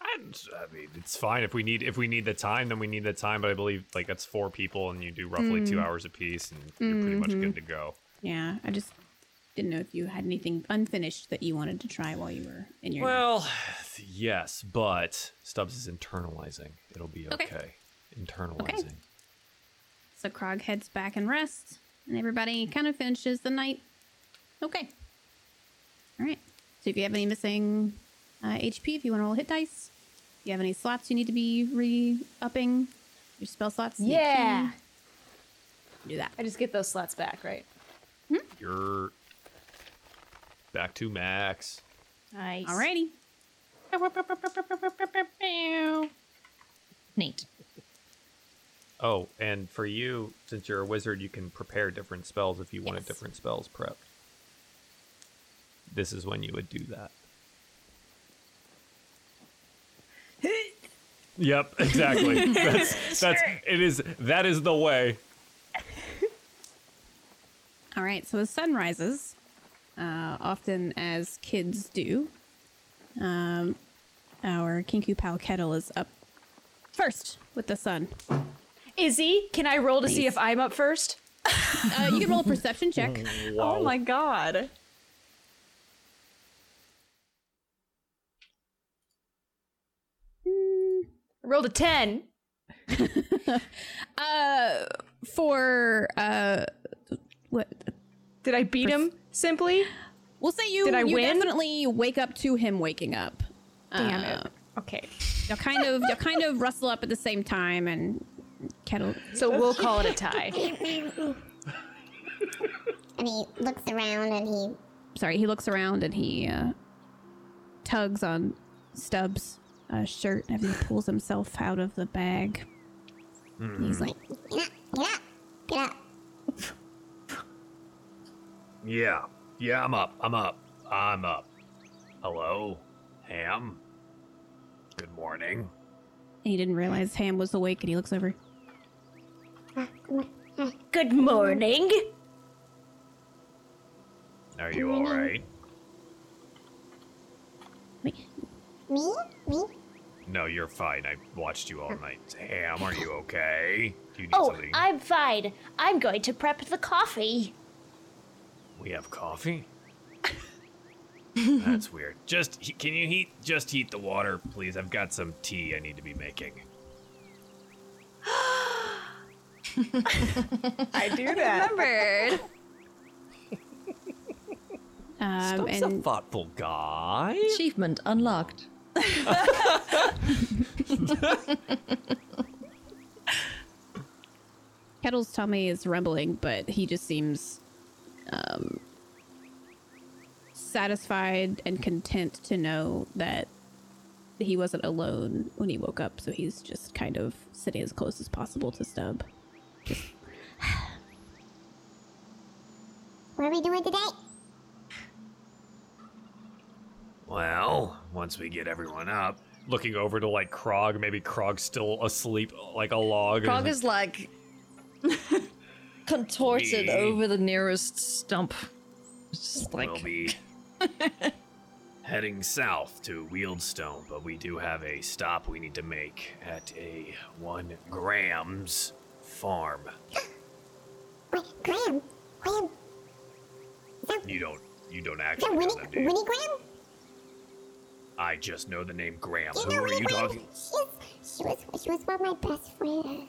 I, I mean, it's fine if we need if we need the time, then we need the time. But I believe like that's four people, and you do roughly two Mm. hours apiece, and you're pretty much Mhm. good to go. Yeah, I just didn't know if you had anything unfinished that you wanted to try while you were in your. Well, yes, but Stubbs is internalizing. It'll be okay. Okay. Internalizing. So Krog heads back and rests, and everybody kind of finishes the night. Okay. All right. So if you have any missing uh, HP, if you want to roll hit dice, if you have any slots you need to be re-upping, your spell slots. Yeah. Do that. I just get those slots back, right? You're back to max. Nice. Alrighty. Neat. Oh, and for you, since you're a wizard, you can prepare different spells if you wanted different spells prepped. This is when you would do that. *laughs* Yep, exactly. *laughs* that's that's it is that is the way. All right, so as sun rises, uh, often as kids do, um, our Kenku Pal kettle is up first with the sun. Izzy, can I roll to see if I'm up first? Uh, you can roll a perception check. *laughs* Oh my god. I rolled a 10. *laughs* Uh, for uh, what? Did I beat him simply? We'll say you. Did I you win? definitely wake up to him waking up. Damn Uh, it. Okay. You'll kind of you'll kind of rustle up at the same time and kettle. So we'll call it a tie. *laughs* And he looks around and he Sorry, he looks around and he uh, tugs on Stubbs' uh, shirt and he pulls himself out of the bag. He's like, get up, get up, get up. Yeah. Yeah, I'm up. I'm up. I'm up. Hello, Ham. Good morning. he didn't realize Ham was awake and he looks over. Good morning. Are you all right? Me? Me? No, you're fine. I watched you all night. Ham, are you okay? Do you need Oh, something? I'm fine. I'm going to prep the coffee. We have coffee? *laughs* That's weird. Just he- can you heat just heat the water, please? I've got some tea I need to be making. *gasps* I do that. Remembered. *laughs* Um, Stump's a and thoughtful guy. Achievement unlocked. *laughs* Kettle's tummy is rumbling, but he just seems um, satisfied and content to know that he wasn't alone when he woke up. So he's just kind of sitting as close as possible to Stub. What are we doing today? Well, once we get everyone up, Looking over to like Krog, maybe Krog's still asleep like a log. Krog is like *laughs* contorted Me. over the nearest stump. It's just like we'll be *laughs* heading south to Wieldstone, but we do have a stop we need to make at a one Graham's farm. Wait, Graham. Graham. You don't you don't Is that actually know Winnie, them, do? Winnie Graham? I just know the name Graham. You Who know are Winnie you Graham? talking? She's, she was she was one of my best friends.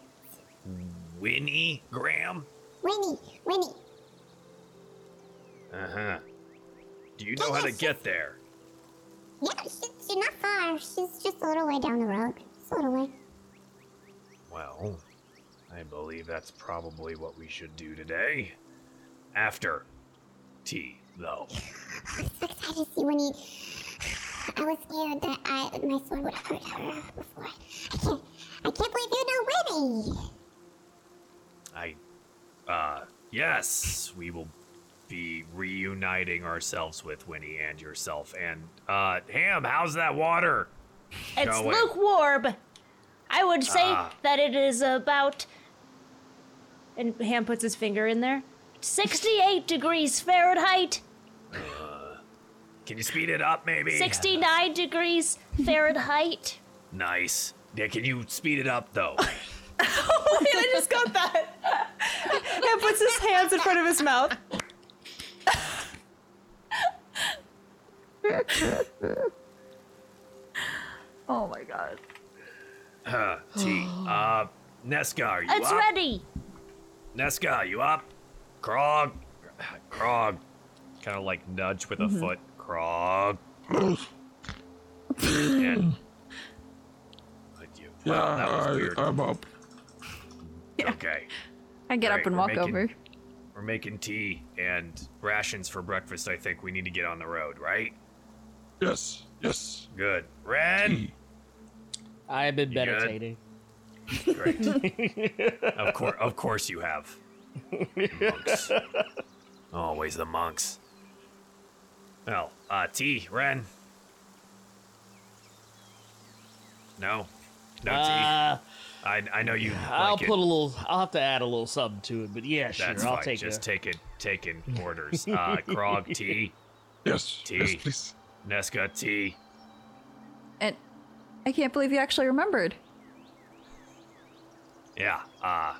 Winnie Graham? Winnie, Winnie. Uh huh. Do you know how to get there? Yeah, she, she's not far. She's just a little way down the road. Just a little way. Well, I believe that's probably what we should do today. After tea, though. *laughs* I'm so excited to see Winnie. I was scared that I my sword would hurt her before. I can't. I can't believe you know Winnie. I, uh, yes, we will be reuniting ourselves with Winnie and yourself. And, uh, Ham, how's that water? It's lukewarm. I would say Ah. that it is about. And Ham puts his finger in there. 68 degrees Fahrenheit, Can you speed it up, maybe? 69 degrees Fahrenheit. *laughs* Nice. Yeah, can you speed it up, though? *laughs* Oh, *laughs* wait, I just got that. Ham puts his hands in front of his mouth. *laughs* Oh my god. Uh, tea. Uh, Nesca, are you up? It's up? ready. Nesca, you up? Krog? Krog. kind of like nudge with a Mm-hmm. foot. Krog. and, But you, Yeah, well, that was I, weird. I'm up. *laughs* Okay. I get Right, up and walk making- over. We're making tea and rations for breakfast. I think we need to get on the road, right? Yes, yes. Good. Rin? I have been You good? meditating. Great. *laughs* of course, of course you have. Monks. Always the monks. Well, uh, tea, Rin. No, no tea. I, I know you. I'll like it. put a little. I'll have to add a little something to it, but yeah, sure, That's I'll fine. take Just it. take it. Taking *laughs* orders. Uh, Krog tea. Yes, Tea. yes, please. Nesca tea. And I can't believe you actually remembered. Yeah. Uh,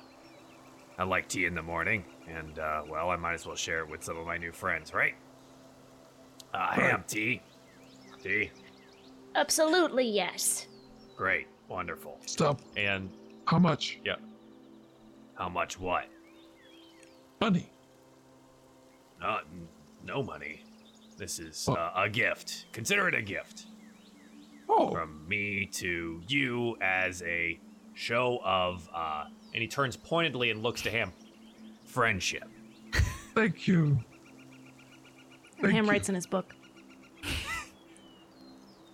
I like tea in the morning, and uh, well, I might as well share it with some of my new friends, right? Uh, ham tea. Tea. Absolutely, yes. Great. Wonderful. Stop. And How much? yeah, How much what? Money. Uh, n- no money. This is Oh. uh, a gift. Consider it a gift Oh, from me to you as a show of uh, and he turns pointedly and looks to him. friendship. thank you. Thank Ham you. writes in his book.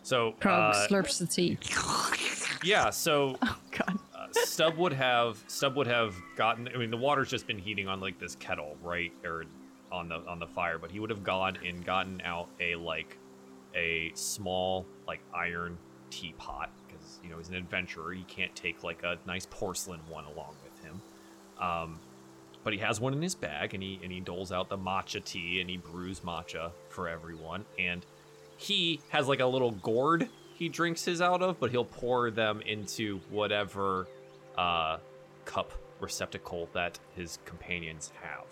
So Krog uh, slurps the tea. Yeah, so *laughs* Oh god. uh, Stub would have Stub would have gotten. I mean, the water's just been heating on like this kettle, right, or on the on the fire. But he would have gone and gotten out a like a small like iron teapot because you know he's an adventurer. He can't take like a nice porcelain one along with him. Um, but he has one in his bag, and he and he doles out the matcha tea, and he brews matcha for everyone. And he has like a little gourd he drinks his out of, but he'll pour them into whatever uh, cup receptacle that his companions have.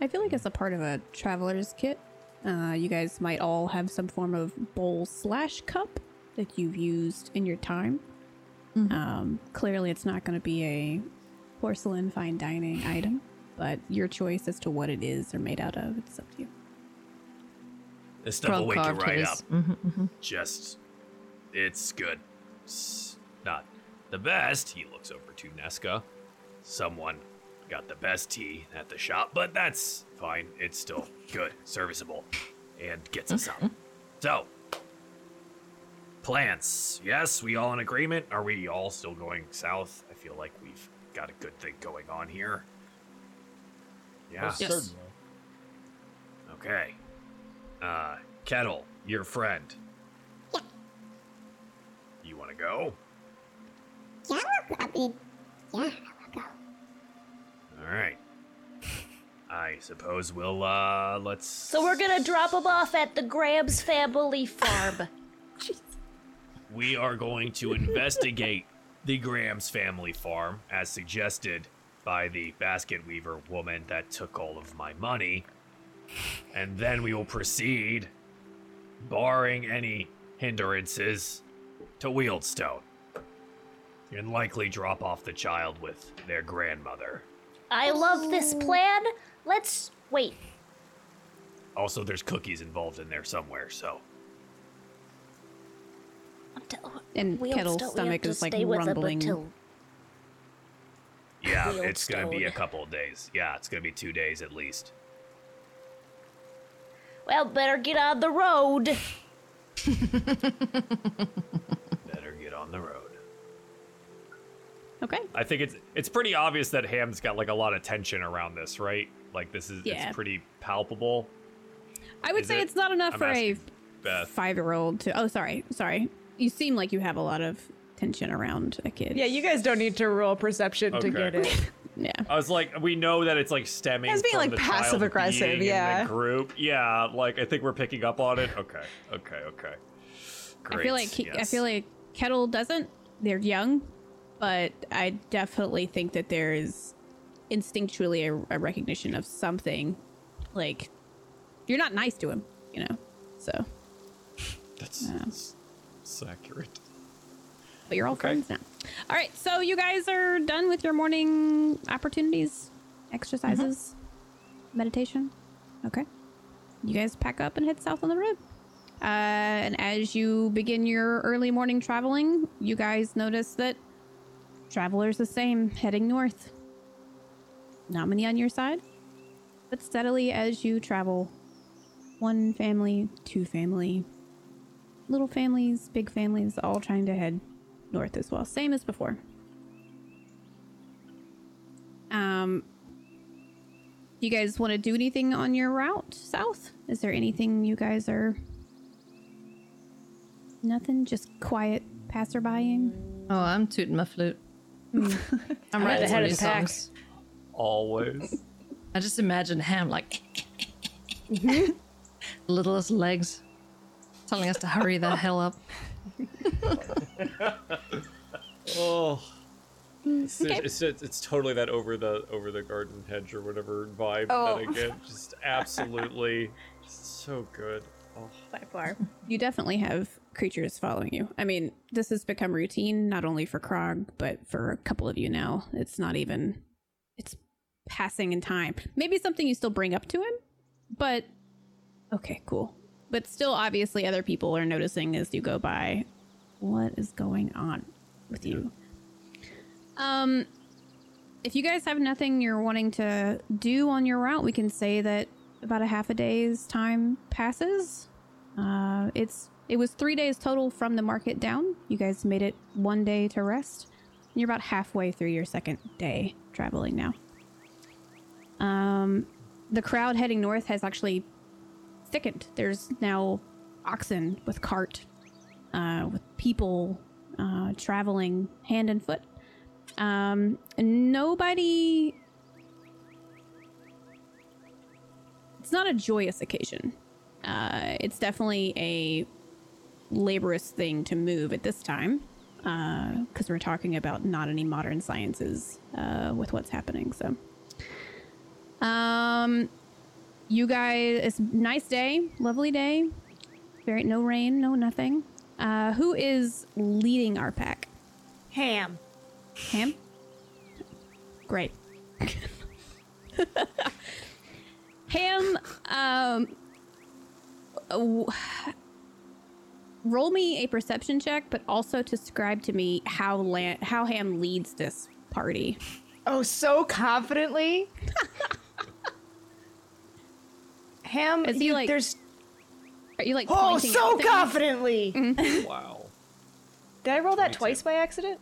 I feel like as a part of a traveler's kit, uh, you guys might all have some form of bowl slash cup that you've used in your time. Um, clearly, it's not going to be a porcelain fine dining *laughs* item, but your choice as to what it is or made out of, it's up to you. This stuff will wake you carved right case. up. Mhm, Just, it's good. It's not the best. He looks over to Nesca. Someone got the best tea at the shop, but that's fine. It's still good, serviceable, and gets us up. So, plants. Yes, we all in agreement? Are we all still going south? I feel like we've got a good thing going on here. Yeah. Most certainly. Okay. Uh, Kettle, your friend. Yeah. You want to go? Yeah, I mean, yeah, I will go. All right. *laughs* I suppose we'll uh let's So we're gonna drop him off at the Grabs family farm. *laughs* we are going to investigate the Grahams family farm as suggested by the basket weaver woman that took all of my money. And then we will proceed, barring any hindrances, to Wieldstone. And likely drop off the child with their grandmother. I love this plan. Let's wait. Also, there's cookies involved in there somewhere, so. And We have Kettle's to- stomach is like stay with him rumbling. until- Yeah, it's gonna be a couple of days. Yeah, it's gonna be two days at least. Well, better get on the road. *laughs* Better get on the road. Okay. I think it's it's pretty obvious that Ham's got like a lot of tension around this, right? Like this is Yeah. it's pretty palpable. I would Is say it? it's not enough I'm for a Beth. five year old to. Oh, sorry. Sorry. You seem like you have a lot of tension around a kid. Yeah, you guys don't need to roll perception to get it. *laughs* Yeah. I was like, we know that it's like stemming It's being, from like, the passive child aggressive, being in yeah. the group. Yeah, like I think we're picking up on it. Okay, okay, okay. Great. I feel like he, I feel like Kettle doesn't. They're young, but I definitely think that there is instinctually a, a recognition of something. Like you're not nice to him, you know. So, that's, that's, that's accurate. but you're all Okay. friends now. All right, so you guys are done with your morning opportunities, exercises, meditation. Okay, you guys pack up and head south on the road. Uh, and as you begin your early morning traveling, you guys notice that travelers the same, heading north. Not many on your side, but steadily as you travel, one family, two family, little families, big families, all trying to head north as well, same as before. Um, you guys want to do anything on your route south? Is there anything you guys are Nothing, just quiet passerbying. Oh, I'm tooting my flute. *laughs* I'm Right ahead of new the pack. songs. Always. I just imagine him like mm-hmm. *laughs* littlest legs, telling us to hurry the hell up. *laughs* Oh. It's, it's, it's, it's totally that over the over the garden hedge or whatever vibe Oh. that I oh. get. Just absolutely so good. Oh. By far. You definitely have creatures following you. I mean, this has become routine, not only for Krog, but for a couple of you now. It's not even, it's passing in time. Maybe something you still bring up to him, but okay, cool. But still, obviously, other people are noticing as you go by what is going on with you. Um, if you guys have nothing you're wanting to do on your route, we can say that about a half a day's time passes. Uh, it's it was three days total from the market down. You guys made it one day to rest. You're about halfway through your second day traveling now. Um, the crowd heading north has actually thickened. There's now oxen with cart, uh, with people uh, traveling hand and foot. Um, nobody. It's not a joyous occasion. Uh, it's definitely a laborious thing to move at this time because we're talking about not any modern sciences uh, with what's happening. So, um, you guys, it's nice day, lovely day. Very no rain, no nothing. Uh, who is leading our pack? Ham. Ham. Great. *laughs* Ham. Um. W- Roll me a perception check, but also to describe to me how Lan- how Ham leads this party. Oh, so confidently. *laughs* Ham, Is he you- like- there's Are you like? oh so out things? confidently. Wow. Did I roll that twice by accident?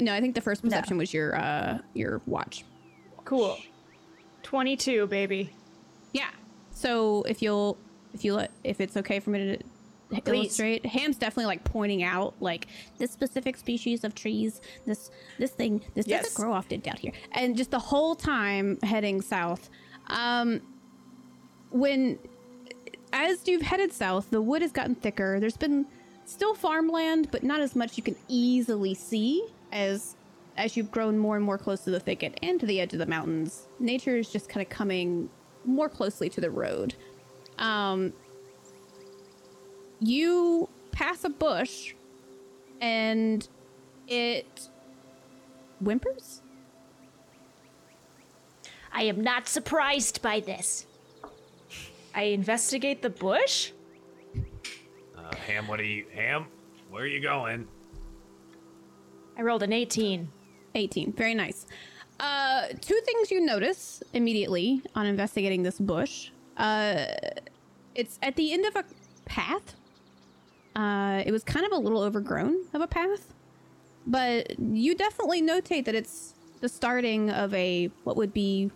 No, I think the first perception was your uh your watch. Cool. Twenty-two, baby. Yeah. So if you'll if you let if it's okay for me to Please. illustrate, Ham's definitely like pointing out like this specific species of trees, this this thing, this Yes. doesn't grow often down here, and just the whole time heading south. Um, when as you've headed south, the wood has gotten thicker. There's been still farmland, but not as much you can easily see as as you've grown more and more close to the thicket and to the edge of the mountains. Nature is just kind of coming more closely to the road. Um, you pass a bush, and it whimpers. I am not surprised by this. I investigate the bush. Uh, Ham, what are you? Ham, where are you going? I rolled an 18. 18. Very nice. Uh, two things you notice immediately on investigating this bush. Uh, it's at the end of a path. Uh, it was kind of a little overgrown of a path, but you definitely notate that it's the starting of a what would be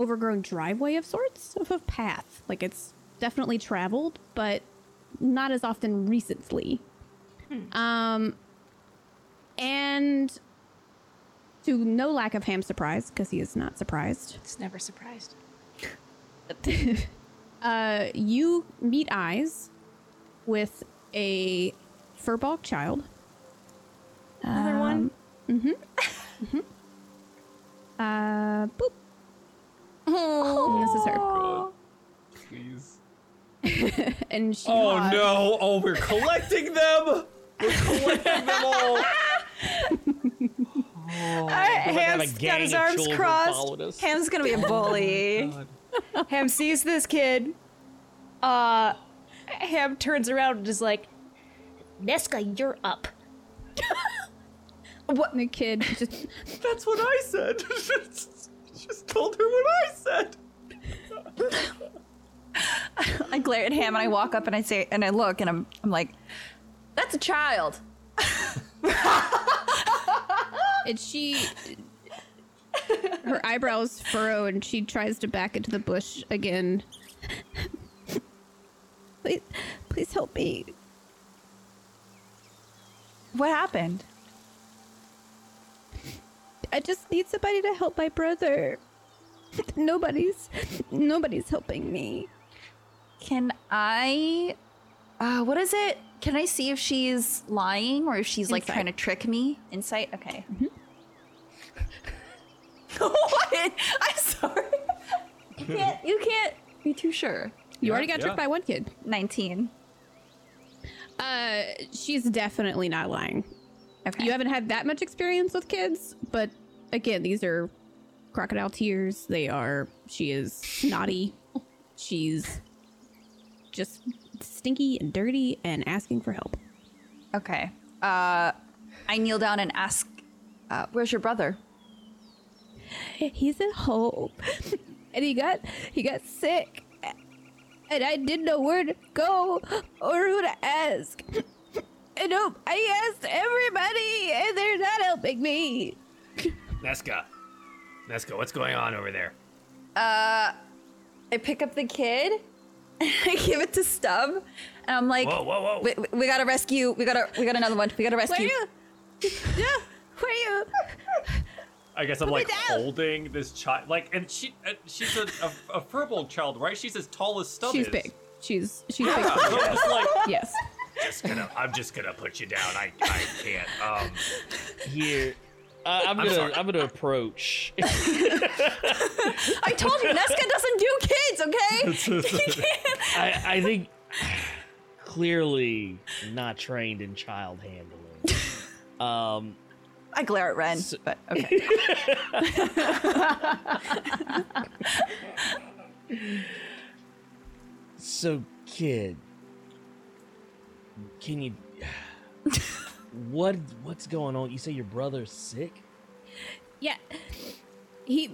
overgrown driveway of sorts of a path. Like it's definitely traveled, but not as often recently. Um, and to no lack of ham surprise, because he is not surprised, It's never surprised. *laughs* uh, you meet eyes with a furball child. Another one? Mm-hmm. mm-hmm. Uh, boop. And this is her. Please. *laughs* and she. Oh no! Oh, we're collecting them. We're collecting them all. *laughs* All right, We're gonna have a Ham's got his arms crossed. Ham's gonna be a *laughs* bully. Ham sees this kid. Uh, Ham turns around and is like, Nesca, you're up. What? The kid just. That's what I said. *laughs* Just told her what I said. I glare at Ham and I walk up and I say and I look and I'm I'm like, that's a child. and she her eyebrows furrow and she tries to back into the bush again please please help me What happened? i just need somebody to help my brother *laughs* nobody's nobody's helping me Can I uh what is it? Can I see if she's lying or if she's like Insight. trying to trick me? Insight? Okay. *laughs* what? I'm sorry. You can't you can't be too sure. You already got tricked by one kid 19. uh she's definitely not lying Okay. you haven't had that much experience with kids but again these are crocodile tears they are she is naughty *laughs* she's just stinky and dirty and asking for help Okay. Uh I kneel down and ask uh, where's your brother? he's at home *laughs* and he got he got sick and i didn't know where to go or who to ask and no, i asked everybody and they're not helping me Nesca, Nesca, what's going on over there? Uh I pick up the kid and *laughs* I give it to Stub and I'm like Whoa, whoa, whoa. We, we- we gotta rescue we gotta we got another one. We gotta rescue. you *laughs* yeah where are you I guess I'm me like down. holding this child, like, and she, uh, she's a, a, a furball child, right? She's as tall as Stub she's is. big she's she's Yeah, big so I'm just like, yes Just gonna, I'm just gonna put you down. I, I can't. Um, Here, Uh, I'm I'm gonna sorry. I'm gonna approach. I told you, Nesca doesn't do kids, okay? *laughs* *laughs* I, I think clearly not trained in child handling. *laughs* Um, I glare at Rin, but okay. *laughs* so kid, can you? *sighs* What what's going on? You say your brother's sick? Yeah. He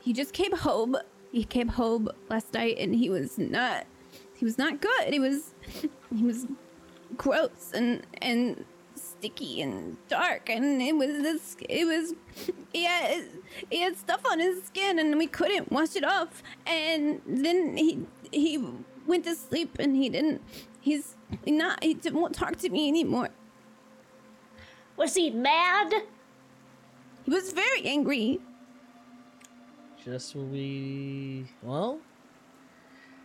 he just came home. He came home last night and he was not he was not good. He was he was gross and and sticky and dark and it was this it was he had, he had stuff on his skin and we couldn't wash it off and then he he went to sleep and he didn't he's not he won't talk to me anymore Was he mad? he was very angry Just what we well.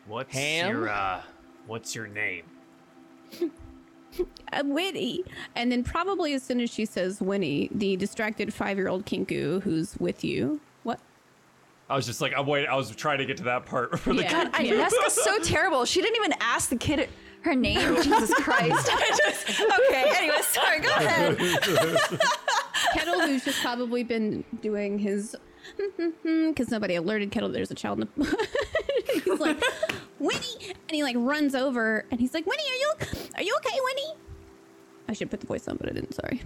What's Ham? your uh? What's your name? *laughs* *laughs* Uh, I'm Winnie. And then probably as soon as she says Winnie, the distracted five-year-old Kenku who's with you. What? I was just like, I'm waiting. I was trying to get to that part for the Yeah. God, I, Nesca's so *laughs* terrible. She didn't even ask the kid her name. Jesus Christ. *laughs* I just, okay, anyway, sorry, go ahead. Kettle, who's just probably been doing his hmm, hmm, hmm, because nobody alerted Kettle there's a child in the he's like Winnie and he like runs over and he's like Winnie are you are you okay Winnie I should put the voice on but I didn't sorry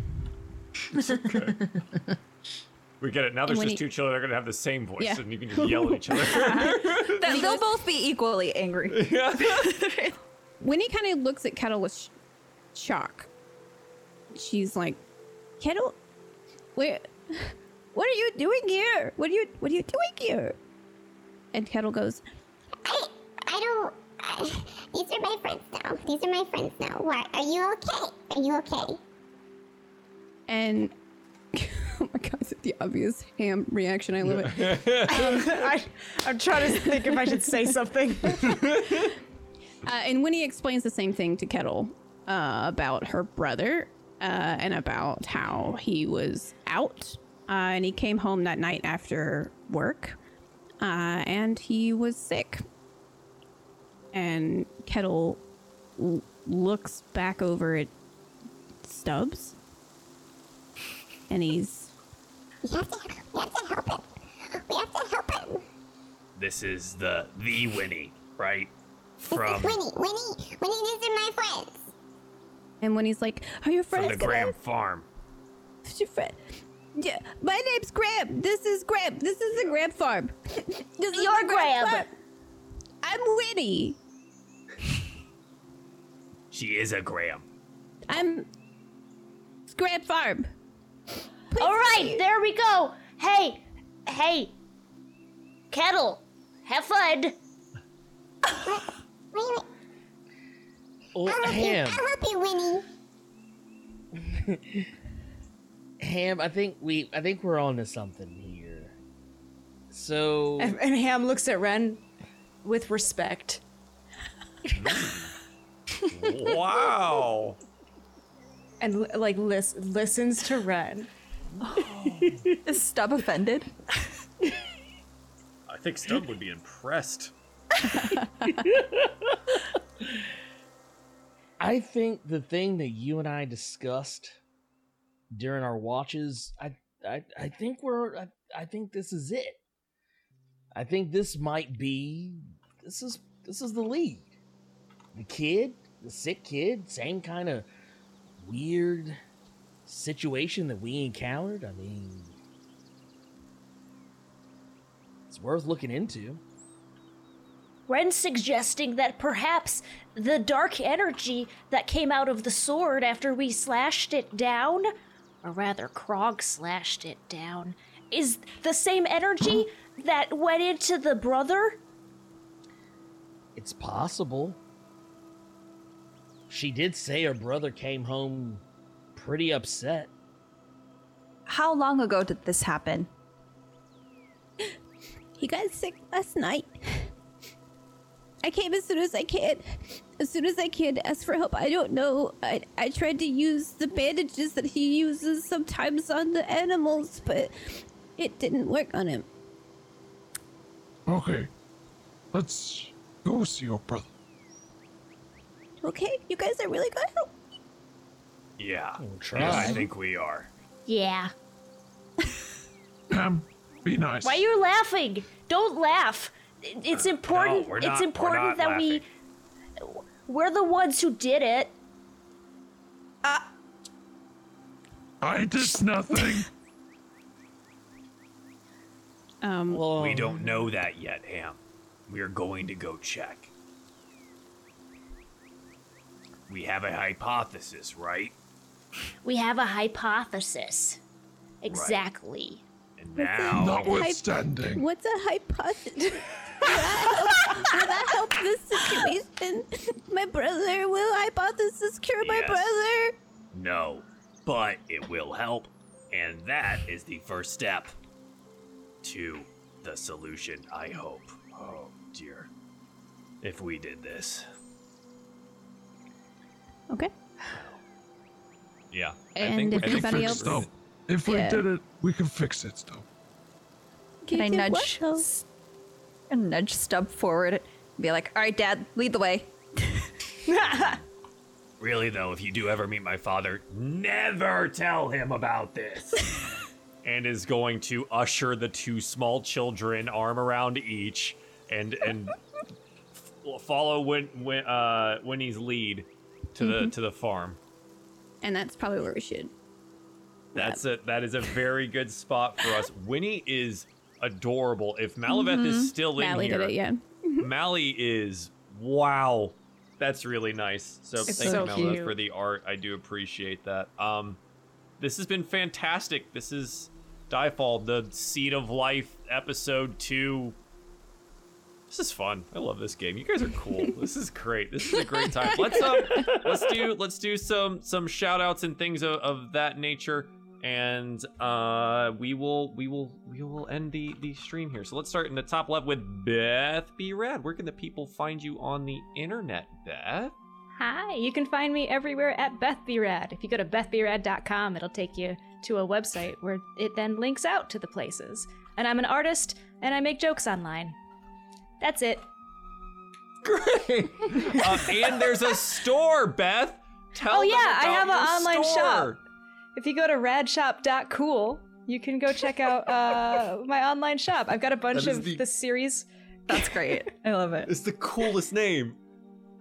We get it. Now there's when just he- two children that are going to have the same voice, Yeah. and you can just yell at each other. *laughs* Then they'll both be equally angry. *laughs* Winnie kind of looks at Kettle with sh- shock she's like Kettle where what are you doing here what are you what are you doing here and Kettle goes I, I don't. I, these are my friends now. These are my friends now. Why? Are you okay? Are you okay? and *laughs* oh my god, is it the obvious ham reaction? I love it. *laughs* I, I'm trying to think if I should say something. *laughs* Uh, and Winnie explains the same thing to Kettle uh, about her brother uh, and about how he was out uh, and he came home that night after work uh, and he was sick. And Kettle l- looks back over at Stubbs and he's We have to. We have to help him. We have to help him. This is the the Winnie, right? This From is Winnie. Winnie. Winnie. These are my friends. and when he's like, "Are your from friends the gonna- Graham Farm. Who's your friend? Yeah, my name's Graham. This is Graham. This is the Graham farm. *laughs* This is You're the Graham. farm. I'm Winnie. She is a Graham. I'm it's Graham farm. All right, there we go. Hey, hey, Kettle, have fun. *laughs* Wait, wait. Oh, I'll Ham. you. I'll help you, Winnie. Ham, I think we I think we're on to something here. So And, and Ham looks at Rin with respect. *laughs* wow. And like lis- listens to Rin. Oh. Is Stub offended? I think Stub would be impressed. *laughs* I think the thing that you and I discussed during our watches, I I, I think we're I, I think this is it. I think this might be this is this is the lead. The kid, the sick kid, same kind of weird situation that we encountered. I mean, it's worth looking into. Rin's suggesting that perhaps the dark energy that came out of the sword after we slashed it down, or rather, Krog slashed it down, is the same energy that went into the brother? It's possible. She did say her brother came home pretty upset. How long ago did this happen? He got sick last night. I came as soon as I can, as soon as I can to ask for help. I don't know. I I tried to use the bandages that he uses sometimes on the animals, but it didn't work on him. Okay. Let's go see your brother. Okay, you guys are really gonna help. Yeah. try. Yeah, I think we are. Yeah. Pam, be nice. Why you laughing? Don't laugh. It's important. we're it's not- we're important not that we. We're the ones who did it. I did *laughs* nothing. Um, We don't know that yet, Ham. We are going to go check. We have a hypothesis, right? We have a hypothesis. Exactly. And now, Notwithstanding. What's a hypothesis? *laughs* will, that help, will that help this situation? My brother, will hypothesis cure my Yes. brother? no, but it will help, and that is the first step to the solution. I hope. Oh dear, if we did this, Okay. Yeah. And if I think anybody else- Though, if we Yeah. did it, we can fix it though. Can I you do what, nudge? though? s- and nudge Stub forward and be like, "All right, Dad, lead the way." *laughs* Really though, if you do ever meet my father, never tell him about this. *laughs* and is going to usher the two small children, arm around each, and and f- follow Win, Win, uh, Winnie's lead to the Mm-hmm. to the farm. And that's probably where we should. That's a that is a very good spot for us. *laughs* Winnie is adorable. If Malaveth is still in Mally here, did it, yeah. *laughs* Mally is wow. That's really nice. So It's thank so you, Malaveth, for the art. I do appreciate that. Um, this has been fantastic. This is Diefall, the Seed of Life, episode two. This is fun. I love this game. You guys are cool. this is great. This is a great time. Let's um, let's do let's do some some shout outs and things of, of that nature and uh we will we will we will end the the stream here so let's start in the top left with beth b rad where can the people find you on the internet beth Hi, you can find me everywhere at Beth B Rad. If you go to bethbrad.com, it'll take you to a website where it then links out to the places. And I'm an artist and I make jokes online. That's it. great uh, *laughs* and there's a store beth Tell oh them yeah, I have an online store. shop. If you go to radshop.cool, you can go check out uh, *laughs* my online shop. I've got a bunch of the- the series. That's great. *laughs* I love it. it's the coolest name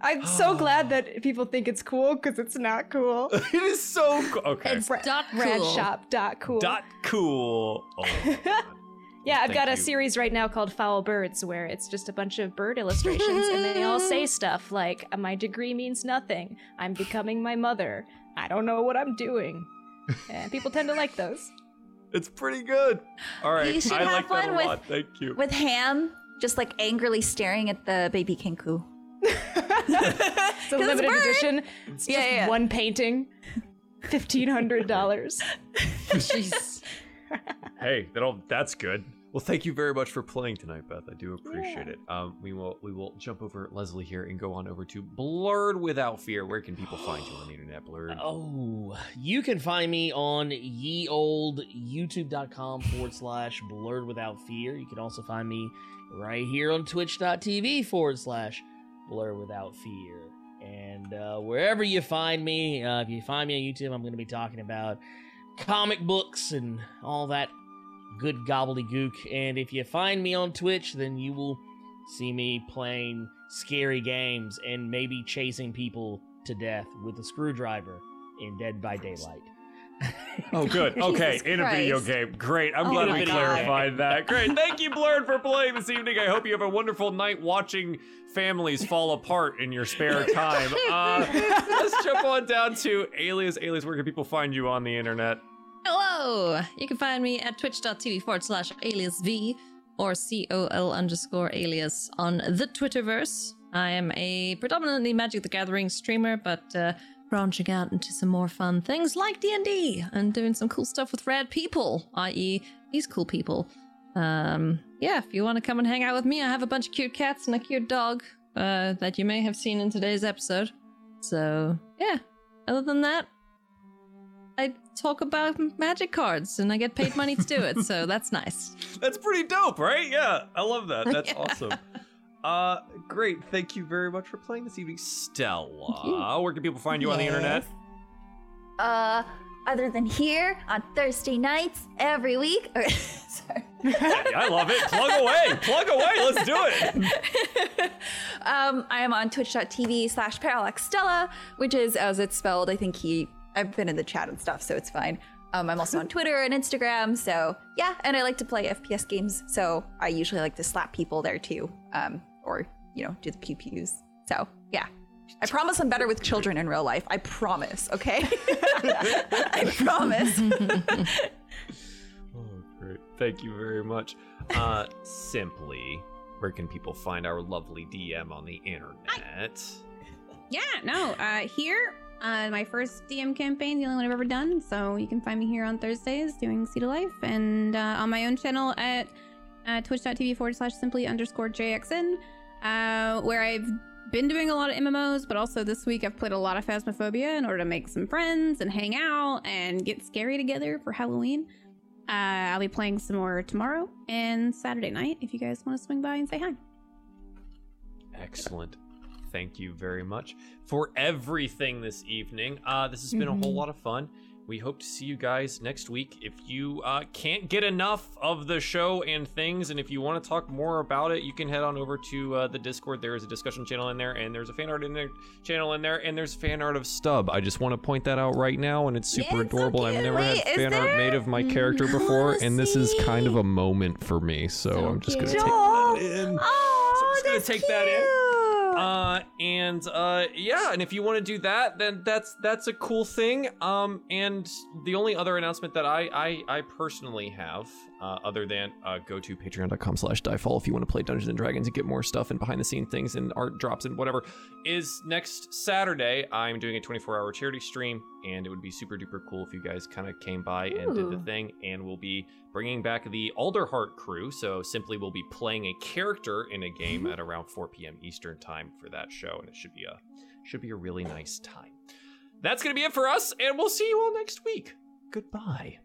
I'm so *gasps* glad that people think it's cool because it's not cool. it is so cool okay It's dot cool. Radshop.cool. dot cool oh, God. Yeah, I've Thank got a you. series right now called Foul Birds where it's just a bunch of bird illustrations and they all say *laughs* stuff like, My degree means nothing. I'm becoming my mother. I don't know what I'm doing. And people tend to like those. *laughs* it's pretty good all right You should i have like that one a with- lot thank you With Ham just like angrily staring at the baby Kenku. *laughs* It's a Because limited bird- edition. It's Yeah, just yeah. one painting. $1,500. Jeez. Hey, that'll that's good. Well, thank you very much for playing tonight, Beth. I do appreciate Yeah. it. Um, we will we will jump over Leslie here and go on over to Blurred Without Fear. Where can people find you on the internet, Blurred? *gasps* Oh, you can find me on ye old youtube.com forward slash blurred without fear. You can also find me right here on twitch.tv forward slash blur without fear. And uh, wherever you find me, uh, if you find me on YouTube, I'm going to be talking about comic books and all that good gobbledygook. And if you find me on Twitch, then you will see me playing scary games and maybe chasing people to death with a screwdriver in Dead by Daylight. *laughs* Oh, good. *laughs* Okay, Jesus in a video game. Great. I'm Oh glad my we God. clarified that. Great. Thank you, Blurred, for playing this evening. I hope you have a wonderful night watching families fall apart in your spare time. Uh, *laughs* let's jump on down to Alias. Alias, where can people find you on the internet? Hello! You can find me at twitch.tv forward slash alias V or COL underscore alias on the Twitterverse. I am a predominantly Magic the Gathering streamer, but uh, branching out into some more fun things like D&D and doing some cool stuff with rad people, i.e. these cool people. Um, yeah, if you want to come and hang out with me, I have a bunch of cute cats and a cute dog. uh, that you may have seen in today's episode. So, yeah. Other than that, I talk about magic cards and I get paid money to do it, so *laughs* that's nice. That's pretty dope, right? Yeah, I love that. *laughs* That's awesome. Uh, great. Thank you very much for playing this evening, Stella. Where can people find you on the internet? Uh, other than here on Thursday nights every week. Okay, *laughs* sorry. I love it. Plug away. Plug away. Let's do it. Um, I am on twitch.tv slash parallaxstella, which is as it's spelled. I think he, I've been in the chat and stuff, so it's fine. Um, I'm also on *laughs* Twitter and Instagram, so yeah, and I like to play FPS games, so I usually like to slap people there too, um, or, you know, do the pew pews. So yeah. I promise I'm better with children in real life. I promise, okay? *laughs* I promise. *laughs* Oh, great. Thank you very much. Uh, simply, where can people find our lovely DM on the internet? Yeah, no, uh, here, uh, my first DM campaign, the only one I've ever done. So you can find me here on Thursdays doing Seed of Life and uh, on my own channel at uh, twitch.tv forward slash simply underscore JXN, uh, where I've been doing a lot of MMOs, but also this week I've played a lot of Phasmophobia in order to make some friends and hang out and get scary together for Halloween. Uh, I'll be playing some more tomorrow and Saturday night if you guys want to swing by and say hi. Excellent. Thank you very much for everything this evening. Uh, this has been a whole Mhm. lot of fun. We hope to see you guys next week. If you uh, can't get enough of the show and things, and if you want to talk more about it, you can head on over to uh, the Discord. There is a discussion channel in there, and there's a fan art in there channel in there, and there's fan art of Stub. I just want to point that out right now, and it's super adorable. I've never Wait, had fan art made of my character before, and this is kind of a moment for me. So, I'm just gonna take that in. Oh, so I'm just gonna take that in. Uh, and uh, yeah, and if you want to do that, then that's that's a cool thing. Um, and the only other announcement that I I, I personally have, uh, other than uh, go to patreon.com/slash diefall if you want to play Dungeons and Dragons and get more stuff and behind the scene things and art drops and whatever, is next Saturday. I'm doing a 24-hour charity stream, and it would be super duper cool if you guys kind of came by and did the thing. And we'll be bringing back the Alderheart crew. So simply, we'll be playing a character in a game at around 4 p.m. Eastern time for that show, and it should be a should be a really nice time. That's gonna be it for us, and we'll see you all next week. Goodbye.